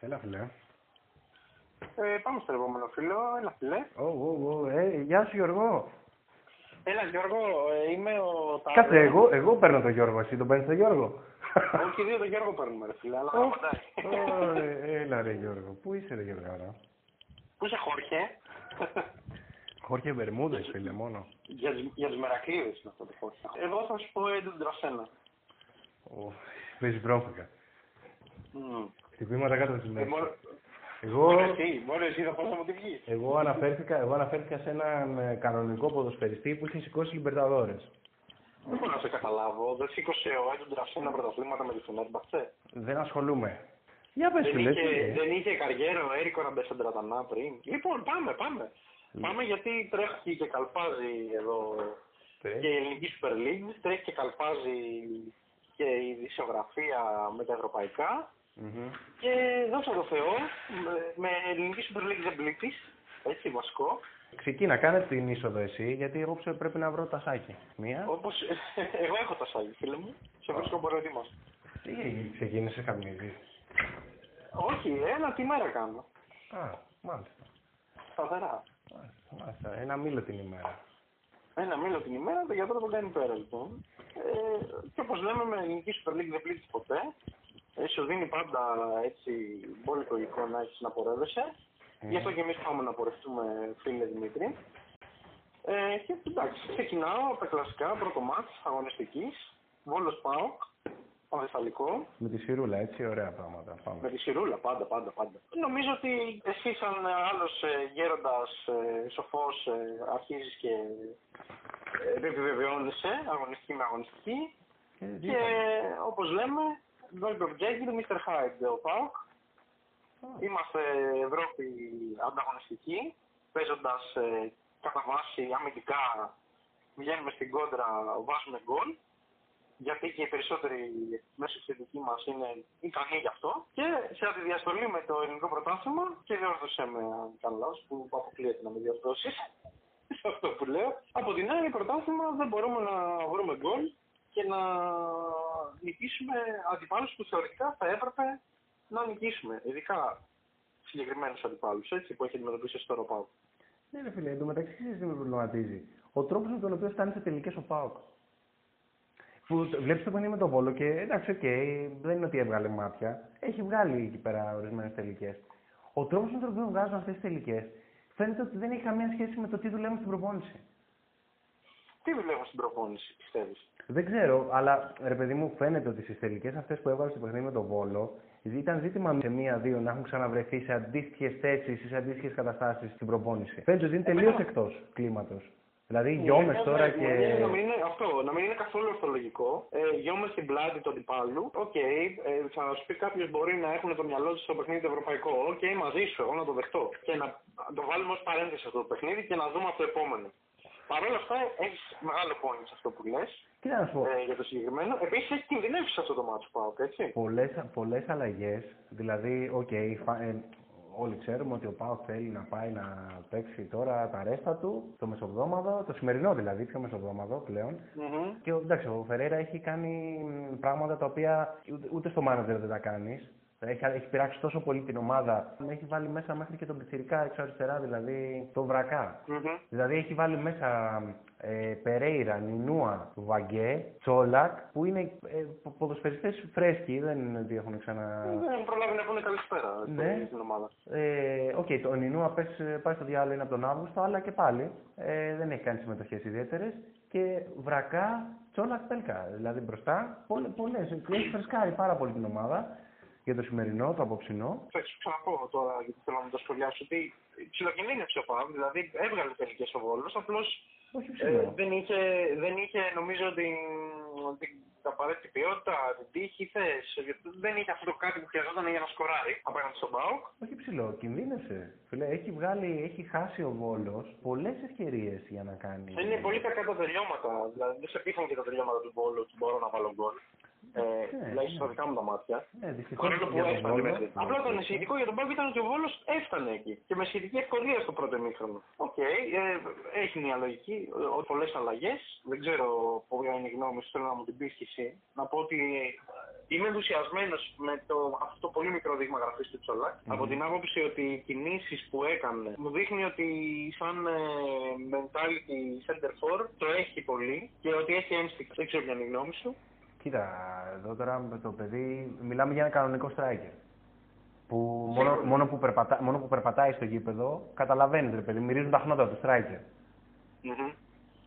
Έλα, φιλέ. Ε, πάμε στο επόμενο φίλο. Έλα, φιλέ. Ω, ω, ω, ε, γεια σου Γιώργο. Έλα, Γιώργο, ε, είμαι ο Τάδε. Κάτσε, εγώ, εγώ παίρνω τον Γιώργο, εσύ τον παίρνεις τον Γιώργο; Όχι, δύο τον Γιώργο παίρνουμε, ρε φίλε, αλλά Ω, σταματάει. ω, ε, Έλα ρε Γιώργο, πού είσαι ρε Γιώργο άρα; Πού είσαι, Χόρχε; Χόρχε Βερμούδες φίλε μόνο. για, τους- για τους Μερακλείδες είναι αυτό το Χόρχε. Εγώ θα σου πω έντον τρασένα. Ω, Παίζει βρώμικα. Μμμ. Χτυπήματα κάτω της Ε, μέρες. μόνο- Εγώ, Μόνο εσύ, μόνο εσύ θα πας να μου τη βγεις. εγώ, αναφέρθηκα, εγώ αναφέρθηκα σε έναν ε, κανονικό ποδοσφαιριστή που είχε σηκώσει Λιμπερταδόρες. Δεν μπορώ να σε καταλάβω. Δεν σήκωσε ο έντον τρασένα πρωταθλήματα με τη Φενέρμπαχτσε. Δεν ασχολούμαι. Για πες Δεν φίλε, είχε, τι. δεν είχε καριέρα ο Έρικο να μπέσει τρατανά πριν. Λοιπόν, πάμε, πάμε. Πάμε γιατί τρέχει και καλπάζει εδώ Ε, και η ελληνική Super League, τρέχει και καλπάζει και η δισογραφία με τα ευρωπαϊκά. Μμμ. Και δόξα τω Θεώ, με, με ελληνική Super League δεν πλήττεις, έτσι βασικό. Ξεκίνα, κάνε την είσοδο εσύ, γιατί εγώ ψε- πρέπει να βρω τα σάκι. Μία. Όπως εγώ έχω τα σάγια, φίλε μου, σε βρίσκω προετοίμαστο. Τι έγινε, ξεκίνησες καμνίδι. Όχι, ένα τη μέρα κάνω. Α, μάλιστα. Σταθερά. Μάλιστα, μάλιστα. Ένα μήλο την ημέρα. Ένα μήλο την ημέρα, το γιατρό τον κάνει πέρα λοιπόν. Ε, και όπως λέμε με ελληνική Super League δεν πλήττεις ποτέ. Ε, σου δίνει πάντα έτσι μπόλικο υλικό να έχεις να πορεύεσαι. Mm. Γι' αυτό και εμείς πάμε να πορευτούμε φίλε Δημήτρη. Ε, και εντάξει, ξεκινάω από τα κλασικά, πρώτο μάτς αγωνιστικής, Βόλος ΠΑΟΚ, Πανθεσσαλικό, Με τη σιρούλα, έτσι, ωραία πράγματα. Πάμε. με τη σιρούλα, πάντα, πάντα, πάντα. Νομίζω ότι εσύ σαν άλλος ε, γέροντας, ε, σοφός, ε, αρχίζεις και ε, επιβεβαιώνεσαι αγωνιστική με αγωνιστική Και τι και όπως λέμε, Goldberg Jekyll, Mr. Hyde, ο ΠΑΟΚ. Είμαστε Ευρώπη ανταγωνιστική, παίζοντας ε, κατά βάση αμυντικά, βγαίνουμε στην κόντρα, βάζουμε γκολ γιατί και οι περισσότεροι μέσα στη θετική μας είναι ικανοί γι' αυτό. Και σε αντιδιαστολή με το ελληνικό πρωτάθλημα, και διόρθωσέ με αν κάνω λάθος, που αποκλείεται να με διορθώσεις, σε αυτό που λέω. Από την άλλη, πρωτάθλημα δεν μπορούμε να βρούμε γκολ και να νικήσουμε αντιπάλους που θεωρητικά θα έπρεπε να νικήσουμε. Ειδικά συγκεκριμένους αντιπάλους, έτσι, που έχει αντιμετωπίσει στο Ροπάου. Ναι, ρε φίλε, εντωμεταξύ ξέρεις τι με προβληματίζει. Ο τρόπος με τον οποίο φτάνει σε τελικές ο ΠΑΟΚ. Που βλέπεις το παιχνίδι με τον Βόλο και εντάξει, οκ, δεν είναι ότι έβγαλε μάτια. Έχει βγάλει εκεί πέρα ορισμένες τελικές. Ο τρόπος με τον οποίο βγάζουν αυτές τις τελικές φαίνεται ότι δεν έχει καμία σχέση με το τι δουλεύουν στην προπόνηση. Τι δουλεύω στην προπόνηση, πιστεύεις; Δεν ξέρω, αλλά ρε παιδί μου, φαίνεται ότι στις τελικές αυτές που έβαλες στο παιχνίδι με τον Βόλο ήταν ζήτημα σε μία-δύο να έχουν ξαναβρεθεί σε αντίστοιχες θέσεις ή σε αντίστοιχες καταστάσεις στην προπόνηση. Φαίνεται ότι είναι τελείως εκτός κλίματος. Δηλαδή, γιόμε Ναι, τώρα ναι, και. ναι, Να μην είναι, αυτό, να μην είναι καθόλου ορθολογικό. Ε, γιόμε στην πλάτη του αντιπάλου. Οκ, ε, θα σου πει κάποιος μπορεί να έχουν το μυαλό τους στο παιχνίδι το ευρωπαϊκό. Οκ, μαζί σου, εγώ να το δεχτώ. Και να το βάλουμε ως παρένθεση αυτό το παιχνίδι και να δούμε αυτό το επόμενο. Παρ' όλα αυτά, έχεις μεγάλο πόνι σε αυτό που λες Κοίτα να σου πω, ε, για το συγκεκριμένο. Επίσης, έχεις κινδυνεύσει σε αυτό το μάτσο πάω, έτσι. πολλές, πολλές αλλαγές, δηλαδή, οκ, φα- ε, όλοι ξέρουμε ότι ο Πάοκ θέλει να πάει να παίξει τώρα τα ρέστα του, το μεσοβδόμαδο, το σημερινό δηλαδή, πιο μεσοβδόμαδο πλέον. Μμμ. Και ο- εντάξει, ο Φεραίρα έχει κάνει μ, πράγματα τα οποία ούτε, ούτε στο μάνατζερ δεν τα κάνεις. Έχει, έχει πειράξει τόσο πολύ την ομάδα. Έχει βάλει μέσα μέχρι και τον Πιτσιρικά έξω αριστερά, δηλαδή τον Βρακά. Μμμ. Δηλαδή έχει βάλει μέσα ε, Περέιρα, Νινούα, Βαγκέ, Τσόλακ, που είναι ε, πο- ποδοσφαιριστές φρέσκοι, δεν είναι ότι έχουν ξανα... Δεν έχουν προλάβει να πούνε καλησπέρα Ναι. στην ομάδα. Ε, Οκ, το Νινούα πες, ε, πάει στο διάλογο είναι από τον Αύγουστο, αλλά και πάλι ε, δεν έχει κάνει συμμετοχές ιδιαίτερες. Και Βρακά, Τσόλακ, Πέλκα, δηλαδή μπροστά, πολλές, πολλές. Έχει φρεσκάρει πάρα πολύ την ομάδα για το σημερινό, το απόψινό. Θα σου ξαναπώ τώρα, γιατί θέλω να το σχολιάσω, ότι ψιλοκινδύνευσε ο Παύλ, δηλαδή έβγαλε τελικές ο Βόλος, απλώς Όχι ε, ψηλό. δεν, είχε, δεν είχε νομίζω την, την απαραίτητη ποιότητα, την τύχη, θες. Δεν είχε αυτό το κάτι που χρειαζόταν για να σκοράρει απέναντι στον ΠΑΟΚ. Όχι ψιλο-, κινδύνευσε. Φίλε, έχει βγάλει, έχει χάσει ο Βόλος πολλές ευκαιρίες για να κάνει. Είναι πολύ κακά τα τελειώματα, δηλαδή δεν σε πείθουν και τα τελειώματα του Βόλου ότι μπορώ να βάλω γκολ. Ε, Ναι, τουλάχιστον ναι. στα δικά μου τα μάτια. Ναι, δυστυχώς Παρόλο που για τον έφτανε Βόλο. μέχρι. Απλά το ανησυχητικό για τον ΠΑΟΚ ήταν ότι ο Βόλος έφτανε εκεί. Και με σχετική ευκολία στο πρώτο ημίχρονο. Οκ, ε, έχει μια λογική, ε, πολλές αλλαγές. Δεν ξέρω ποια είναι η γνώμη σου, θέλω να μου την πεις και εσύ. Να πω ότι Είμαι ενθουσιασμένος με το, αυτό το πολύ μικρό δείγμα γραφής του τσολακ Από την άποψη ότι οι κινήσεις που έκανε μου δείχνει ότι σαν ε, mentality center for το έχει πολύ και ότι έχει ένστικτο. Δεν ξέρω ποια είναι η γνώμη σου. Κοίτα, εδώ τώρα με το παιδί μιλάμε για ένα κανονικό striker. Που μόνο, μόνο, που περπατά, μόνο που περπατάει στο γήπεδο, καταλαβαίνεις ρε παιδί, μυρίζουν τα χνότα του striker. Mm-hmm.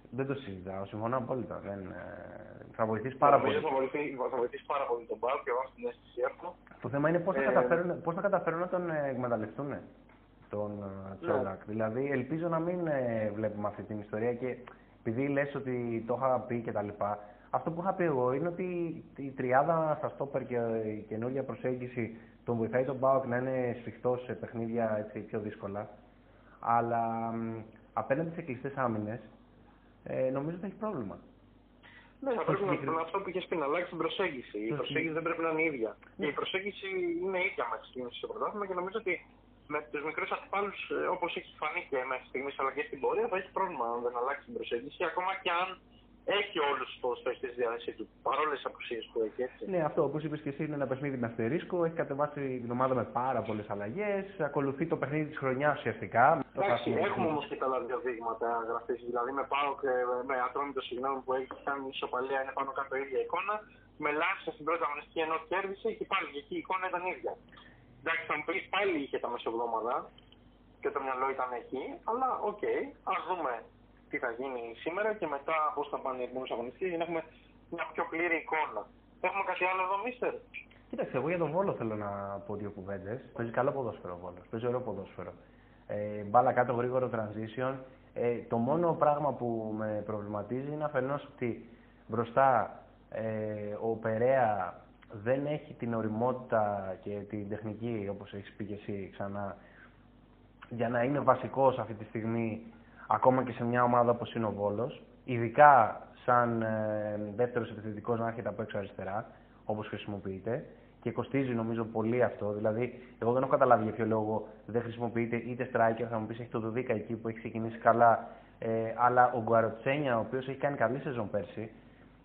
Δεν το συζητάω, συμφωνώ απόλυτα. Δεν, ε, θα βοηθήσει πάρα πολύ. Θα βοηθήσει, θα βοηθήσει πάρα πολύ τον Μπάου και εγώ στην αίσθηση έχω. Το θέμα είναι πώς θα, Ε, καταφέρουν, πώς θα καταφέρουν να τον ε, εκμεταλλευτούν τον ε, Τσόλακ. Ναι. Δηλαδή, ελπίζω να μην ε, βλέπουμε αυτή την ιστορία και επειδή λες ότι το είχα πει και τα λοιπά, αυτό που είχα πει εγώ είναι ότι η τριάδα στα στόπερ και η καινούργια προσέγγιση τον βοηθάει τον Μπάουκ να είναι σφιχτός σε παιχνίδια έτσι, πιο δύσκολα. Αλλά μ, απέναντι σε κλειστές άμυνες, ε, νομίζω ότι έχει πρόβλημα. Ναι, θα πρέπει να, συγκεκριμένο- να αυτό που είχες πει, να αλλάξει την προσέγγιση. Η Στο προσέγγιση δεν πρέπει να είναι ίδια. Ναι. Και η προσέγγιση είναι ίδια με τη κίνηση στο πρωτάθλημα και νομίζω ότι με τους μικρούς αντιπάλους, όπως έχει φανεί και μέχρι στιγμής, αλλά και στην πορεία, θα έχει πρόβλημα αν δεν αλλάξει την προσέγγιση, ακόμα και αν έχει όλους του ποδοσφαιριστέ στη διάθεσή του, παρόλες τις απουσίες που έχει. Έτσι. Ναι, αυτό όπως είπες και εσύ είναι ένα παιχνίδι με αστερίσκο. Έχει κατεβάσει την ομάδα με πάρα πολλές αλλαγές. Ακολουθεί το παιχνίδι της χρονιάς ουσιαστικά. Εντάξει, έχουμε όμως και τα άλλα δύο δείγματα γραφής. Δηλαδή με πάω και με ατρόμητος συγγνώμη που έχει κάνει ισοπαλία, είναι πάνω κάτω η ίδια εικόνα. Με Λάρισα στην πρώτη αγωνιστική ενώ κέρδισε και πάλι και εκεί η εικόνα ήταν ίδια. Εντάξει, θα μου πεις πάλι είχε τα μεσοβδόμαδα και το μυαλό ήταν εκεί, αλλά οκ, ας δούμε τι θα γίνει σήμερα και μετά πώς θα πάνε οι επόμενες αγωνιστικές για να έχουμε μια πιο πλήρη εικόνα. Έχουμε κάτι άλλο εδώ, Μίστερ. Κοίταξε, εγώ για τον Βόλο θέλω να πω δύο κουβέντες. Παίζει καλό ποδόσφαιρο ο Βόλος. Παίζει ωραίο ποδόσφαιρο. Ε, μπάλα κάτω, γρήγορο transition. Ε, το μόνο πράγμα που με προβληματίζει είναι αφενός ότι μπροστά ε, ο Περέα δεν έχει την οριμότητα και την τεχνική, όπως έχεις πει και εσύ ξανά, για να είναι βασικός αυτή τη στιγμή ακόμα και σε μια ομάδα όπως είναι ο Βόλος, ειδικά σαν ε, δεύτερος επιθετικός να έρχεται από έξω αριστερά, όπως χρησιμοποιείται, και κοστίζει νομίζω πολύ αυτό. Δηλαδή, εγώ δεν έχω καταλάβει για ποιο λόγο δεν χρησιμοποιείται είτε striker, θα μου πεις έχει το Δουδίκα εκεί που έχει ξεκινήσει καλά, ε, αλλά ο Γκουαροτσένια, ο οποίος έχει κάνει καλή σεζόν πέρσι,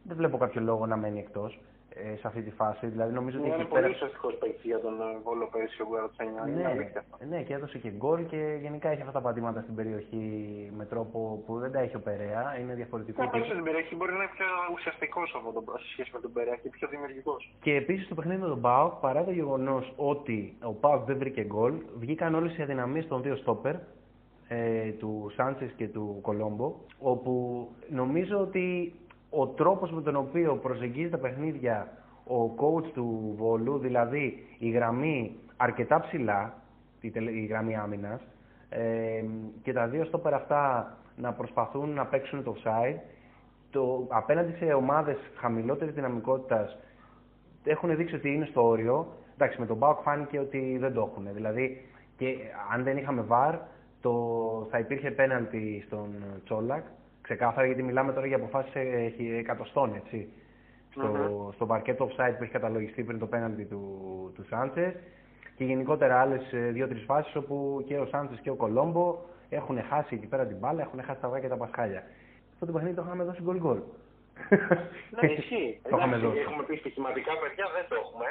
δεν βλέπω κάποιο λόγο να μένει εκτός ε, σε αυτή τη φάση. Δηλαδή, νομίζω ότι Είναι εκεί πολύ πέρα... ουσιαστικό παίκτη για τον ε, Βόλο πέρυσι ο Γκουαροτσένια. Είναι Ναι, αλήθεια. ναι, και έδωσε και γκολ και γενικά έχει αυτά τα πατήματα στην περιοχή με τρόπο που δεν τα έχει ο Περέα. Είναι διαφορετικό. Ναι, τύπο. στην περιοχή μπορεί να είναι πιο ουσιαστικός από τον σε σχέση με τον Περέα και πιο δημιουργικός. Και επίσης το παιχνίδι με τον Πάοκ, παρά το γεγονός ότι ο Πάοκ δεν βρήκε γκολ, βγήκαν όλες οι αδυναμίες των δύο στόπερ, ε, του Σάντσες και του Κολόμπο, όπου νομίζω ότι ο τρόπος με τον οποίο προσεγγίζει τα παιχνίδια ο coach του Βόλου, δηλαδή η γραμμή αρκετά ψηλά, η, τελε- η γραμμή άμυνας, ε, και τα δύο στόπερ αυτά να προσπαθούν να παίξουν το offside, το, απέναντι σε ομάδες χαμηλότερης δυναμικότητας έχουν δείξει ότι είναι στο όριο. Εντάξει, με τον Μπάουκ φάνηκε ότι δεν το έχουν. Δηλαδή, και αν δεν είχαμε βαρ, το, θα υπήρχε πέναλτι στον Τσόλακ. Ξεκάθαρα, γιατί μιλάμε τώρα για αποφάσεις εκατοστών, έτσι. Στο, Μμμ. στο παρκέτο offside που έχει καταλογιστεί πριν το πέναλτι του, του Σάντσες. Και γενικότερα άλλες δύο-τρεις φάσεις όπου και ο Σάντσες και ο Κολόμπο έχουν χάσει εκεί πέρα την μπάλα, έχουν χάσει τα αυγά και τα πασχάλια. Αυτό το παιχνίδι το είχαμε δώσει γκολ γκολ. Ναι, ισχύει. το είχαμε Εντάξει, δώσει. έχουμε πει στοιχηματικά παιδιά, δεν το έχουμε.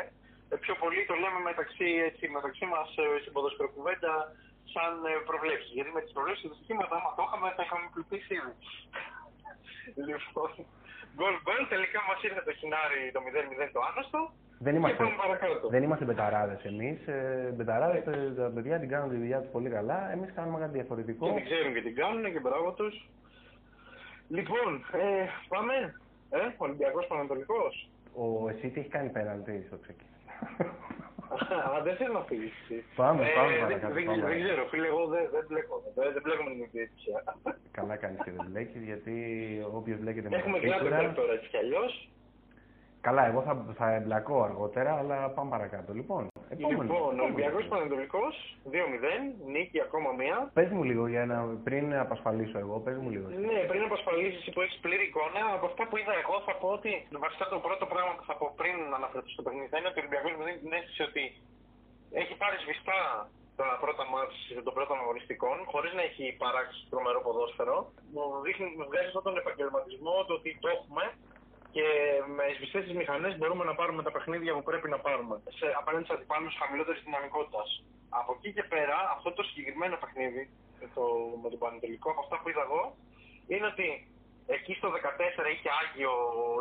Ε, πιο πολύ το λέμε μεταξύ, έτσι, μεταξύ μας ε, στην ποδοσφαιροκουβέντα σαν ε, προβλέψεις. Γιατί με τις προβλέψεις και τα στοιχήματα, άμα το είχαμε, θα είχαμε πλουτίσει ήδη. λοιπόν, γκολ γκολ, τελικά μας ήρθε το χινάρι το 0-0 το άνωστο. Δεν Και είμαστε, πάμε παρακάτω. δεν είμαστε μπεταράδες εμείς. Ε, μπεταράδες, ε, τα παιδιά την κάνουν τη δουλειά τους πολύ καλά. Εμείς κάνουμε κάτι διαφορετικό. Και δεν ξέρουν και τι κάνουν και μπράβο τους. Λοιπόν, ε, πάμε. Ε, Ολυμπιακός Πανατολικός. Ο Εσίτη έχει κάνει πέναλτι στο ξεκίνημα. Α, δεν θέλω να φύγεις. Πάμε, πάμε δεν, παρακάτω, δεν, πάμε. δεν ξέρω, φίλε, εγώ δεν, δεν μπλέκομαι. Δεν, δεν μπλέκομαι με την διαιτησία. καλά κάνεις και δεν μπλέκεις, γιατί όποιος μπλέκεται με Έχουμε τα κλάδο πίκουρα- τώρα έτσι κι αλλιώς. Καλά, εγώ θα, θα εμπλακώ αργότερα, αλλά πάμε παρακάτω. Λοιπόν, επόμενο. Λοιπόν, Ολυμπιακός Πανατολικό 2-0, νίκη ακόμα μία. Πες μου λίγο για να, πριν απασφαλίσω εγώ, πες μου λίγο. Ναι, πριν απασφαλίσεις που έχεις πλήρη εικόνα, από αυτά που είδα εγώ θα πω ότι βασικά το πρώτο πράγμα που θα πω πριν αναφερθώ στο παιχνίδι θα είναι ότι ο Ολυμπιακός μου δίνει την αίσθηση ότι έχει πάρει σβηστά τα πρώτα μάτς των πρώτων αγωνιστικών, χωρίς να έχει παράξει τρομερό ποδόσφαιρο. Μου, δείχνει, μου βγάζει αυτόν τον επαγγελματισμό, το ότι το έχουμε και με σβηστέ τις μηχανές μπορούμε να πάρουμε τα παιχνίδια που πρέπει να πάρουμε. Σε, απέναντι σε αντιπάλους χαμηλότερης δυναμικότητας. Από εκεί και πέρα, αυτό το συγκεκριμένο παιχνίδι το, με τον Πανετολικό, από αυτά που είδα εγώ, είναι ότι εκεί στο 14 είχε Άγιο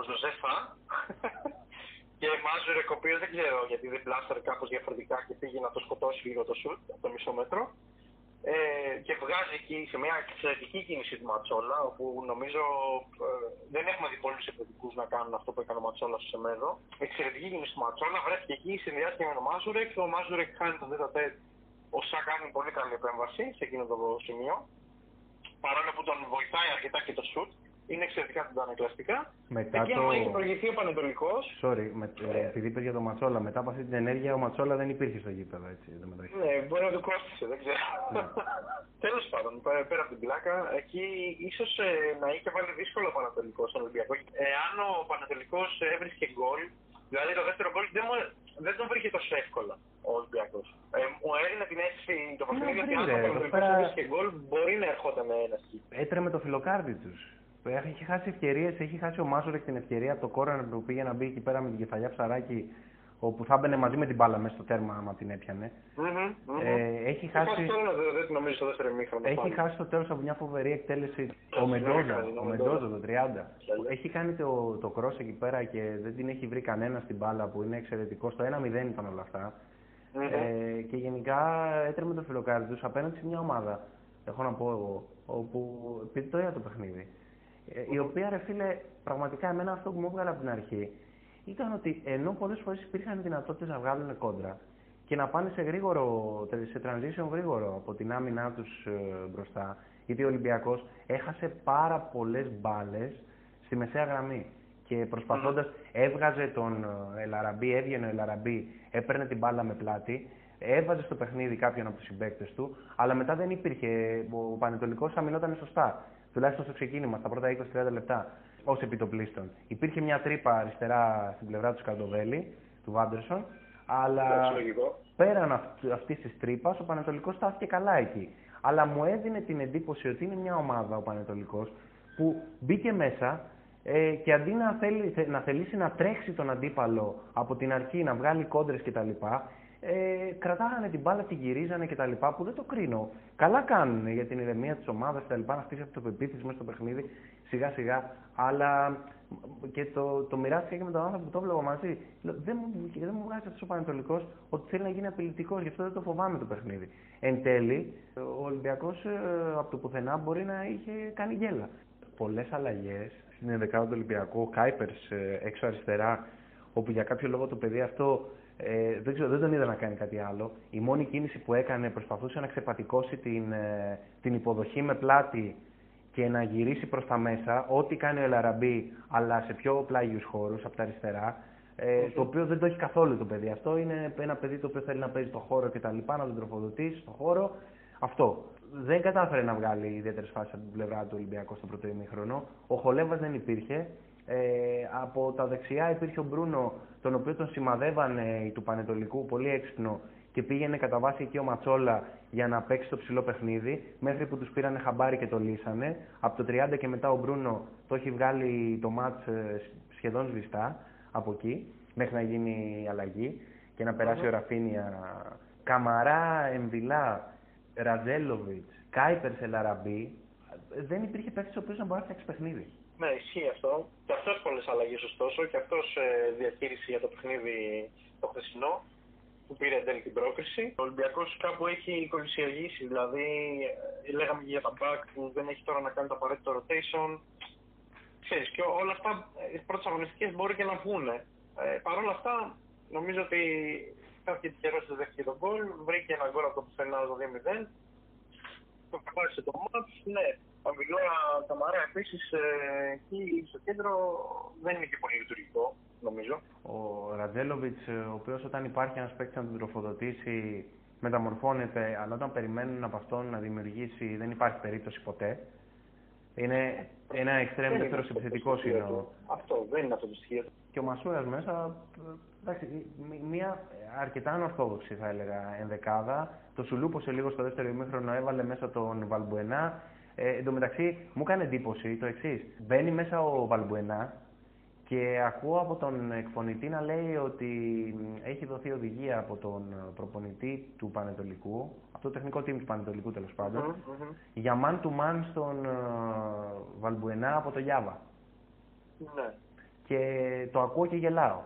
Ζωζέφα και Μάζουρεκ, ο οποίο δεν ξέρω γιατί δεν πλάστερ κάπως διαφορετικά και πήγε να το σκοτώσει λίγο το σουτ από το μισό μέτρο. Ε, και βγάζει εκεί σε μια εξαιρετική κίνηση του Ματσόλα, όπου νομίζω ε, δεν έχουμε δει πολλούς επιθετικού να κάνουν αυτό που έκανε ο Ματσόλας στο Σεμέδο. Εξαιρετική κίνηση του Ματσόλα, βρέθηκε εκεί, συνδυάστηκε με τον Μάζουρεκ. Ο Μάζουρεκ χάνει τον δέτα ο Σα κάνει πολύ καλή επέμβαση σε εκείνο το σημείο. Παρόλο που τον βοηθάει αρκετά και το σουτ, είναι εξαιρετικά αντανακλαστικά. Μετά Εκεί, το... άμα έχει προηγηθεί ο Πανετολικός. Sorry, με... ε, επειδή είπε για τον Ματσόλα, μετά από αυτή την ενέργεια ο Ματσόλα δεν υπήρχε στο γήπεδο, έτσι. Δεν ναι, μπορεί να το κόστησε, δεν ξέρω. Ναι. Τέλος πάντων, πέρα από την πλάκα, εκεί ίσως ε, να είχε βάλει δύσκολο ο Πανετολικό στον Ολυμπιακό. Εάν ο Πανετολικό έβρισκε γκολ, δηλαδή το δεύτερο γκολ δεν, δεν τον βρήκε τόσο εύκολα ο Ολυμπιακός. Ε, μου έδινε την αίσθηση το παιχνίδι ότι αν ο Πανετολικό έβρισκε γκολ μπορεί να ερχόταν ένα Έτρεμε το φιλοκάρδι τους. Έχει χάσει ευκαιρίες, έχει χάσει ο Μάζορεκ την ευκαιρία από το κόρανερ που πήγε να μπει εκεί πέρα με την κεφαλιά ψαράκι, όπου θα μπαινε μαζί με την μπάλα μέσα στο τέρμα, άμα την έπιανε. Mm-hmm, ε, έχει χάσει. Δεν νομίζω στο δεύτερο μήχρονο. Έχει χάσει το τέλος από μια φοβερή εκτέλεση. Ο Μεντόζο, ο Μεντόζο το 30. Έχει κάνει το, το cross εκεί πέρα και δεν την έχει βρει κανένα στην μπάλα που είναι εξαιρετικό. Στο 1-0 ήταν όλα αυτά. Ε, και γενικά έτρεμε το φιλοκάρι του απέναντι σε μια ομάδα. Έχω να πω εγώ, όπου επειδή το είδα το παιχνίδι. Ε, η οποία, ρε φίλε, πραγματικά εμένα αυτό που μου έβγαλε από την αρχή ήταν ότι ενώ πολλές φορές υπήρχαν δυνατότητες να βγάλουν κόντρα και να πάνε σε, γρήγορο, σε transition γρήγορο από την άμυνά τους ε, μπροστά, γιατί ο Ολυμπιακός έχασε πάρα πολλές μπάλες στη μεσαία γραμμή. Και προσπαθώντας, έβγαζε τον ε, Ελαραμπή, έβγαινε ο Ελαραμπή, έπαιρνε την μπάλα με πλάτη, έβαζε στο παιχνίδι κάποιον από τους συμπαίκτες του, αλλά μετά δεν υπήρχε. Ο Πανετολικός αμυνόταν σωστά τουλάχιστον στο ξεκίνημα, στα πρώτα 20-30 λεπτά, ως επιτοπλίστων. Υπήρχε μια τρύπα αριστερά στην πλευρά του Σκαρντοβέλη, του Βάντερσον, αλλά πέραν αυτής της τρύπας, ο Πανετολικός στάθηκε καλά εκεί. Αλλά μου έδινε την εντύπωση ότι είναι μια ομάδα ο Πανετολικός που μπήκε μέσα ε, και αντί να, θέλει, να θελήσει να τρέξει τον αντίπαλο από την αρχή, να βγάλει κόντρες κτλ., ε, κρατάγανε την μπάλα, την γυρίζανε κτλ. που δεν το κρίνω. Καλά κάνουν για την ηρεμία της ομάδας κτλ. Να στήσει αυτοπεποίθηση μέσα στο παιχνίδι σιγά σιγά. Αλλά και το, το μοιράστηκα και με τον άνθρωπο που το έβλεπα μαζί. Δεν μου, δεν μου βγάζει αυτός ο Πανετολικός ότι θέλει να γίνει απειλητικός, γι' αυτό δεν το φοβάμαι το παιχνίδι. Εν τέλει, ο Ολυμπιακός ε, από το πουθενά μπορεί να είχε κάνει γέλα. Πολλές αλλαγές στην 11 του Ολυμπιακού, ο Κάιπερς ε, έξω αριστερά, όπου για κάποιο λόγο το παιδί αυτό ε, δεν, ξέρω, δεν τον είδα να κάνει κάτι άλλο. Η μόνη κίνηση που έκανε προσπαθούσε να ξεπατικώσει την, ε, την υποδοχή με πλάτη και να γυρίσει προς τα μέσα, ό,τι κάνει ο Ελαραμπή, αλλά σε πιο πλάγιους χώρους, από τα αριστερά, ε, το οποίο δεν το έχει καθόλου το παιδί. Αυτό είναι ένα παιδί το οποίο θέλει να παίζει στο χώρο και τα λοιπά, να τον τροφοδοτήσει στο χώρο. Αυτό. Δεν κατάφερε να βγάλει ιδιαίτερες φάσεις από την πλευρά του Ολυμπιακού στο πρώτο ημίχρονο. Ο Χολέβας δεν υπήρχε. Ε, από τα δεξιά υπήρχε ο Μπρούνο, τον οποίο τον σημαδεύανε του Πανετολικού, πολύ έξυπνο και πήγαινε κατά βάση εκεί ο Ματσόλα για να παίξει το ψηλό παιχνίδι, μέχρι που τους πήρανε χαμπάρι και το λύσανε. Από το 30 και μετά ο Μπρούνο το έχει βγάλει το μάτς ε, σχεδόν σβηστά από εκεί, μέχρι να γίνει η αλλαγή και να περάσει ο Ραφίνια. Καμαρά, Εμβιλά, Ρατζέλοβιτ, Κάιπερ Σελαραμπή, δεν υπήρχε παίκτης ο οποίος να μπορεί να φτιάξει παιχνίδι. Ναι, ισχύει αυτό. Και αυτός πολλές αλλαγές ωστόσο και αυτός ε, διαχείριση για το παιχνίδι το χθεσινό που πήρε εν τέλει την πρόκριση. Ο Ολυμπιακός κάπου έχει κολυσιεργήσει, δηλαδή ε, λέγαμε και για τα back που δεν έχει τώρα να κάνει το απαραίτητο rotation. Ξέρεις, και όλα αυτά οι ε, πρώτες αγωνιστικές μπορεί και να βγουν. Ε, Παρ' όλα αυτά, νομίζω ότι κάποια τυχερό δεν δέχτηκε τον γκολ, βρήκε ένα γκολ από το πουθενά το 2-0. Το καθάρισε το μάτς, ναι, ο Μιλόρα Καμαρά επίσης ε, εκεί στο κέντρο δεν είναι και πολύ λειτουργικό, νομίζω. Ο Ραντζέλοβιτς, ε, ο οποίος όταν υπάρχει ένας παίκτης να τον τροφοδοτήσει, μεταμορφώνεται, αλλά όταν περιμένουν από αυτόν να δημιουργήσει, δεν υπάρχει περίπτωση ποτέ. Είναι ένα εξτρέμιο δεύτερος επιθετικός είναι. Αυτό δεν είναι αυτό το στοιχείο. Και ο Μασούρας μέσα, εντάξει, μια αρκετά ανορθόδοξη θα έλεγα ενδεκάδα. Το Σουλούπος λίγο στο δεύτερο ημίχρονο έβαλε μέσα τον Βαλμπουενά. Ε, εν τω μεταξύ μου έκανε εντύπωση το εξής. Μπαίνει μέσα ο Βαλμπουενά Και ακούω από τον εκφωνητή να λέει ότι έχει δοθεί οδηγία από τον προπονητή του Πανετολικού, από το τεχνικό team του Πανετολικού τέλος πάντων, για man to man στον uh, Βαλμπουενά από το Γιάβα. Ναι. Και το ακούω και γελάω.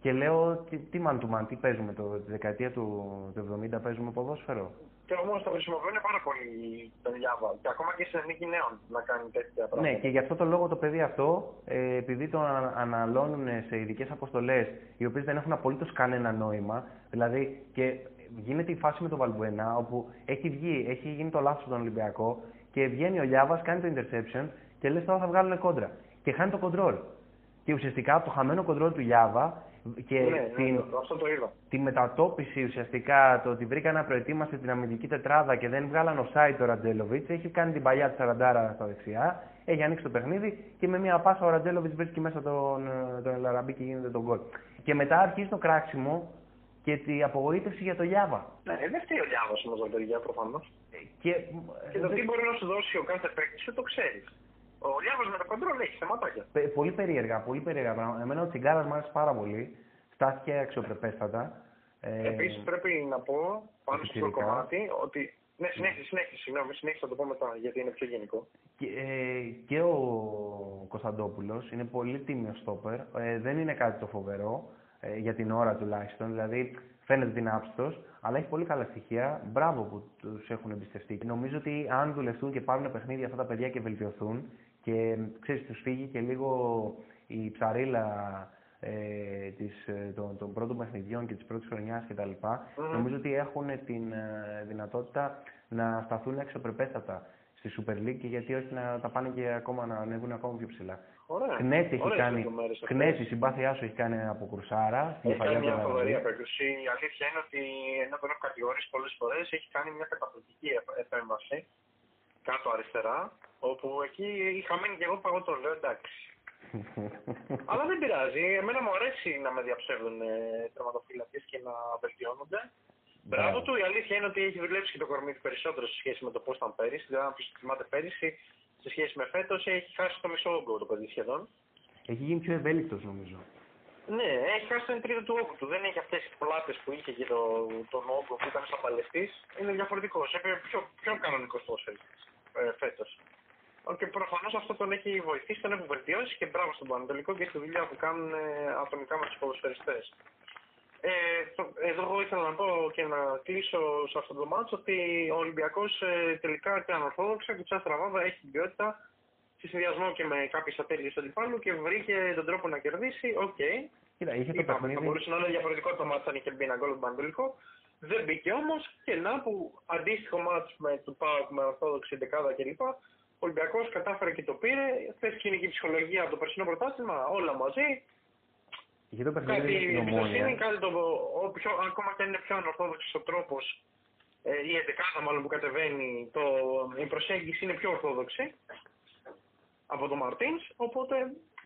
Και λέω, τι, τι man to man, τι παίζουμε, το, τη δεκαετία του, του 70 παίζουμε ποδόσφαιρο. Και όμως το χρησιμοποιούν πάρα πολύ τον Java. Και ακόμα και στην εθνική νέων να κάνει τέτοια πράγματα. Ναι, και γι' αυτό το λόγο το παιδί αυτό, ε, επειδή το αναλώνουν σε ειδικές αποστολές, οι οποίες δεν έχουν απολύτως κανένα νόημα, δηλαδή και γίνεται η φάση με τον Βαλμπουένα, όπου έχει βγει, έχει γίνει το λάθος στον Ολυμπιακό και βγαίνει ο Λιάβας, κάνει το interception και λες τώρα θα βγάλουν κόντρα. Και χάνει το control. Και ουσιαστικά το χαμένο control του Λιάβα και ναι, ναι, την, αυτό το είδα. τη μετατόπιση ουσιαστικά, το ότι βρήκαν να προετοίμασε την αμυντική τετράδα και δεν βγάλαν site ο Ραντζέλοβιτς, έχει κάνει την παλιά της 40 στα δεξιά, έχει ανοίξει το παιχνίδι και με μια πάσα ο Ραντζέλοβιτς βρίσκει μέσα τον, τον Ελαραμπή και γίνεται τον γκολ. Και μετά αρχίζει το κράξιμο και την απογοήτευση για το Γιάβα. Ναι, δεν φταίει ο Γιάβας όμως με το προφανώς. Και, και το τι μπορεί να σου δώσει ο κάθε παίκτης το ξέρεις. Ο Λιάβος με το κοντρόλ έχει θεματάκια. πολύ περίεργα, πολύ περίεργα πράγματα. Εμένα ο Τσιγκάρας μου άρεσε πάρα πολύ. Στάθηκε αξιοπρεπέστατα. Ε, Επίσης πρέπει να πω πάνω στο κομμάτι ότι ναι, συνέχισε, συνέχισε, συγγνώμη, συνέχισε να το πω μετά, γιατί είναι πιο γενικό. Και, ε, και ο Κωνσταντόπουλος είναι πολύ τίμιο στόπερ, ε, δεν είναι κάτι το φοβερό, ε, για την ώρα τουλάχιστον, δηλαδή φαίνεται ότι είναι άψητος, αλλά έχει πολύ καλά στοιχεία. Μπράβο που τους έχουν εμπιστευτεί. Νομίζω ότι αν δουλευτούν και πάρουν παιχνίδια αυτά τα παιδιά και βελτιωθούν, και ξέρεις, τους φύγει και λίγο η ψαρίλα ε, της, ε, των, των πρώτων παιχνιδιών και της πρώτης χρονιάς κτλ. Mm. Νομίζω ότι έχουν την ε, δυνατότητα να σταθούν εξωπρεπέστατα στη Super League και γιατί όχι να τα πάνε και ακόμα να ανέβουν ακόμα πιο ψηλά. Ωραία. Κνέτσι έχει κάνει. Κνέτσι, η συμπάθειά σου έχει κάνει από κουρσάρα. Έχει κάνει μια φοβερή απέκτηση. Η αλήθεια είναι ότι ενώ τον έχω κατηγορήσει πολλές φορές, έχει κάνει μια καταπληκτική επέμβαση κάτω αριστερά, όπου εκεί είχα μείνει και εγώ παγωτό, λέω εντάξει. Αλλά δεν πειράζει. Εμένα μου αρέσει να με διαψεύδουν ε, τερματοφύλακες και να βελτιώνονται. Μπράβο του. Η αλήθεια είναι ότι έχει δουλέψει και το κορμί του περισσότερο σε σχέση με το πώς ήταν πέρυσι. Δηλαδή, αν θυμάται πέρυσι, σε σχέση με φέτος, έχει χάσει το μισό όγκο το παιδί σχεδόν. Έχει γίνει πιο ευέλικτος νομίζω. Ναι, έχει χάσει τον τρίτο του όγκου του. Δεν έχει αυτές τις πλάτες που είχε και το, τον όγκο που ήταν σαν παλαιστής. Είναι διαφορετικός. Έπρεπε πιο, πιο κανονικός ε, φέτος. Και προφανώς αυτό τον έχει βοηθήσει, τον έχει βελτιώσει και μπράβο στον Πανατολικό και στη δουλειά που κάνουν ε, ατομικά με του ποδοσφαιριστέ. Ε, εδώ εγώ ήθελα να πω και να κλείσω σε αυτό το μάτσο ότι ο Ολυμπιακός ε, τελικά και ανορθόδοξα και ψάχνει τραβάδα έχει την ποιότητα σε συνδυασμό και με κάποιες ατέλειες του αντιπάλου και βρήκε τον τρόπο να κερδίσει. Οκ. Okay. Κοίτα, είχε το παιχνίδι. Θα μπορούσε να είναι διαφορετικό το μάτσο αν είχε μπει ένα γκολ τον Πανατολικό. Δεν μπήκε όμως και να που αντίστοιχο μάτσο με του Πάουκ με ορθόδοξη δεκάδα κλπ. Ο Ολυμπιακός κατάφερε και το πήρε. Θες κοινική ψυχολογία από το περσινό πρωτάθλημα, όλα μαζί. Για το κάτι εμπιστοσύνη, κάτι το, πιο, ακόμα και αν είναι πιο ανορθόδοξος ο τρόπος, ε, η εντεκάδα μάλλον που κατεβαίνει, το, η προσέγγιση είναι πιο ορθόδοξη από τον Μαρτίνς. Οπότε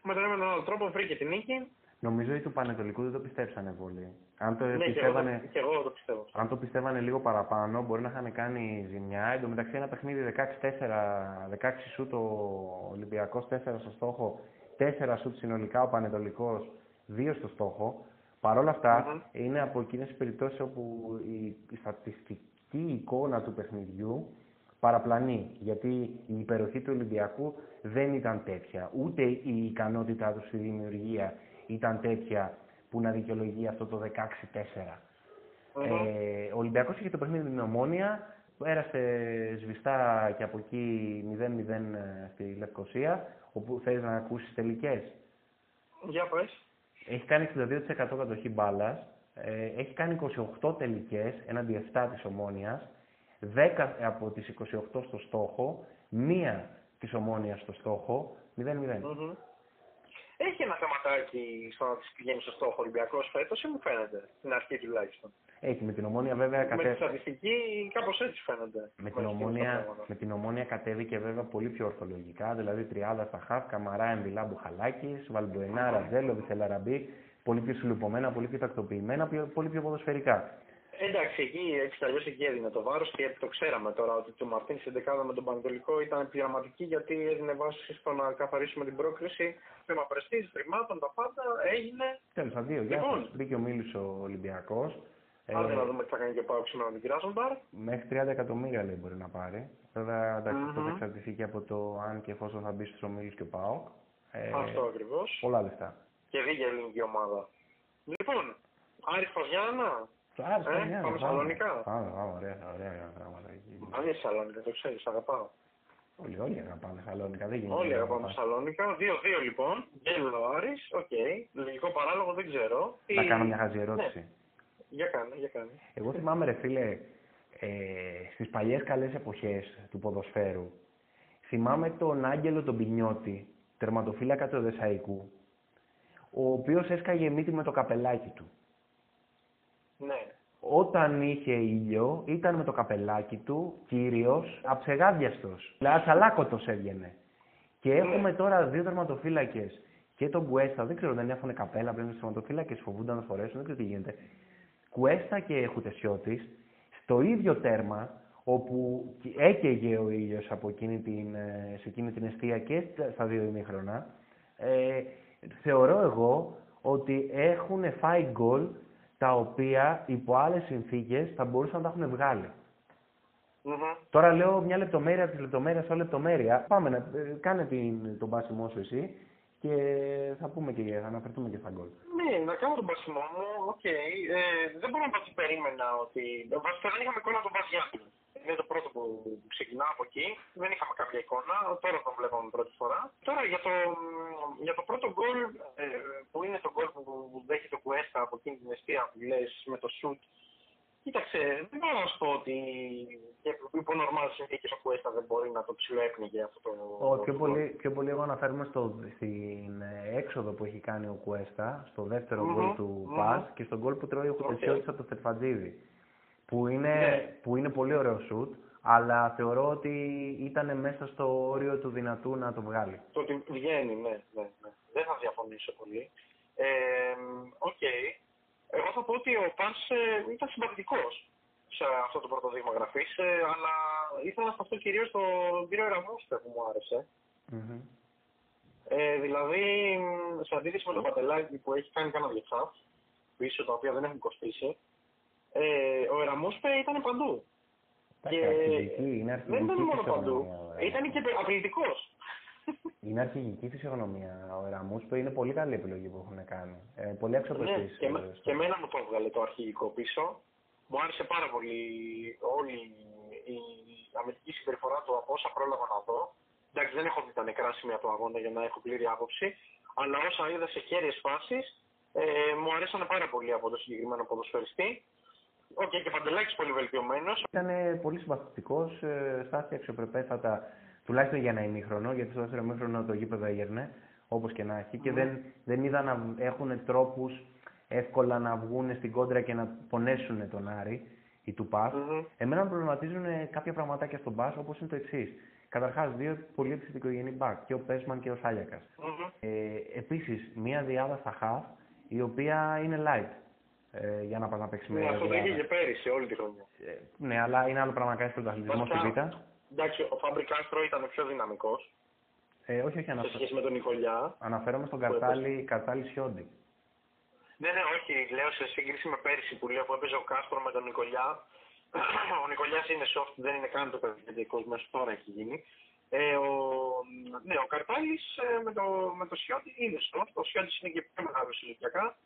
με τον ένα με τον άλλο τρόπο βρήκε την νίκη. Νομίζω ότι του Πανετολικού δεν το πιστέψανε πολύ. Αν το, ναι, πιστεύανε, και εγώ, το πιστεύω. Αν το πιστεύανε λίγο παραπάνω, μπορεί να είχαν κάνει ζημιά. Εν τω μεταξύ, ένα παιχνίδι 16-4, 16 σουτ ο Ολυμπιακός, 4 στο στόχο, 4 σουτ συνολικά ο Πανετολικός, 2 στο στόχο. Παρ' όλα αυτά, mm -hmm. είναι από εκείνες τις περιπτώσεις όπου η, η στατιστική εικόνα του παιχνιδιού παραπλανεί. Γιατί η υπεροχή του Ολυμπιακού δεν ήταν τέτοια. Ούτε η ικανότητά τους στη δημιουργία ήταν τέτοια που να δικαιολογεί αυτό το 16-4. Ε, ο Ολυμπιακός είχε το παιχνίδι με την Ομόνια, πέρασε σβηστά και από εκεί 0-0 ε, στη Λευκοσία, όπου θέλεις να ακούσεις τελικές. Για πες. Έχει κάνει 62% κατοχή μπάλας, ε, έχει κάνει 28 τελικές έναντι 7 της Ομόνιας, 10 από τις 28 στο στόχο, μία της Ομόνιας στο στόχο, 0-0. Mm έχει ένα θεματάκι στο να της πηγαίνει στο στόχο Ολυμπιακός φέτος ή μου φαίνεται, στην αρχή τουλάχιστον. Έχει με την ομόνια βέβαια κατέβηκε. Με τη στατιστική κάπως έτσι φαίνεται. Με την, ομόνια, με την ομόνια κατέβηκε βέβαια πολύ πιο ορθολογικά, δηλαδή 30 στα χαφ, Καμαρά, Εμβιλά, Μπουχαλάκης, Βαλμπουενά, Ραζέλο, Βιθελαραμπή, πολύ πιο συλλουπωμένα, πολύ πιο τακτοποιημένα, πολύ πιο ποδοσφαιρικά. Εντάξει, εκεί έτσι αλλιώς εκεί έδινε το βάρος και το ξέραμε τώρα ότι το Μαρτίνς στην δεκάδα με τον Πανετολικό ήταν πειραματική γιατί έδινε βάση στο να καθαρίσουμε την πρόκριση. Θέμα πρεστής, χρημάτων, τα πάντα έγινε. Τέλος πάντων, δύο. Γεια Λοιπόν. σας. Μπήκε ο Μίλου ο Ολυμπιακός. Άντε να δούμε τι θα κάνει και ο ΠΑΟΚ σήμερα με την Κράσνονταρ. Μέχρι 30 εκατομμύρια λέει μπορεί να πάρει. Βέβαια, εντάξει, αυτό θα Μμμ. εξαρτηθεί και από το αν και εφόσον θα μπει στους ομίλους και ο ΠΑΟΚ. Ε, Αυτό ακριβώς. πολλά λεφτά. Και δίκαια ελληνική ομάδα. Λοιπόν, Άρης ΠΑΣ Γιάννινα. Το Άρης, Ε, παιδιά, πάμε Σαλονικά. Πάμε, πάμε, ωραία, ωραία πράγματα εκεί. Αν είσαι Σαλόνικα, το ξέρεις, αγαπάω. Όλοι, όλοι αγαπάμε Σαλόνικα, δεν γίνεται. Όλοι να αγαπάμε πάμε. Σαλόνικα. 2-2 λοιπόν. Γκέλα ο Άρης, οκ. Λογικό παράλογο δεν ξέρω. Να Τι- κάνω μια χαζή ερώτηση. Για κάνε, για κάνε. Εγώ θυμάμαι, ρε φίλε, ε, στις παλιές καλές εποχές του ποδοσφαίρου, θυμάμαι τον Άγγελο τον Πινιώτη, τερματοφύλακα του Οδεσσαϊκού, ο οποίος έσκαγε μύτη με το καπελάκι του. Ναι. Όταν είχε ήλιο, ήταν με το καπελάκι του, κύριος, αψεγάδιαστος. Δηλαδή, ατσαλάκωτος έβγαινε. Και έχουμε τώρα δύο τερματοφύλακες και τον Κουέστα, δεν ξέρω, δεν έχουν καπέλα πλέον στους τερματοφύλακες, φοβούνται να το φορέσουν, δεν ξέρω τι γίνεται. Κουέστα και Χουτεσιώτης, στο ίδιο τέρμα, όπου έκαιγε ο ήλιος από εκείνη την, ε, σε εκείνη την αιστεία και στα- στα δύο ημίχρονα, ε, θεωρώ εγώ ότι έχουν φάει γκολ τα οποία υπό άλλες συνθήκες θα μπορούσαν να τα έχουν βγάλει. Μμμ. Τώρα λέω μια λεπτομέρεια από της λεπτομέρειας σε λεπτομέρεια. Πάμε να ε, κάνε την, τον πάσιμό σου εσύ και θα πούμε και θα αναφερθούμε και στα γκολ. Ναι, να κάνω τον πασιμό μου, οκ. Ε, δεν μπορώ να πω ότι περίμενα ότι. Βασικά δεν είχαμε εικόνα τον Βαζιάννη. Είναι το πρώτο που ξεκινάω από εκεί. Δεν είχαμε κάποια εικόνα. Τώρα τον βλέπαμε πρώτη φορά. Τώρα για το, για το πρώτο γκολ, ε, που είναι το γκολ που δέχει το Κουέστα από εκείνη την αιστεία που λες με το σουτ. Κοίταξε, δεν μπορώ να σου πω ότι και υπό νορμάλ συνθήκες ο Κουέστα δεν μπορεί να το ψιλοέπνιγε αυτό το. Ο, πιο, το πολύ, πιο πολύ εγώ αναφέρομαι στο, στην ε, έξοδο που έχει κάνει ο Κουέστα, στο δεύτερο Μμμ, γκολ του μμμ. Πας και στον γκολ που τρώει ο Οκ. Χουτεσιώτης από το Στερφαντζίδη. Που είναι, Ναι. που είναι πολύ ωραίο σουτ, αλλά θεωρώ ότι ήταν μέσα στο όριο του δυνατού να το βγάλει. Το ότι βγαίνει, ναι, ναι, ναι. Δεν θα διαφωνήσω πολύ. Ε, Οκ. Εγώ θα πω ότι ο Πας ε, ήταν συμπαθητικός σε αυτό το πρώτο δείγμα γραφής, αλλά ήθελα να σταθώ κυρίως στον κύριο Ραμούστερ που μου άρεσε. Μμμ. Ε, δηλαδή, μ, σε αντίθεση με το πατελάκι που έχει κάνει κανένα διεξάφ, πίσω τα οποία δεν έχουν κοστίσει, ε, ο Εραμούσπε ήταν παντού. Εντάξει, Και αρχηγική, είναι Δεν ήταν αρχηγική μόνο παντού. φυσιογνωμία. ο Ήταν και απειλητικό. Είναι αρχηγική φυσιογνωμία. Ο Εραμούσπε είναι πολύ καλή επιλογή που έχουν κάνει. Ε, πολύ Ναι, αξιοπρεπής. και, ε, με, στο- και εμένα μου το έβγαλε το αρχηγικό πίσω. Μου άρεσε πάρα πολύ όλη η αμυντική συμπεριφορά του από όσα πρόλαβα να δω. Εντάξει, δεν έχω δει τα νεκρά σημεία του αγώνα για να έχω πλήρη άποψη. Αλλά όσα είδα σε χέριες φάσεις, ε, μου αρέσανε πάρα πολύ από το συγκεκριμένο ποδοσφαιριστή. Οκ, και Παντελάκης πολύ βελτιωμένος. Ήταν πολύ συμπαθητικός, ε, στάθηκε αξιοπρεπέστατα τουλάχιστον για ένα ημίχρονο, γιατί στο δεύτερο ημίχρονο το γήπεδο έγερνε, όπως και να έχει, και δεν, δεν είδα να έχουν τρόπους εύκολα να βγουν στην κόντρα και να πονέσουν τον Άρη ή του Πας. Μμμ. Εμένα με προβληματίζουν κάποια πραγματάκια στον Πας, όπως είναι το εξής. Καταρχάς, δύο πολύ επιθετικογενή μπακ, και ο Πέσμαν και ο Σάλιακας. Μμμ. Ε, Επίσης, μία διάδα στα χαφ, η οποία είναι light. Ε, για να πας να παίξεις με Ναι, αυτό το διάδα. είχε και πέρυσι όλη τη χρονιά. Ε, ναι, αλλά είναι άλλο πράγμα να κάνεις πρωταθλητισμό στη Βασικά, Β. Εντάξει, ο Φάμπρι Κάστρο ήταν πιο δυναμικός Ε, όχι, όχι, σε αναφε... σχέση με τον Νικολιά. αναφέρομαι στον Που έπαιζε. Καρτάλι, Καρτάλι Σιόντι. Ναι, ναι, όχι. Λέω σε σύγκριση με πέρυσι που λέω που έπαιζε ο Κάστρο με τον Νικολιά. ο Νικολιάς είναι soft, δεν είναι καν το παιδικό μέσο τώρα έχει γίνει. Ε, ο, ναι, ο Καρτάλης με, το, με το Σιώτη είναι soft. Ο Σιώτη είναι και πιο μεγάλος ηλικιακά.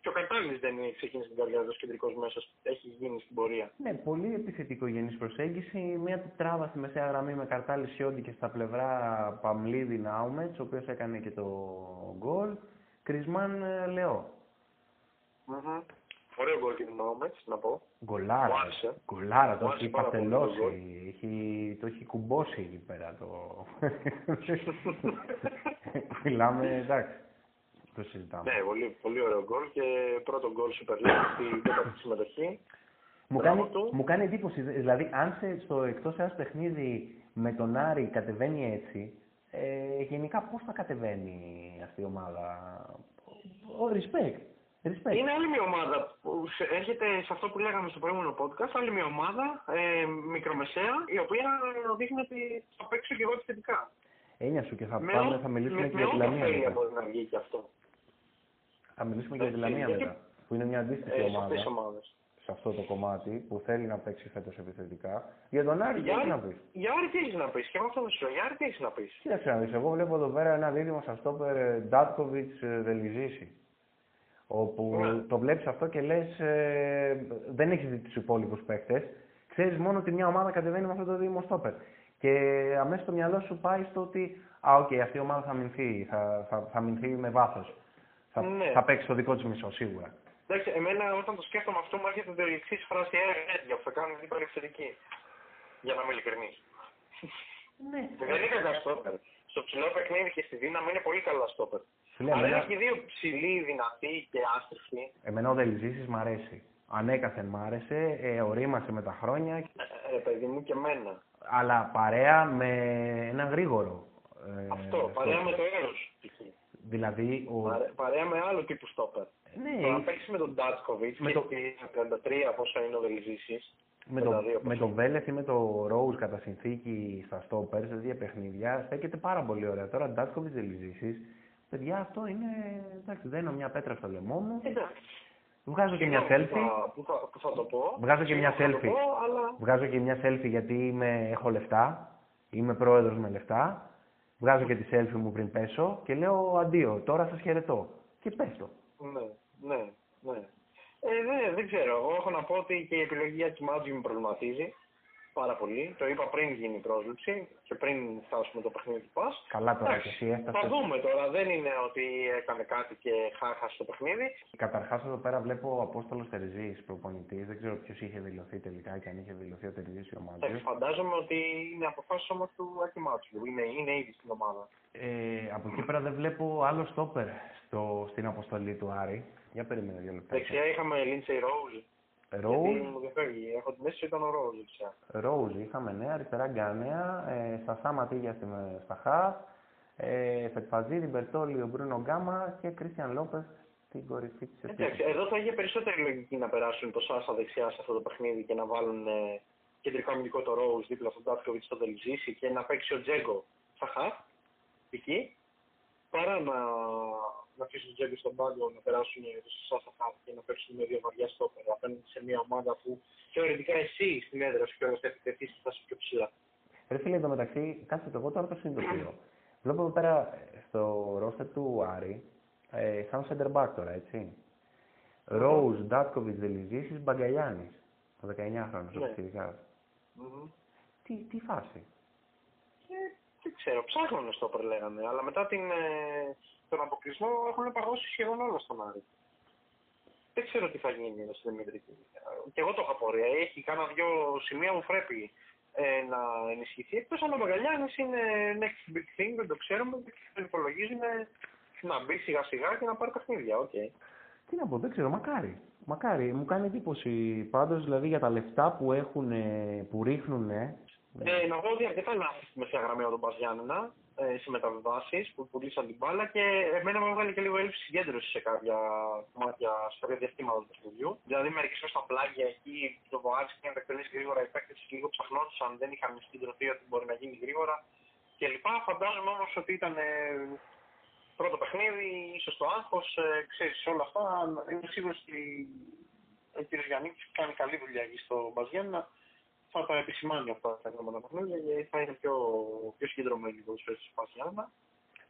Και ο Καρτάλη δεν είναι ξεκίνησε την καρδιά του κεντρικός μέσος. Έχει γίνει στην πορεία. Ναι, πολύ επιθετικογενής προσέγγιση. Μια τετράβα στη μεσαία γραμμή με Καρτάλι Σιόντι και στα πλευρά Παμλίδη Νάουμετς, ο οποίος έκανε και το γκολ. Κρισμάν ε, Λεό. Mm-hmm. Ωραίο γκολ και την Νόμετς, να πω. Γκολάρα. Μου άρεσε. Γκολάρα, Μου το άρεσε έχει πάρα πολύ το γκολ. πατελώσει. Έχει, το έχει κουμπώσει εκεί πέρα. Το... Μιλάμε, εντάξει. Το συζητάμε; Ναι, πολύ, πολύ ωραίο γκολ και πρώτο γκολ Super League στην τέταρτη συμμετοχή. Μου Μπράβο κάνει, του. μου κάνει εντύπωση, δηλαδή αν σε, στο εκτός ένας παιχνίδι με τον Άρη κατεβαίνει έτσι, ε, γενικά πώς θα κατεβαίνει αυτή η ομάδα; Ο respect. Respect. Είναι άλλη μια ομάδα που σε- έρχεται σε αυτό που λέγαμε στο προηγούμενο podcast, άλλη μια ομάδα ε, μικρομεσαία, η οποία δείχνει ότι θα παίξω και εγώ επιθετικά. Έννοια σου και θα, Με πάμε, ό- θα μιλήσουμε με- και με για τη ό,τι Λαμία ωφέλεια μετά. μπορεί να βγει και αυτό. Θα μιλήσουμε και για τη Έτσι, Λαμία γιατί- μετά. Που είναι μια αντίστοιχη Ε, σε ομάδα αυτές τις ομάδες. σε αυτό το κομμάτι που θέλει να παίξει φέτος επιθετικά. Για τον Άρη, τι Για έχεις να Άρη- πεις; Για Άρη τι έχεις να πεις, και με αυτό θα σου λέω, για Άρη τι έχεις να πεις; Κοίταξε να δεις, εγώ βλέπω εδώ πέρα ένα δίδυμο σαν στόπερ Ντάτκοβιτς Δελιζήση. Όπου Ναι. το βλέπεις αυτό και λες ε, δεν έχεις δει τους υπόλοιπους παίκτες. Ξέρεις μόνο ότι μια ομάδα κατεβαίνει με αυτό το δίδυμο στόπερ. Και αμέσως το μυαλό σου πάει στο ότι α, οκ, αυτή η ομάδα θα αμυνθεί, θα, θα, θα αμυνθεί με βάθος. Θα, Ναι. θα παίξει το δικό της μισό, σίγουρα. Εντάξει, εμένα όταν το σκέφτομαι αυτό μου έρχεται το εξής φράση «Ε, που θα κάνουν δίπλα επιθετική. Για να είμαι ειλικρινής. Ναι. Δεν είναι κακά στόπερ. Στο ψηλό παιχνίδι και στη δύναμη είναι πολύ καλά στόπερ. Φίλε, Αλλά εμένα, είναι και δύο ψηλοί, δυνατοί και άστριχοι. εμένα ο Δελιζήσης μ' αρέσει. Ανέκαθεν μ' άρεσε, ε, ορίμασε με τα χρόνια Ε, ρε παιδί μου και εμένα. αλλά παρέα με ένα γρήγορο. ε, Αυτό, στο- παρέα με το έρος. Δηλαδή, ο... Παρέ- Παρέα με άλλο τύπου στόπερ. ναι, Το να παίξεις με τον Ντάτσκοβιτς Με και το- στη 33 πόσο είναι ο Δελιζήσης. με, το, 52 με το Βέλεθ ή με το Ρόουζ κατά συνθήκη στα στόπερ, σε δύο παιχνίδια, στέκεται πάρα πολύ ωραία. Τώρα, Ντάτσκοβιτς δεν λυζήσεις. Παιδιά, αυτό είναι. Εντάξει, δένω μια πέτρα στο λαιμό μου. Εντάξει. Βγάζω και μια Συγγνώμη selfie. που θα- Που θα, που θα το πω. Βγάζω και μια Συγγνώμη που θα το selfie. πω, αλλά Βγάζω και μια selfie γιατί είμαι, έχω λεφτά. Είμαι πρόεδρος με λεφτά. Βγάζω και τη selfie μου πριν πέσω και λέω αντίο, τώρα σας χαιρετώ. Και πες το. Ναι, ναι, ναι. Ε, δεν, δεν ξέρω. Εγώ έχω να πω ότι και η επιλογή για τη Μάτζη με προβληματίζει πάρα πολύ. Το είπα πριν γίνει η πρόσληψη και πριν φτάσουμε το παιχνίδι του ΠΑΣ. Καλά τώρα και Εντάξει, εσύ έφτασες. Θα δούμε τώρα. Δεν είναι ότι έκανε κάτι και χάχασε το παιχνίδι. Καταρχάς, εδώ πέρα βλέπω ο Απόστολος Τερζή, προπονητής. Δεν ξέρω ποιος είχε δηλωθεί τελικά και αν είχε δηλωθεί ο Τερζή ή ο Εντάξει, Μάτζιο. φαντάζομαι ότι είναι αποφάσει όμως του Άκη Μάτσου. Είναι, είναι ήδη στην ομάδα. Ε, από εκεί πέρα δεν βλέπω άλλο στόπερ στο, στην αποστολή του Άρη. Για περίμενε δύο λεπτά. Δεξιά είχαμε Λίντσεϊ Ρόουζ. Ρόουζ, Γιατί μου διαφεύγει. Έχω την αίσθηση ήταν ο Ρόουζ δεξιά. Ρόουζ είχαμε νέα, αριστερά Γκάνεα, ε, στα Σάμα Τίγια στη, στα Χαφ, ε, Φετφαζίδη, Μπερτόλιο, Μπρούνο Γκάμα και Κρίστιαν Λόπες στην κορυφή της Εντάξει, εδώ θα είχε περισσότερη λογική να περάσουν το Σάσα δεξιά σε αυτό το παιχνίδι και να βάλουν ε, κεντρικό αμυντικό το Ρόουζ δίπλα στον Τάτκοβιτς στο Δελζίση και να παίξει ο Τζέγκο στα χαφ εκεί παρά να, να αφήσουν τον Τζέγκο στον πάγκο να περάσουν το Σάσα χαφ και να παίξουν με δύο βαριά στόπερ απέναντι σε μια ομάδα που θεωρητικά εσύ στην έδρα σου και ο τεθεί θα είσαι πιο ψηλά. Ρε φίλε, εδώ μεταξύ, κάτσε το εγώ τώρα το συνειδητοποιώ. Βλέπω εδώ πέρα ε, στο ρόστερ του Άρη, ε, σαν center back τώρα, έτσι. Ρόουζ, Ντάτκοβιτ, Δελιζήση, Μπαγκαλιάνης. Ο 19χρονο, ο Ναι. πιτσιρικάς. Τι, τι φάση. Και δεν ξέρω, ψάχνουν στο όπερ λέγανε, αλλά μετά την, ε, τον αποκλεισμό έχουν παγώσει σχεδόν όλα στον Άρη. Δεν ξέρω τι θα γίνει με στην Δημήτρη. Και εγώ το είχα πορεία. Έχει κάνα δυο σημεία που πρέπει ε, να ενισχυθεί. Εκτός αν ο Μπαγκαλιάνη είναι next big thing, δεν το ξέρουμε και τον υπολογίζουμε να μπει σιγά σιγά και να πάρει παιχνίδια. Οκ. Τι να πω, δεν ξέρω, μακάρι. Μακάρι. Μου κάνει εντύπωση πάντως, δηλαδή για τα λεφτά που έχουν, που ρίχνουν. Ε, να πω ότι αρκετά λάθη στη μεσαία γραμμή από τον ΠΑΣ Γιάννενα ε, σε μεταβιβάσεις που πουλήσαν την μπάλα και εμένα μου έβγαλε και λίγο έλλειψη συγκέντρωσης σε κάποια κομμάτια, σε κάποια διαστήματα του παιχνιδιού. Δηλαδή, μερικέ φορέ στα πλάγια εκεί το Βοάτσι και να τα εκτελέσει γρήγορα, οι παίκτες λίγο ψαχνόντουσαν, δεν είχαν συγκεντρωθεί ότι μπορεί να γίνει γρήγορα κλπ. Φαντάζομαι όμως ότι ήταν ε, πρώτο παιχνίδι, ίσως το άγχος, ε, ξέρεις όλα αυτά. Είμαι σίγουρος ότι ο κ. Γιάννης κάνει καλή δουλειά εκεί στο Μπαζιάννα θα τα επισημάνει αυτά τα επόμενα παιχνίδια γιατί θα είναι πιο, πιο συγκεντρωμένοι οι ποδοσφαίρες του Πασιάννα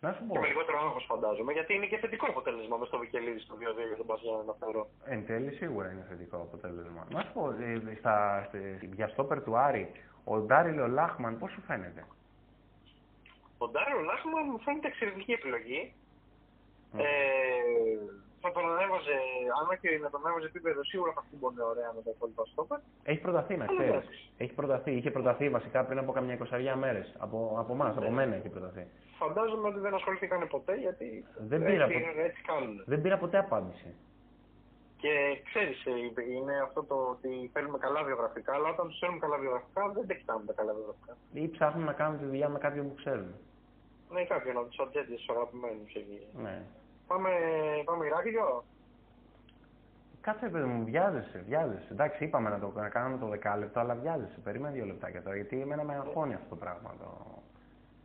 Να σου πω, και με λιγότερο άγχος φαντάζομαι γιατί είναι και θετικό αποτέλεσμα μες στο Βικελίδης στο 2-2 για τον Πασιάννα θεωρώ. εν τέλει σίγουρα είναι θετικό αποτέλεσμα. Να σου πω, ε, στα, στη- για στόπερ του Άρη, ο Ντάριλο Λάχμαν πώς σου φαίνεται; Ο Ντάριο Λάχμαν μου φαίνεται εξαιρετική επιλογή. Μμ. Ε, θα τον ανέβαζε, αν και να τον ανέβαζε επίπεδο, σίγουρα θα χτύπωνε ωραία με τα υπόλοιπα στόπερ. Έχει προταθεί, να Αλλά ξέρεις. εντάξει. Έχει προταθεί, είχε προταθεί βασικά πριν από καμιά εικοσαριά μέρες. Από, από εμάς, από Ναι. μένα έχει προταθεί. Φαντάζομαι ότι δεν ασχολήθηκαν ποτέ γιατί Δεν πήρα έτσι, ποτέ. έτσι κάνουν. Δεν πήρα ποτέ απάντηση. Και ξέρεις, είναι αυτό το ότι θέλουμε καλά βιογραφικά, αλλά όταν τους θέλουμε καλά βιογραφικά δεν τα κοιτάμε τα καλά βιογραφικά. Ή ψάχνουν να κάνουν τη δουλειά με κάποιον που ξέρουν. Ναι, κάποιον από τους ατζέντε τους αγαπημένους εκεί. Ναι. Πάμε, πάμε Ηράκλειο. Κάτσε, παιδί μου, βιάζεσαι, βιάζεσαι. Εντάξει, είπαμε να το να κάνουμε το δεκάλεπτο, αλλά βιάζεσαι. Περίμενε δύο λεπτάκια τώρα, γιατί εμένα με αγχώνει αυτό το πράγμα. Το...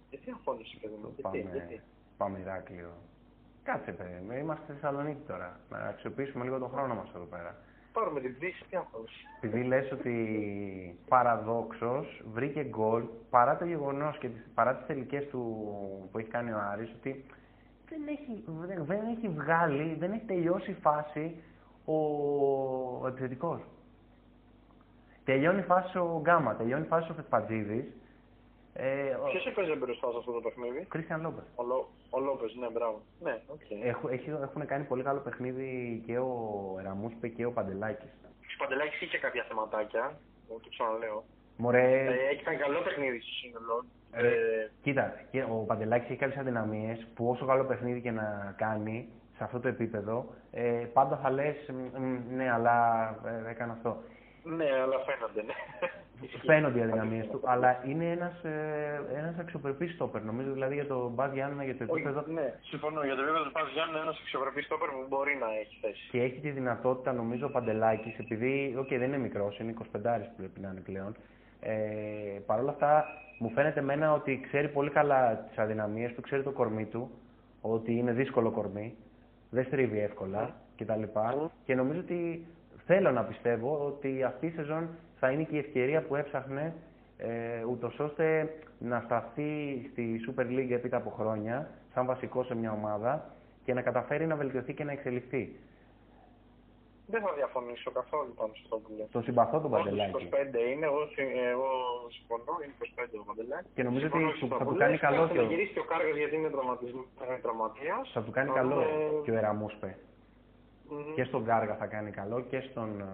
Γιατί αγχώνεσαι, παιδί μου, γιατί, πάμε, γιατί; πάμε Ηράκλειο. Κάτσε, παιδί μου, είμαστε στη Θεσσαλονίκη τώρα. Να αξιοποιήσουμε λίγο τον χρόνο μας εδώ πέρα. Πάρουμε την πτήση, τι αγχώνεσαι; Επειδή λες ότι παραδόξως βρήκε γκολ, παρά το γεγονός και τις, παρά τις τελικές του που έχει κάνει ο Άρης, ότι δεν έχει, δεν, δεν έχει βγάλει, δεν έχει τελειώσει η φάση ο, ο επιθετικός. Τελειώνει η φάση ο Γκάμα, τελειώνει η φάση ο Φετφατζίδης. Ε, ο Ποιος έπαιζε μπροστά σε αυτό το παιχνίδι; Κρίστιαν Λόπες. Ο, Λο... ο Λόπες, ναι, μπράβο. Ναι, οκ. Έχουν, έχει- έχουν κάνει πολύ καλό παιχνίδι και ο Ραμούσπε και ο Παντελάκης. Ο Παντελάκης είχε κάποια θεματάκια, εγώ το ξαναλέω. Μωρέ, Ε, έχει κάνει καλό παιχνίδι στο σύνολο. Ε, Ε, Κοίτα, και ο Παντελάκης έχει κάποιες αδυναμίες που όσο καλό παιχνίδι και να κάνει σε αυτό το επίπεδο, ε, πάντα θα λες «Μ, μ, ναι, αλλά ε, έκανε αυτό. ναι, αλλά φαίνονται, ναι. Φαίνονται οι αδυναμίες του, αλλά είναι ένας, ε, ένας αξιοπρεπής στόπερ. Νομίζω δηλαδή για τον ΠΑΣ Γιάννενα, για το επίπεδο Όχι, ναι, συμφωνώ. Για το επίπεδο του ΠΑΣ Γιάννενα είναι ένας αξιοπρεπής στόπερ που μπορεί να έχει θέση. και έχει τη δυνατότητα, νομίζω, ο Παντελάκης, επειδή, οκ, δεν είναι μικρός, είναι 25 που πρέπει να είναι πλέον, ε, Παρ' όλα αυτά, μου φαίνεται εμένα ότι ξέρει πολύ καλά τις αδυναμίες του, ξέρει το κορμί του, ότι είναι δύσκολο κορμί, δεν στρίβει εύκολα κτλ. Μμ. Και νομίζω ότι θέλω να πιστεύω ότι αυτή η σεζόν θα είναι και η ευκαιρία που έψαχνε ε, ούτως ώστε να σταθεί στη Super League έπειτα από χρόνια, σαν βασικό σε μια ομάδα και να καταφέρει να βελτιωθεί και να εξελιχθεί. Δεν θα διαφωνήσω καθόλου πάνω σε αυτό που λέω. Το συμπαθώ τον Όντως, Παντελάκη. 25 είναι, εγώ, συ- εγώ συμφωνώ, είναι 25 ο Παντελάκης. Και νομίζω Συμφωνώ ότι σε του- αυτά θα που του κάνει λες. καλό Θα και ο- γυρίσει και ο Κάργας γιατί είναι τραυματισμό- είναι τραυματίας. Θα του κάνει Να καλό δούμε- και ο Εραμούσπε. Μμμ. Και στον Κάργα θα κάνει καλό και στον, ε,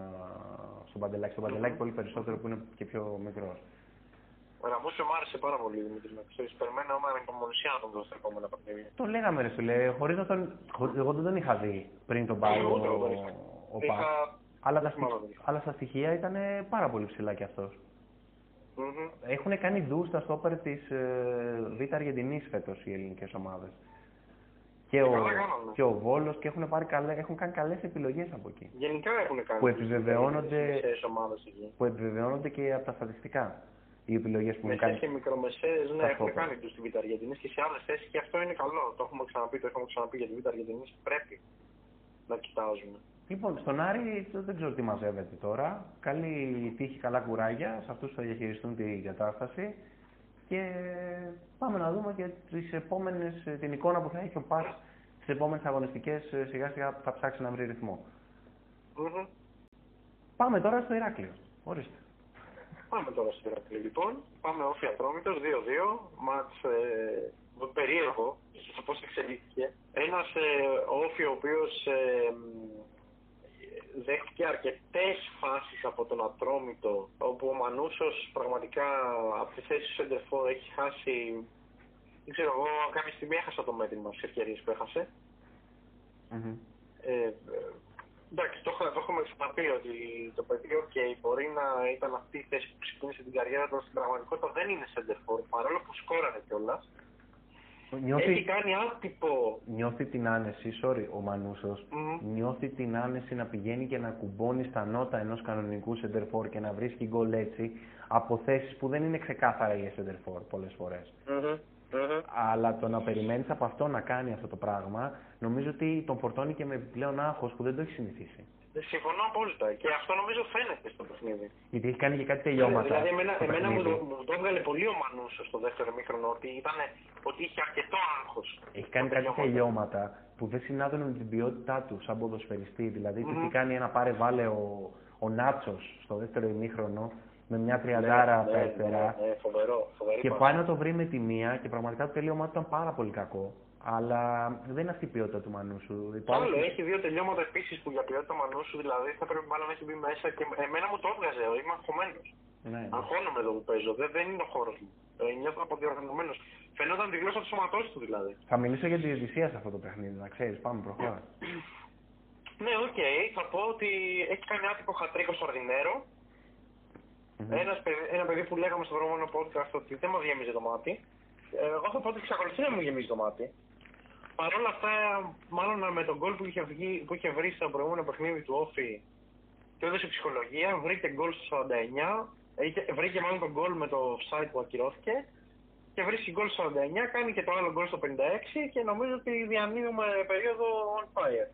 στον Παντελάκη. Στον Παντελάκη πολύ περισσότερο που είναι και πιο μικρός. Ο Ραμούσιο μου άρεσε πάρα πολύ, Δημήτρη, να ξέρεις. Περιμένω με ανυπομονησία να τον δω στα επόμενα παιχνίδια. Το λέγαμε ρε φίλε, χωρίς να τον... χωρί- εγώ δεν τον είχα δει πριν τον πάει ο, Ούτε εγώ τον είχα. ο Πας. Είχα- Αλλά, τα θυμάμαι στοιχ- τον είχα. αλλά στα στοιχεία ήταν πάρα πολύ ψηλά κι αυτός. Μμμ. Έχουν κάνει ντου στα στόπερ της ε, Β' Αργεντινής φέτος οι ελληνικές ομάδες. Και ο, καλά κάνανε. και ο Βόλος και έχουν, πάρει καλέ, έχουν κάνει καλές επιλογές από εκεί. Γενικά έχουν κάνει. Που επιβεβαιώνονται- τις μεσαίες ομάδες εκεί. Που επιβεβαιώνονται και από τα στατιστικά οι επιλογές που έχουν Μεσαίες κάνει. και μικρομεσαίες, ναι, Τα έχουν στόπερ. κάνει τους στη Β' Αργεντινής και σε άλλες θέσεις και αυτό είναι καλό. Το έχουμε ξαναπεί, το έχουμε ξαναπεί για τη Β' Αργεντινής. Πρέπει να κοιτάζουμε. Λοιπόν, στον Άρη δεν ξέρω τι μαζεύεται τώρα. Καλή τύχη, καλά κουράγια σε αυτούς που θα διαχειριστούν την κατάσταση. Και πάμε να δούμε και τις επόμενες, την εικόνα που θα έχει ο Πας στις επόμενες αγωνιστικές σιγά σιγά θα ψάξει να βρει ρυθμό. Μμμ. Πάμε τώρα στο Ηράκλειο. Ορίστε. Πάμε τώρα στο Ηρακλή λοιπόν. Πάμε όφη Ατρόμητος, 2-2. Μάτς ε, περίεργο για το πώς εξελίχθηκε. Ένας ε, όφη ο οποίος ε, μ, δέχτηκε αρκετές φάσεις από τον Ατρόμητο όπου ο Μανούσος πραγματικά από τη θέση του Σεντερφόρ έχει χάσει δεν ξέρω εγώ κάποια στιγμή έχασα το μέτρημα στις ευκαιρίες που έχασε ε, ε, εντάξει, το, έχω- το έχουμε ξαναπεί ότι το παιδί ok, μπορεί να ήταν αυτή η θέση που ξεκίνησε την καριέρα του, αλλά στην πραγματικότητα δεν είναι center forward, παρόλο που σκόραρε κιόλας. Έχει Νιώθει, κάνει άτυπο. νιώθει την άνεση, sorry, ο Μανούσος, Μμμ. νιώθει την άνεση να πηγαίνει και να κουμπώνει στα νότα ενός κανονικού center και να βρίσκει γκολ έτσι από θέσεις που δεν είναι ξεκάθαρα για center πολλές φορές. Μμμ. Μμμ. Αλλά το να περιμένεις από αυτό να κάνει αυτό το πράγμα, νομίζω ότι τον φορτώνει και με επιπλέον άγχος που δεν το έχει συνηθίσει. Συμφωνώ απόλυτα και αυτό νομίζω φαίνεται στο παιχνίδι. Γιατί έχει κάνει και κάτι τελειώματα. Δηλαδή, εμένα, στο εμένα μου, το, παιχνίδι. μου το έβγαλε πολύ ο Μανούσο στο δεύτερο μήχρονο ότι, ήταν, ότι είχε αρκετό άγχος. Έχει κάνει κάτι τελειώματα που δεν συνάδουν με την ποιότητά του σαν ποδοσφαιριστή. Δηλαδή, τι Μμμ. έχει κάνει ένα πάρε βάλε ο, ο Νάτσος στο δεύτερο ημίχρονο με μια τριαντάρα ναι, από τα ναι, αριστερά. ναι, ναι, φοβερό, φοβερή Και πάση. πάει να το βρει με τη μία και πραγματικά το τελείωμά του ήταν πάρα πολύ κακό. Αλλά δεν είναι αυτή η ποιότητα του Μανούσου. Υπάρχουν- Άλλο, έχει δύο τελειώματα επίσης που για ποιότητα Μανούσου δηλαδή θα πρέπει μάλλον να έχει μπει μέσα και εμένα μου το έβγαζε, είμαι αγχωμένος. Ναι. Αγχώνομαι εδώ που παίζω, δεν, δεν είναι ο χώρος μου. Ε, νιώθω αποδιοργανωμένος. Φαινόταν τη γλώσσα του σώματός του δηλαδή. Θα μιλήσω για τη διαιτησία σε αυτό το παιχνίδι, να ξέρεις. Πάμε, προχώρα. Ναι, οκ, θα πω ότι έχει κάνει άτυπο χατ τρικ ο Σαρδινέρο. Μμμ. Ένας παιδί- ένα παιδί που λέγαμε στο προηγούμενο podcast ότι δεν μας γεμίζει το μάτι. Ε, εγώ θα πω ότι εξακολουθεί να μου γεμίζει το μάτι. Παρόλα αυτά, μάλλον με τον γκολ που είχε, βγει, που είχε βρει στο προηγούμενο παιχνίδι του ΟΦΗ και έδωσε ψυχολογία, βρήκε γκολ στο 49, βρήκε μάλλον τον γκολ με το site που ακυρώθηκε και βρίσκει γκολ στο 49, κάνει και το άλλο γκολ στο 56 και νομίζω ότι διανύουμε περίοδο on fire.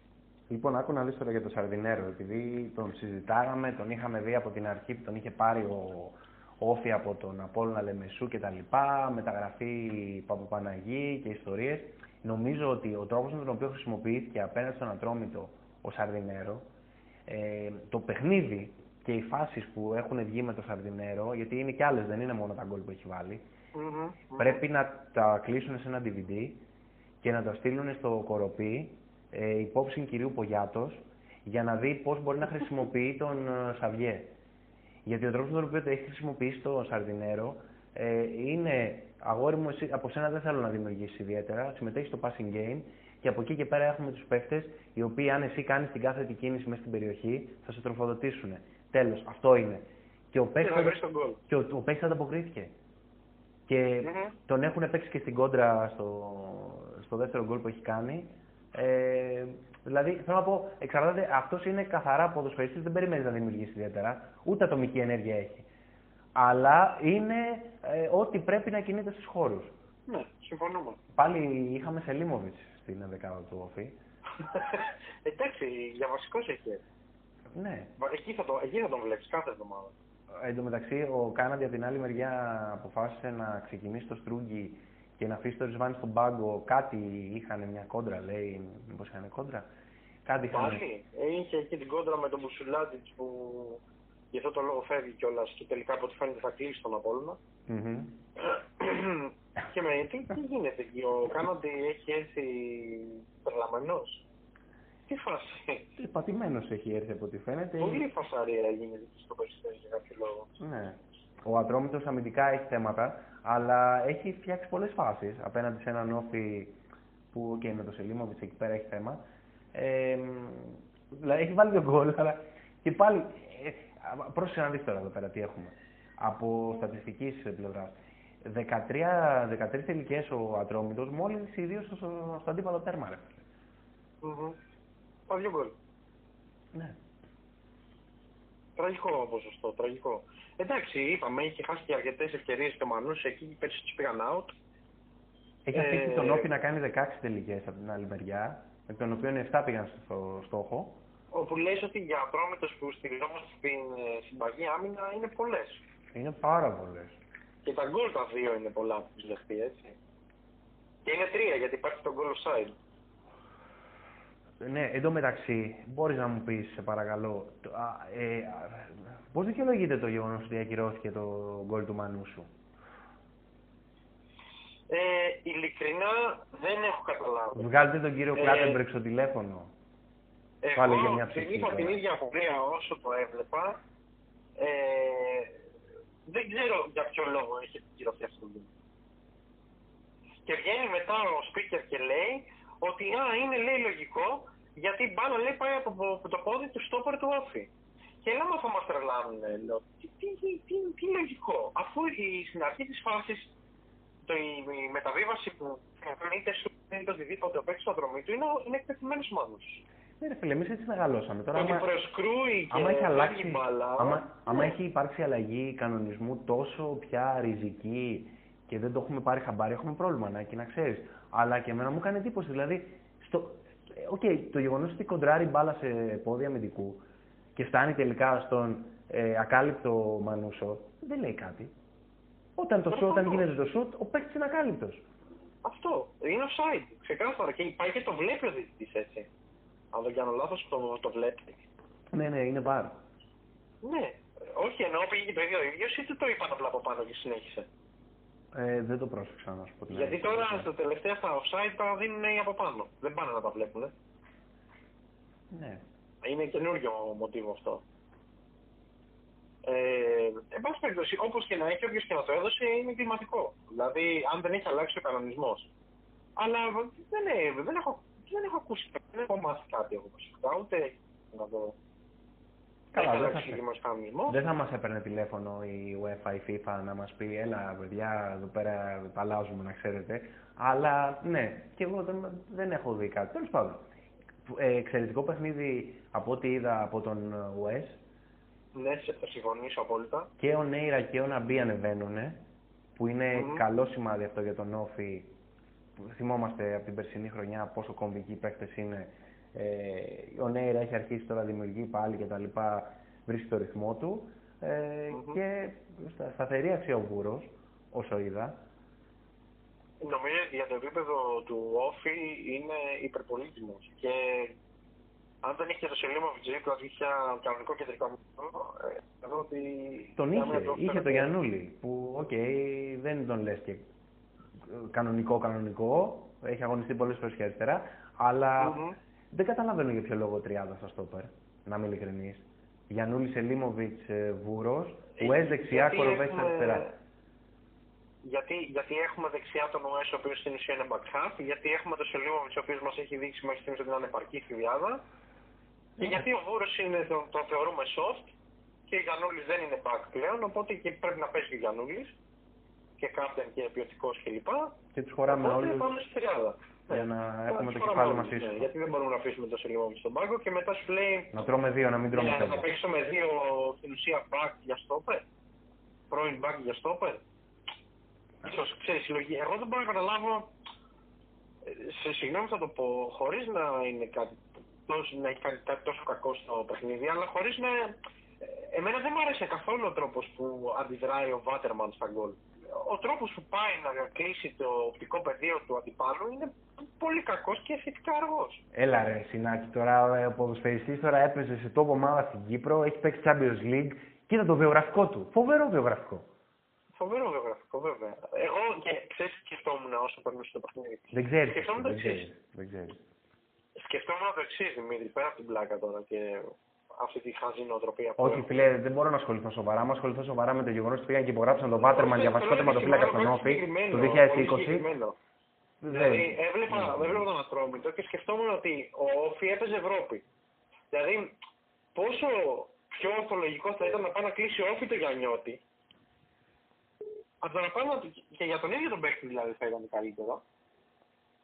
Λοιπόν, άκου να δεις τώρα για το Σαρδινέρο, επειδή τον συζητάγαμε, τον είχαμε δει από την αρχή που τον είχε πάρει ο Όφη από τον Απόλλωνα Λεμεσού και τα λοιπά, μεταγραφή Παπαπαναγή και ιστορίες. Νομίζω ότι ο τρόπος με τον οποίο χρησιμοποιήθηκε απέναντι στον Ατρόμητο ο Σαρδινέρο, ε, το παιχνίδι και οι φάσεις που έχουν βγει με το Σαρδινέρο, γιατί είναι και άλλες, δεν είναι μόνο τα γκολ που έχει βάλει, πρέπει να τα κλείσουν σε ένα DVD και να τα στείλουν στο κοροπή ε, υπόψη κυρίου Πογιάτος για να δει πώς μπορεί να χρησιμοποιεί τον ε, Σαβιέ. Γιατί ο τρόπος με τον οποίο το έχει χρησιμοποιήσει το Σαρδινέρο ε, είναι αγόρι μου, εσύ, από σένα δεν θέλω να δημιουργήσεις ιδιαίτερα, συμμετέχεις στο passing game και από εκεί και πέρα έχουμε τους παίχτες οι οποίοι αν εσύ κάνεις την κάθετη κίνηση μέσα στην περιοχή θα σε τροφοδοτήσουν. Τέλος, αυτό είναι. Και ο παίχτης, ανταποκρίθηκε. Και τον έχουν παίξει και στην κόντρα στο, στο δεύτερο γκολ που έχει κάνει. Ε, δηλαδή, θέλω να πω, εξαρτάται, αυτός είναι καθαρά ποδοσφαιριστής, δεν περιμένεις να δημιουργήσεις ιδιαίτερα, ούτε ατομική ενέργεια έχει. Αλλά είναι ε, ό,τι πρέπει να κινείται στους χώρους. Ναι, συμφωνούμε. Πάλι είχαμε Σελίμοβιτς στην 11 του Όφη. Εντάξει, για βασικός έχει. Ναι. Εκεί θα, το, εκεί θα τον βλέπεις κάθε εβδομάδα. Εν τω μεταξύ, ο Κάναντι από την άλλη μεριά αποφάσισε να ξεκινήσει το Στρούγκι και να αφήσει το Ρισβάνι στον πάγκο. Κάτι είχαν μια κόντρα, λέει. Μήπως είχαν κόντρα. Κάτι είχαν. Πάλι. Είχε εκεί την κόντρα με τον Μπουσουλάτη που γι' αυτό το λόγο φεύγει κιόλας και τελικά από ό,τι φαίνεται θα κλείσει τον Απόλυνα. Mm-hmm. και με τι, τι γίνεται εκεί, ο Κάναντι έχει έρθει τρελαμένος; Τι φάση; Τι πατημένος έχει έρθει από ό,τι φαίνεται. Πολύ φασαρία γίνεται στο περιστέρι για κάποιο λόγο. Ναι. Ο Ατρόμητος αμυντικά έχει θέματα, αλλά έχει φτιάξει πολλές φάσεις απέναντι σε έναν όφη που και με το Σελίμοβιτς εκεί πέρα έχει θέμα. Ε, δηλαδή έχει βάλει τον γκολ, αλλά και πάλι. Ε, πρόσεχε να δεις τώρα εδώ πέρα τι έχουμε. Από στατιστικής πλευράς. 13, 13 τελικές ο Ατρόμητος, μόλις ιδίως στο, στο αντίπαλο τέρμα. Ρε. Mm-hmm. δύο γκολ. Ναι. Τραγικό ποσοστό, τραγικό. Εντάξει, είπαμε, είχε χάσει και αρκετές ευκαιρίες και ο Μανούς, εκεί πέρσι τους πήγαν out. Έχει αφήσει ε... τον Όφη να κάνει 16 τελικές από την άλλη μεριά, εκ των οποίων 7 πήγαν στο στόχο. Όπου λέει ότι για ατρόμητο που στηριζόμαστε στην ε, συμπαγή άμυνα είναι πολλές. Είναι πάρα πολλές. Και τα γκολ τα δύο είναι πολλά που του δεχτεί, έτσι. Και είναι τρία γιατί υπάρχει το goal side. Ναι, εν τω μεταξύ, μπορείς να μου πεις, σε παρακαλώ, ε, πώς δικαιολογείται το γεγονός ότι ακυρώθηκε το γκολ του Μανούσου. Ε, ειλικρινά δεν έχω καταλάβει. Βγάλετε τον κύριο ε, Κλάτεμπρεξ στο τηλέφωνο. Εγώ Πάλι για μια είχα την ίδια απορία όσο το έβλεπα. Ε, δεν ξέρω για ποιο λόγο έχει κυρωθεί αυτό το Και βγαίνει μετά ο speaker και λέει ότι α, είναι λέει λογικό γιατί η μπάλα λέει πάει από το πόδι του στόπερ του όφη. Και λέμε θα μας τρελάνουν, λέω. Τι, τι, τι, τι, λογικό. Αφού η, στην αρχή της φάσης η μεταβίβαση που είτε σου είτε οτιδήποτε παίξει στο δρομί του είναι, είναι εκτεθειμένος μόνος. Ναι, ρε φίλε, εμείς έτσι μεγαλώσαμε. Τώρα, ότι προσκρούει και άμα έχει αλλάξει, μπάλα, άμα, ναι. άμα έχει υπάρξει αλλαγή κανονισμού τόσο πια ριζική και δεν το έχουμε πάρει χαμπάρι, έχουμε πρόβλημα, να, και να ξέρεις. Αλλά και εμένα μου κάνει εντύπωση. Δηλαδή, στο, OK, okay, το γεγονός ότι κοντράρει μπάλα σε πόδια αμυντικού και φτάνει τελικά στον ε, ακάλυπτο Μανούσο, δεν λέει κάτι. Όταν, το σουτ, όταν γίνεται το σουτ, ο παίκτης είναι ακάλυπτος. Αυτό. Είναι offside. Ξεκάθαρα. Και πάει και το βλέπει ο διαιτητής έτσι. Αν δεν κάνω λάθος, το, το βλέπει. Ναι, ναι, είναι πάρα. Ναι. Όχι, ενώ πήγε και το ίδιο ο ίδιος ή του το είπαν απλά από πάνω και συνέχισε; Ε, δεν το πρόσεξα να σου πω την Γιατί τώρα στα τελευταία στα offside τα δίνουν οι από πάνω. Δεν πάνε να τα βλέπουν. Ε. Ναι. Είναι καινούριο μοτίβο αυτό. Ε, εν πάση περιπτώσει, όπως και να έχει, όποιος και να το έδωσε, είναι κλιματικό. Δηλαδή, αν δεν έχει αλλάξει ο κανονισμός. Αλλά δεν, είναι, δεν, έχω, δεν έχω ακούσει, δεν έχω μάθει κάτι εγώ προσεκτικά, ούτε να το. Καλά, έχει δεν θα αλλάξει φε- λίγο κανονισμό. Δεν θα μας έπαιρνε τηλέφωνο η UEFA, η FIFA να μας πει έλα παιδιά εδώ πέρα τα αλλάζουμε να ξέρετε. Αλλά ναι, και εγώ δεν, δεν έχω δει κάτι. Τέλος πάντων. Ε, εξαιρετικό παιχνίδι από ό,τι είδα από τον Wes. Ναι, σε- θα συμφωνήσω απόλυτα. Και ο Νέιρα και ο Ναμπί ανεβαίνουν, που είναι Μμμ. καλό σημάδι αυτό για τον Όφη. Που Θυμόμαστε από την περσινή χρονιά πόσο κομβικοί παίχτες είναι. Ε, ο Νέιρα έχει αρχίσει τώρα δημιουργεί πάλι και τα λοιπά, βρίσκει το ρυθμό του. Ε, Μμμ. Και στα, σταθερή αξία ο Βούρος, όσο είδα. Νομίζω ότι για το επίπεδο του ΟΦΗ είναι υπερπολίτημος και αν δεν είχε το Σελίμοβιτς του αντίστοιχα κανονικό κεντρικό αμυντικό, ε, εδώ ότι... Τον η είχε, άμυνα του ΟΦΗ είχε ήταν- το Γιαννούλη, που οκ, δεν τον λες και κανονικό κανονικό, έχει αγωνιστεί πολλές φορές και αριστερά, αλλά Μμμ. δεν καταλαβαίνω για ποιο λόγο τριάδας στα στόπερ, να είμαι ειλικρινής. Γιαννούλη Σελίμοβιτς ε, Βούρος, Ουές δεξιά, Γιατί Κοροβές έχουμε- αριστερά. Γιατί, γιατί έχουμε δεξιά τον Ουέσο, ο οποίος στην ουσία είναι back half, γιατί έχουμε τον Σελίμοβιτ, ο οποίος μας έχει δείξει μέχρι στιγμής ότι είναι επαρκή στη διάδα. Και Ναι. γιατί ο Βούρος είναι, τον, τον θεωρούμε soft και ο Γιαννούλη δεν είναι back πλέον, οπότε και πρέπει να παίζει ο Γιαννούλη και captain και ποιοτικός κλπ. Και τους χωράμε Οπότε όλους πάμε στη τριάδα. για Ναι. να Πάμε έχουμε στη το χώρα κεφάλι με μας όλους, ναι. ίσο. Γιατί δεν μπορούμε να αφήσουμε το Σελίμοβιτ στον πάγκο και μετά σου λέει Να τρώμε δύο, να μην τρώμε να, να τέσσερα. παίξω με δύο στην ουσία back για στόπερ. Πρώην back για στόπερ. Ίσως, ξέρεις, συλλογή. Εγώ δεν μπορώ να καταλάβω, ε, σε, συγγνώμη θα το πω, χωρίς να είναι κάτι, τόσο, να έχει κάνει κάτι τόσο κακό στο παιχνίδι, αλλά χωρίς να... ε, Εμένα δεν μου άρεσε καθόλου ο τρόπος που αντιδράει ο Βάτερμαν στα γκολ. Ο τρόπος που πάει να κλείσει το οπτικό πεδίο του αντιπάλου είναι πολύ κακός και σχετικά αργός. Έλα ρε Σινάκη, τώρα ε, ο ποδοσφαιριστής τώρα έπαιζε σε τόπο ομάδα στην Κύπρο, έχει παίξει Champions League, κοίτα το βιογραφικό του. Φοβερό βιογραφικό. Φοβερό βιογραφικό, βέβαια. Εγώ και ξέρεις τι σκεφτόμουν όσο περνούσε το παιχνίδι. Δεν ξέρεις, Σκεφτόμουν το δεν εξής. ξέρεις, δεν ξέρεις. Σκεφτόμουν το εξής, Δημήτρη, πέρα από την πλάκα τώρα και αυτή τη χαζή νοοτροπία που Όχι, έχω. φίλε, δεν μπορώ να ασχοληθώ σοβαρά. Μου ασχοληθώ σοβαρά με το γεγονός ότι πήγαν και υπογράψαν τον Βάτερμαν για βασικό τερματοφύλακα στον Όφη το 2020. Δηλαδή, Δεν- έβλεπα, Ναι. έβλεπα τον Ατρόμητο και σκεφτόμουν ότι ο Όφη έπαιζε Ευρώπη. Δηλαδή, πόσο πιο ορθολογικός θα ήταν να πάει να κλείσει ο Όφη το Γιαννιώτη, από το να πάει να... και για τον ίδιο τον παίκτη δηλαδή θα ήταν καλύτερο.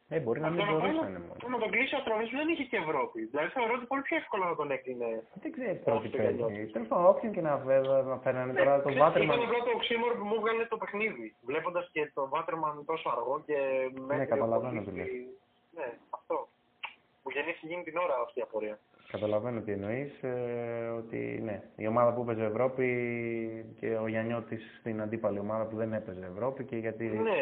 Ε, μπορεί να Από μην το να πάει μπορούσαν να- μόνος. να τον κλείσει ο Ατρόμητος που δεν είχε και Ευρώπη. Δηλαδή, θεωρώ ότι πολύ πιο εύκολο να τον έκλεινε Δεν ξέρεις τώρα τι Όχι, παίζει. δεν Τέλος πάντων, όποιον και να βέ- να φέρνανε τώρα τον Ξέρεις, Βάτερμαν. Ήταν απλά το οξύμορο που μου έβγαλε το παιχνίδι. Βλέποντας και τον Βάτερμαν τόσο αργό και μέτριο καταλαβαίνω πολύ- τι λες. Ναι, αυτό. Μου γεννήθηκε εκείνη την ώρα αυτή η απορία. Καταλαβαίνω τι εννοείς. ότι ναι, η ομάδα που έπαιζε Ευρώπη και ο Γιαννιώτης στην αντίπαλη ομάδα που δεν έπαιζε Ευρώπη και γιατί. Ναι,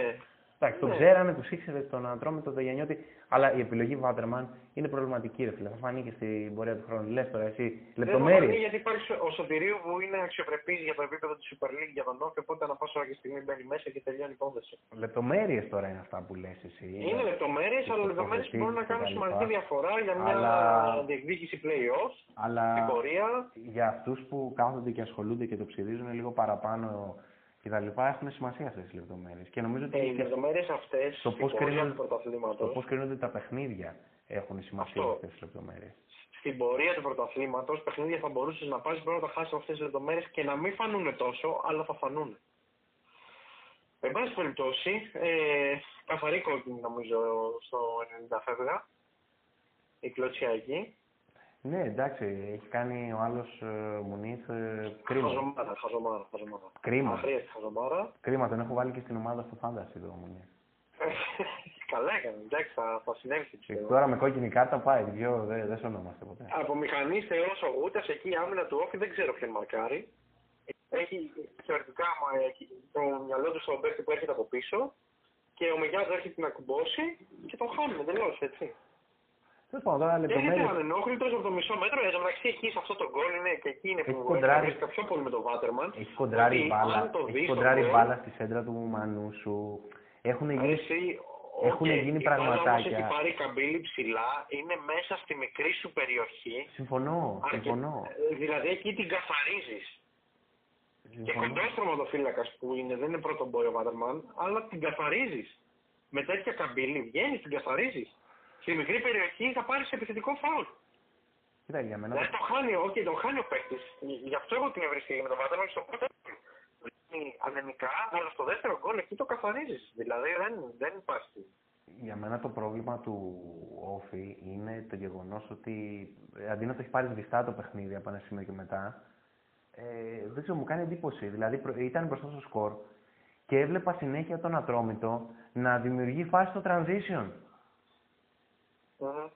Εντάξει, τον ναι. ξέρανε, τους ήξερε τον Ατρόμητο, τον Γιαννιώτη, αλλά η επιλογή Βάτερμαν είναι προβληματική, ρε φίλε. Θα φανεί και στην πορεία του χρόνου. Λες τώρα εσύ, Δεν μου λεπτομέρειες. φανεί γιατί υπάρχει ο Σωτηρίου που είναι αξιοπρεπής για το επίπεδο της Super League για τον Όφη, οπότε να πάσα και στιγμή μπαίνει μέσα και τελειώνει η υπόθεση. Λεπτομέρειες τώρα είναι αυτά που λες εσύ. Είναι λεπτομέρειες, τις αλλά λεπτομέρειες που μπορούν να κάνουν τοποθετήσεις σημαντική κτλ. διαφορά για μια Αλλά- διεκδίκηση play-off, Αλλά στην πορεία. για αυτούς που κάθονται και ασχολούνται και το ψηρίζουν λίγο παραπάνω κτλ. έχουν σημασία αυτές τις λεπτομέρειες. Και νομίζω ότι Ε, οι και λεπτομέρειες αυτές το στην πώς πορεία κρίνουν- του πρωταθλήματο το πώς κρίνονται τα παιχνίδια έχουν σημασία Αυτό. αυτές τις λεπτομέρειες. στην πορεία του πρωταθλήματος, παιχνίδια θα μπορούσες να πάρεις πρέπει να τα χάσεις αυτές τις λεπτομέρειες και να μην φανούν τόσο, αλλά θα φανούν. Εν πάση περιπτώσει, ε, καθαρή κόκκινη νομίζω στο 90 φεύγα. Η κλωτσιά εκεί. Ναι, εντάξει, έχει κάνει ο άλλος ε, Μουνίθ ε, κρίμα. Χαζομάρα, χαζομάρα, χαζομάρα. Κρίμα. Αχρίαστη χαζομάρα. Κρίμα, τον έχω βάλει και στην ομάδα στο Φάντασι το Μουνίθ. Καλά έκανε, εντάξει, θα, θα συνέβη Και πιστεύω. τώρα με κόκκινη κάρτα πάει, δυο δεν δε σωνόμαστε ποτέ. Από μηχανής θεό ο Γούτα, εκεί η άμυνα του Όφη δεν ξέρω ποιον μαρκάρει. Έχει θεωρητικά μα, έχει το μυαλό του στον παίκτη που έρχεται από πίσω και ο Μεγιάδο έρχεται να κουμπώσει και τον χάνουμε τελείω έτσι. Τέλο πάντων, τώρα Και έρχεται λεπτομέρειε. ανενόχλητο από το μισό μέτρο. Εν τω μεταξύ εκεί σε αυτό το γκολ είναι και εκεί είναι Έχει που κοντράρει. βρίσκεται πιο πολύ με τον Βάτερμαν. Έχει κοντράρει Ότι μπάλα, αν το έχει δεις κοντράρει το γκολ, μπάλα στη σέντρα του Μανούσου. Έχουν γίνει Εσύ, Έχουν οκ, γίνει η μπάλα όμως πραγματάκια. έχει πάρει καμπύλη ψηλά, είναι μέσα στη μικρή σου περιοχή. Συμφωνώ, αρκε- συμφωνώ. ε, Δηλαδή εκεί την καθαρίζεις. Και συμφωνώ. κοντός τροματοφύλακας που είναι, δεν είναι πρώτο μπόι ο Βάτερμαν, αλλά την καθαρίζεις. Με τέτοια καμπύλη βγαίνεις, την καθαρίζεις. Στη μικρή περιοχή θα πάρεις επιθετικό φάουλ. Κοίτα, για μένα; Δηλαδή το χάνει, όχι, τον χάνει ο παίκτης. Γι' αυτό εγώ την ευρίσκη με τον Βατέλο στο πρώτο. Δίνει ανεμικά, αλλά στο δεύτερο γκολ εκεί το καθαρίζεις. Δηλαδή δεν, δεν υπάρχει. Για μένα το πρόβλημα του ΟΦΗ είναι το γεγονός ότι ε, αντί να το έχει πάρει σβηστά το παιχνίδι από ένα σημείο και μετά, ε, δεν ξέρω, μου κάνει εντύπωση. Δηλαδή προ- ήταν μπροστά στο σκορ και έβλεπα συνέχεια τον Ατρόμητο να δημιουργεί φάση στο transition. Μμμ.